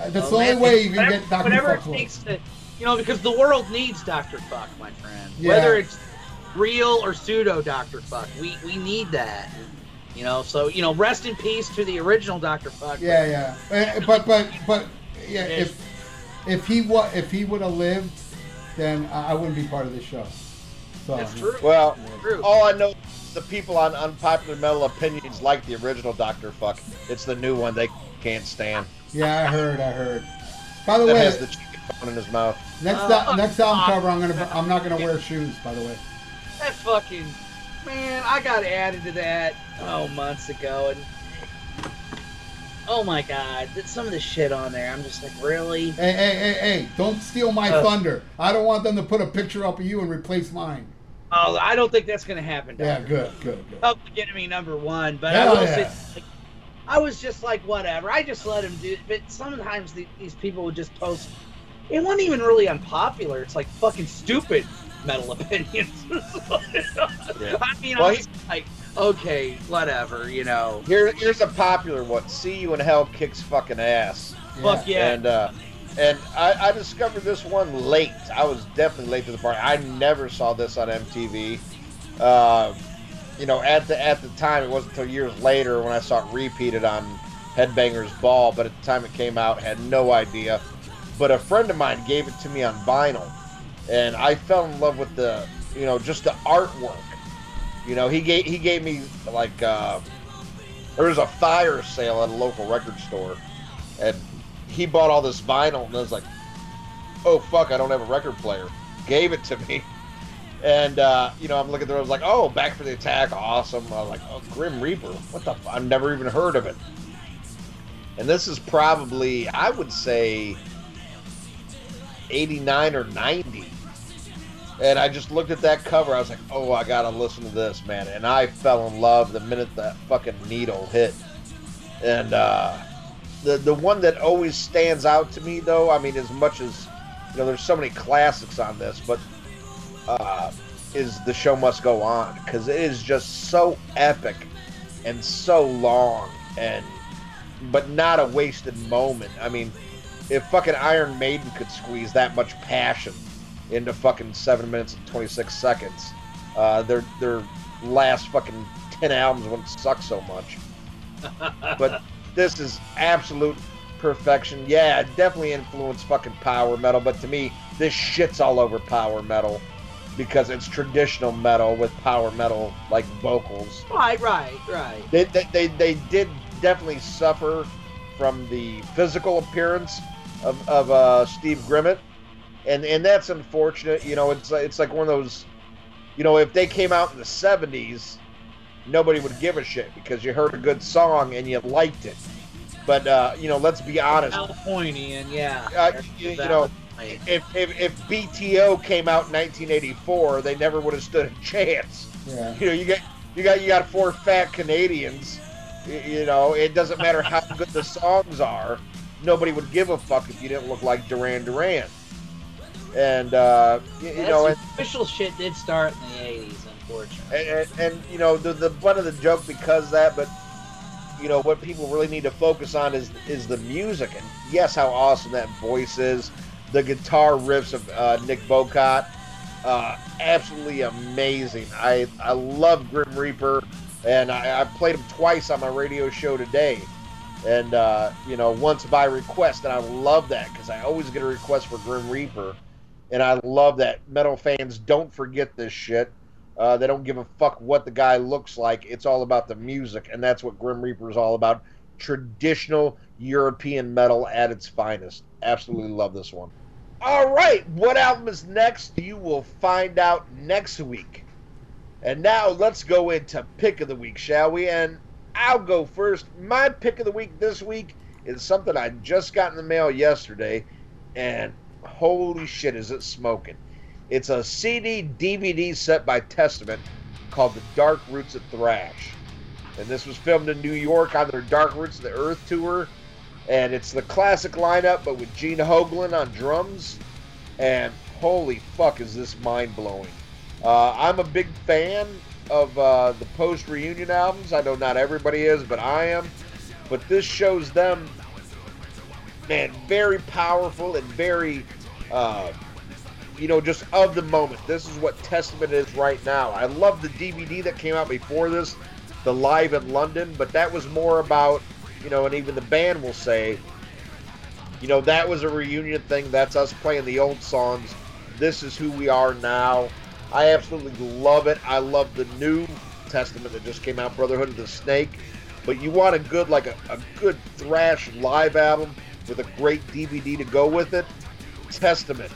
Uh, That's the Well, only way you can whatever- get Dr. Whatever Fuck it takes to, you know, because the world needs Dr. Fuck, my friend. Yeah. Whether it's real or pseudo Dr. Fuck, we we need that. You know, so you know, rest in peace to the original Dr. Fuck. Yeah, yeah. Uh, But but but yeah, if if he wa- if he would have lived, then I I wouldn't be part of this show. So That's true. Well, True. all I know is the people on unpopular metal opinions like the original Doctor Fuck. It's the new one they can't stand. yeah, I heard, I heard. By the That way, has the chicken bone in his mouth. next Uh, next album uh, cover, I'm gonna I'm not gonna wear shoes. By the way. That fucking man, I got added to that oh months ago, and oh my god, some of the shit on there, I'm just like, really? Hey hey hey hey! Don't steal my Uh. thunder. I don't want them to put a picture up of you and replace mine. Oh, I don't think that's gonna happen. Yeah, Dr. good, good, good. Public Enemy number one, but Hell I will yeah. say, like, I was just like, whatever. I just let him do it. But sometimes the, these people would just post. It wasn't even really unpopular. It's like fucking stupid metal opinions. I mean, Well, he- like, okay, whatever, you know. Here, here's a popular one. See you in hell kicks fucking ass. Fuck yeah. And uh, and I, I discovered this one late. I was definitely late to the party. I never saw this on MTV. Uh, you know, at the at the time, it wasn't until years later when I saw it repeated on Headbangers Ball. But at the time it came out, had no idea. But a friend of mine gave it to me on vinyl, and I fell in love with the, you know, just the artwork. You know, he gave he gave me like uh, there was a fire sale at a local record store, and he bought all this vinyl, and I was like, "Oh fuck, I don't have a record player." Gave it to me, and uh, you know, I'm looking through. I was like, "Oh, Back for the Attack, awesome!" I was like, "Oh, Grim Reaper, what the? F-? I've never even heard of it." And this is probably, I would say, 89 or 90. And I just looked at that cover. I was like, "Oh, I gotta listen to this, man!" And I fell in love the minute that fucking needle hit. And uh, the the one that always stands out to me, though, I mean, as much as you know, there's so many classics on this, but uh, is the show must go on because it is just so epic and so long, and but not a wasted moment. I mean, if fucking Iron Maiden could squeeze that much passion into fucking seven minutes and 26 seconds. Uh, their their last fucking 10 albums wouldn't suck so much. but this is absolute perfection. Yeah, it definitely influenced fucking power metal, but to me, this shit's all over power metal because it's traditional metal with power metal like vocals Right, right, right. they, they, they, they did definitely suffer from the physical appearance of, of uh, Steve Grimmett, and and that's unfortunate. You know, it's like- it's like one of those, you know, if they came out in the '70s, nobody would give a shit because you heard a good song and you liked it. But uh, you know, let's be honest. Californian, yeah. Uh, you, you know, if, if if BTO came out in 1984, they never would have stood a chance Yeah. you know, you got you got you got four fat Canadians. You know, it doesn't matter how good the songs are. Nobody would give a fuck if you didn't look like Duran Duran. And uh, y- you, know, and, official shit did start in the '80s, unfortunately. and, and, and you know the the butt of the joke because that, but you know what people really need to focus on is is the music. And yes, how awesome that voice is. The guitar riffs of uh, Nick Bowcott, uh, absolutely amazing. I I love Grim Reaper, and I, I played him twice on my radio show today. And uh, you know, once by request, and I love that because I always get a request for Grim Reaper, and I love that metal fans don't forget this shit. Uh, they don't give a fuck what the guy looks like. It's all about the music, and that's what Grim Reaper is all about. Traditional European metal at its finest. Absolutely love this one. All right, what album is next? You will find out next week. And now let's go into pick of the week, shall we? And I'll go first. My pick of the week this week is something I just got in the mail yesterday, and holy shit, is it smoking! It's a CD DVD set by Testament called The Dark Roots of Thrash. And this was filmed in New York on their Dark Roots of the Earth tour. And it's the classic lineup, but with Gene Hoglan on drums. And holy fuck, is this mind blowing! Uh, I'm a big fan of uh, the post reunion albums. I know not everybody is, but I am. But this shows them, man, very powerful and very, uh, you know, just of the moment. This is what Testament is right now. I love the DVD that came out before this, the Live in London, but that was more about, you know, and even the band will say, you know, that was a reunion thing. That's us playing the old songs. This is who we are now. I absolutely love it. I love the new Testament that just came out, Brotherhood of the Snake. But you want a good, like a, a good thrash live album with a great DVD to go with it. Testament,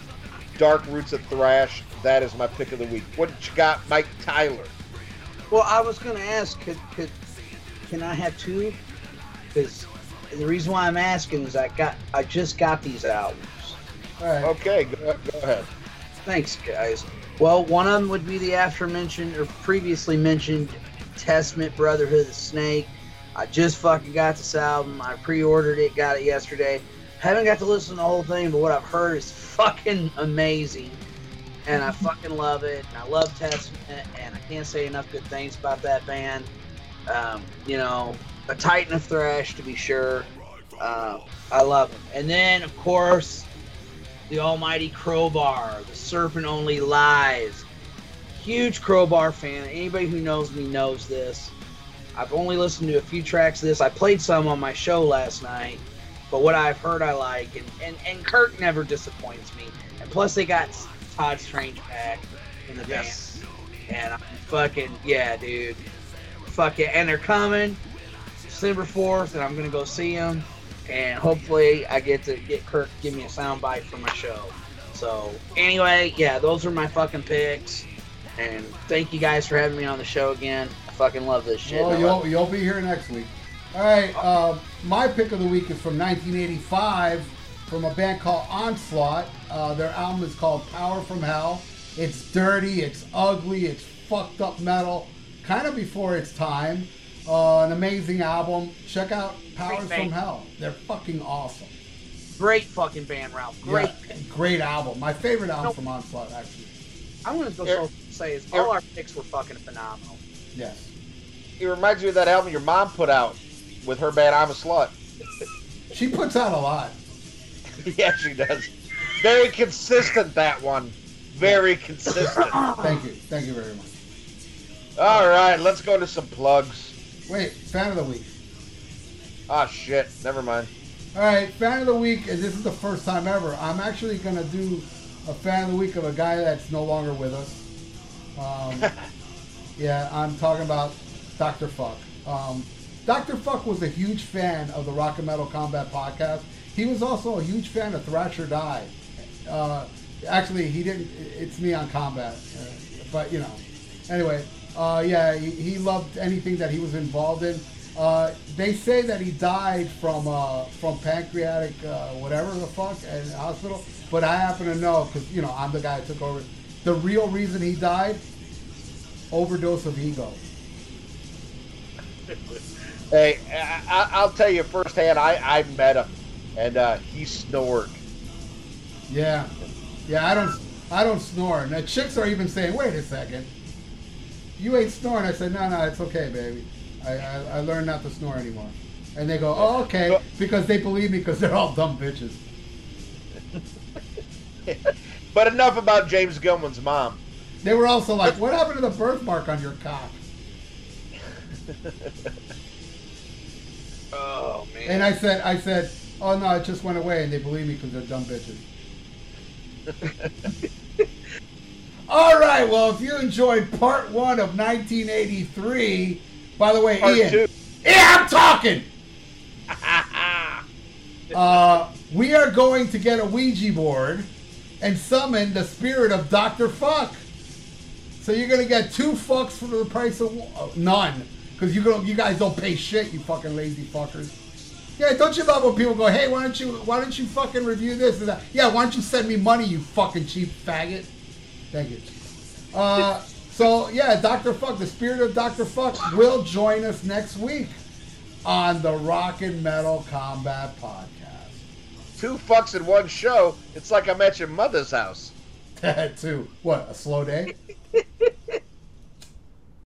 Dark Roots of Thrash. That is my pick of the week. What you got, Mike Tyler? Well, I was going to ask, could, could can I have two? Because the reason why I'm asking is I got I just got these albums. All right. Okay, go, go ahead. Thanks, guys. Well, one of them would be the aforementioned or previously mentioned Testament Brotherhood of the Snake. I just fucking got this album. I pre-ordered it, got it yesterday. Haven't got to listen to the whole thing, but what I've heard is fucking amazing, and I fucking love it. And I love Testament, and I can't say enough good things about that band. Um, you know, a titan of thrash to be sure. Uh, I love them. And then, of course, the almighty Crowbar, the Serpent Only Lies. Huge Crowbar fan. Anybody who knows me knows this. I've only listened to a few tracks of this. I played some on my show last night, but what I've heard I like, and, and, and Kirk never disappoints me. And plus, they got Todd Strange back in the Yes. band. And I'm fucking, yeah, dude. Fuck it. And they're coming December 4th, and I'm going to go see them and hopefully I get to get Kirk give me a soundbite for my show. So anyway, yeah, those are my fucking picks. And thank you guys for having me on the show again. I fucking love this shit. Well, you'll, you'll be here next week. All right. Uh, my pick of the week is from 1985 from a band called Onslaught. Uh, their album is called Power from Hell. It's dirty, it's ugly, it's fucked up metal, kind of before its time. Uh, an amazing album. Check out Power band. from Hell. They're fucking awesome. Great fucking band, Ralph. Great. Yeah, great album. My favorite album No. from Onslaught, actually. I'm gonna go so say is all our picks were fucking phenomenal. Yes. It reminds me of that album your mom put out with her band I'm a Slut. She puts out a lot. yeah, she does. Very consistent, that one. Very consistent. Thank you. Thank you very much. All right, let's go to some plugs. Wait, fan of the week. Ah, shit. Never mind. All right, fan of the week, and this is the first time ever. I'm actually gonna do a fan of the week of a guy that's no longer with us. Um, yeah, I'm talking about Dr. Fuck. Um, Dr. Fuck was a huge fan of the Rock and Metal Combat podcast. He was also a huge fan of Thrasher Die. Uh, actually, he didn't. It's me on Combat, uh, but you know. Anyway, uh, yeah, he, he loved anything that he was involved in. Uh, they say that he died from uh, from pancreatic uh, whatever the fuck in the hospital, but I happen to know because you know I'm the guy that took over. The real reason he died, overdose of ego. Hey, I, I- I'll tell you firsthand, I, I met him, and uh, he snored. Yeah, yeah. I don't I don't snore. Now chicks are even saying, "Wait a second, you ain't snoring." I said, "No, no, it's okay, baby. I I, I learned not to snore anymore." And they go, "Oh, okay," because they believe me because they're all dumb bitches. But enough about James Gilman's mom. They were also like, "What happened to the birthmark on your cock?" Oh man. And I said, "I said, oh no, it just went away," and they believe me because they're dumb bitches. All right. Well, if you enjoyed part one of 1983, by the way, Part Ian, two. yeah, I'm talking. uh, we are going to get a Ouija board and summon the spirit of Doctor Fuck. So you're gonna get two fucks for the price of one- uh, none. Because you don't, you guys don't pay shit, you fucking lazy fuckers. Yeah, don't you love when people go, hey, why don't you, why don't you fucking review this and that? Yeah, why don't you send me money, you fucking cheap faggot? Thank you. Uh, so yeah, Dr. Fuck, the spirit of Dr. Fuck will join us next week on the Rock and Metal Combat Podcast. Two fucks in one show. It's like I'm at your mother's house. Two. What, a slow day?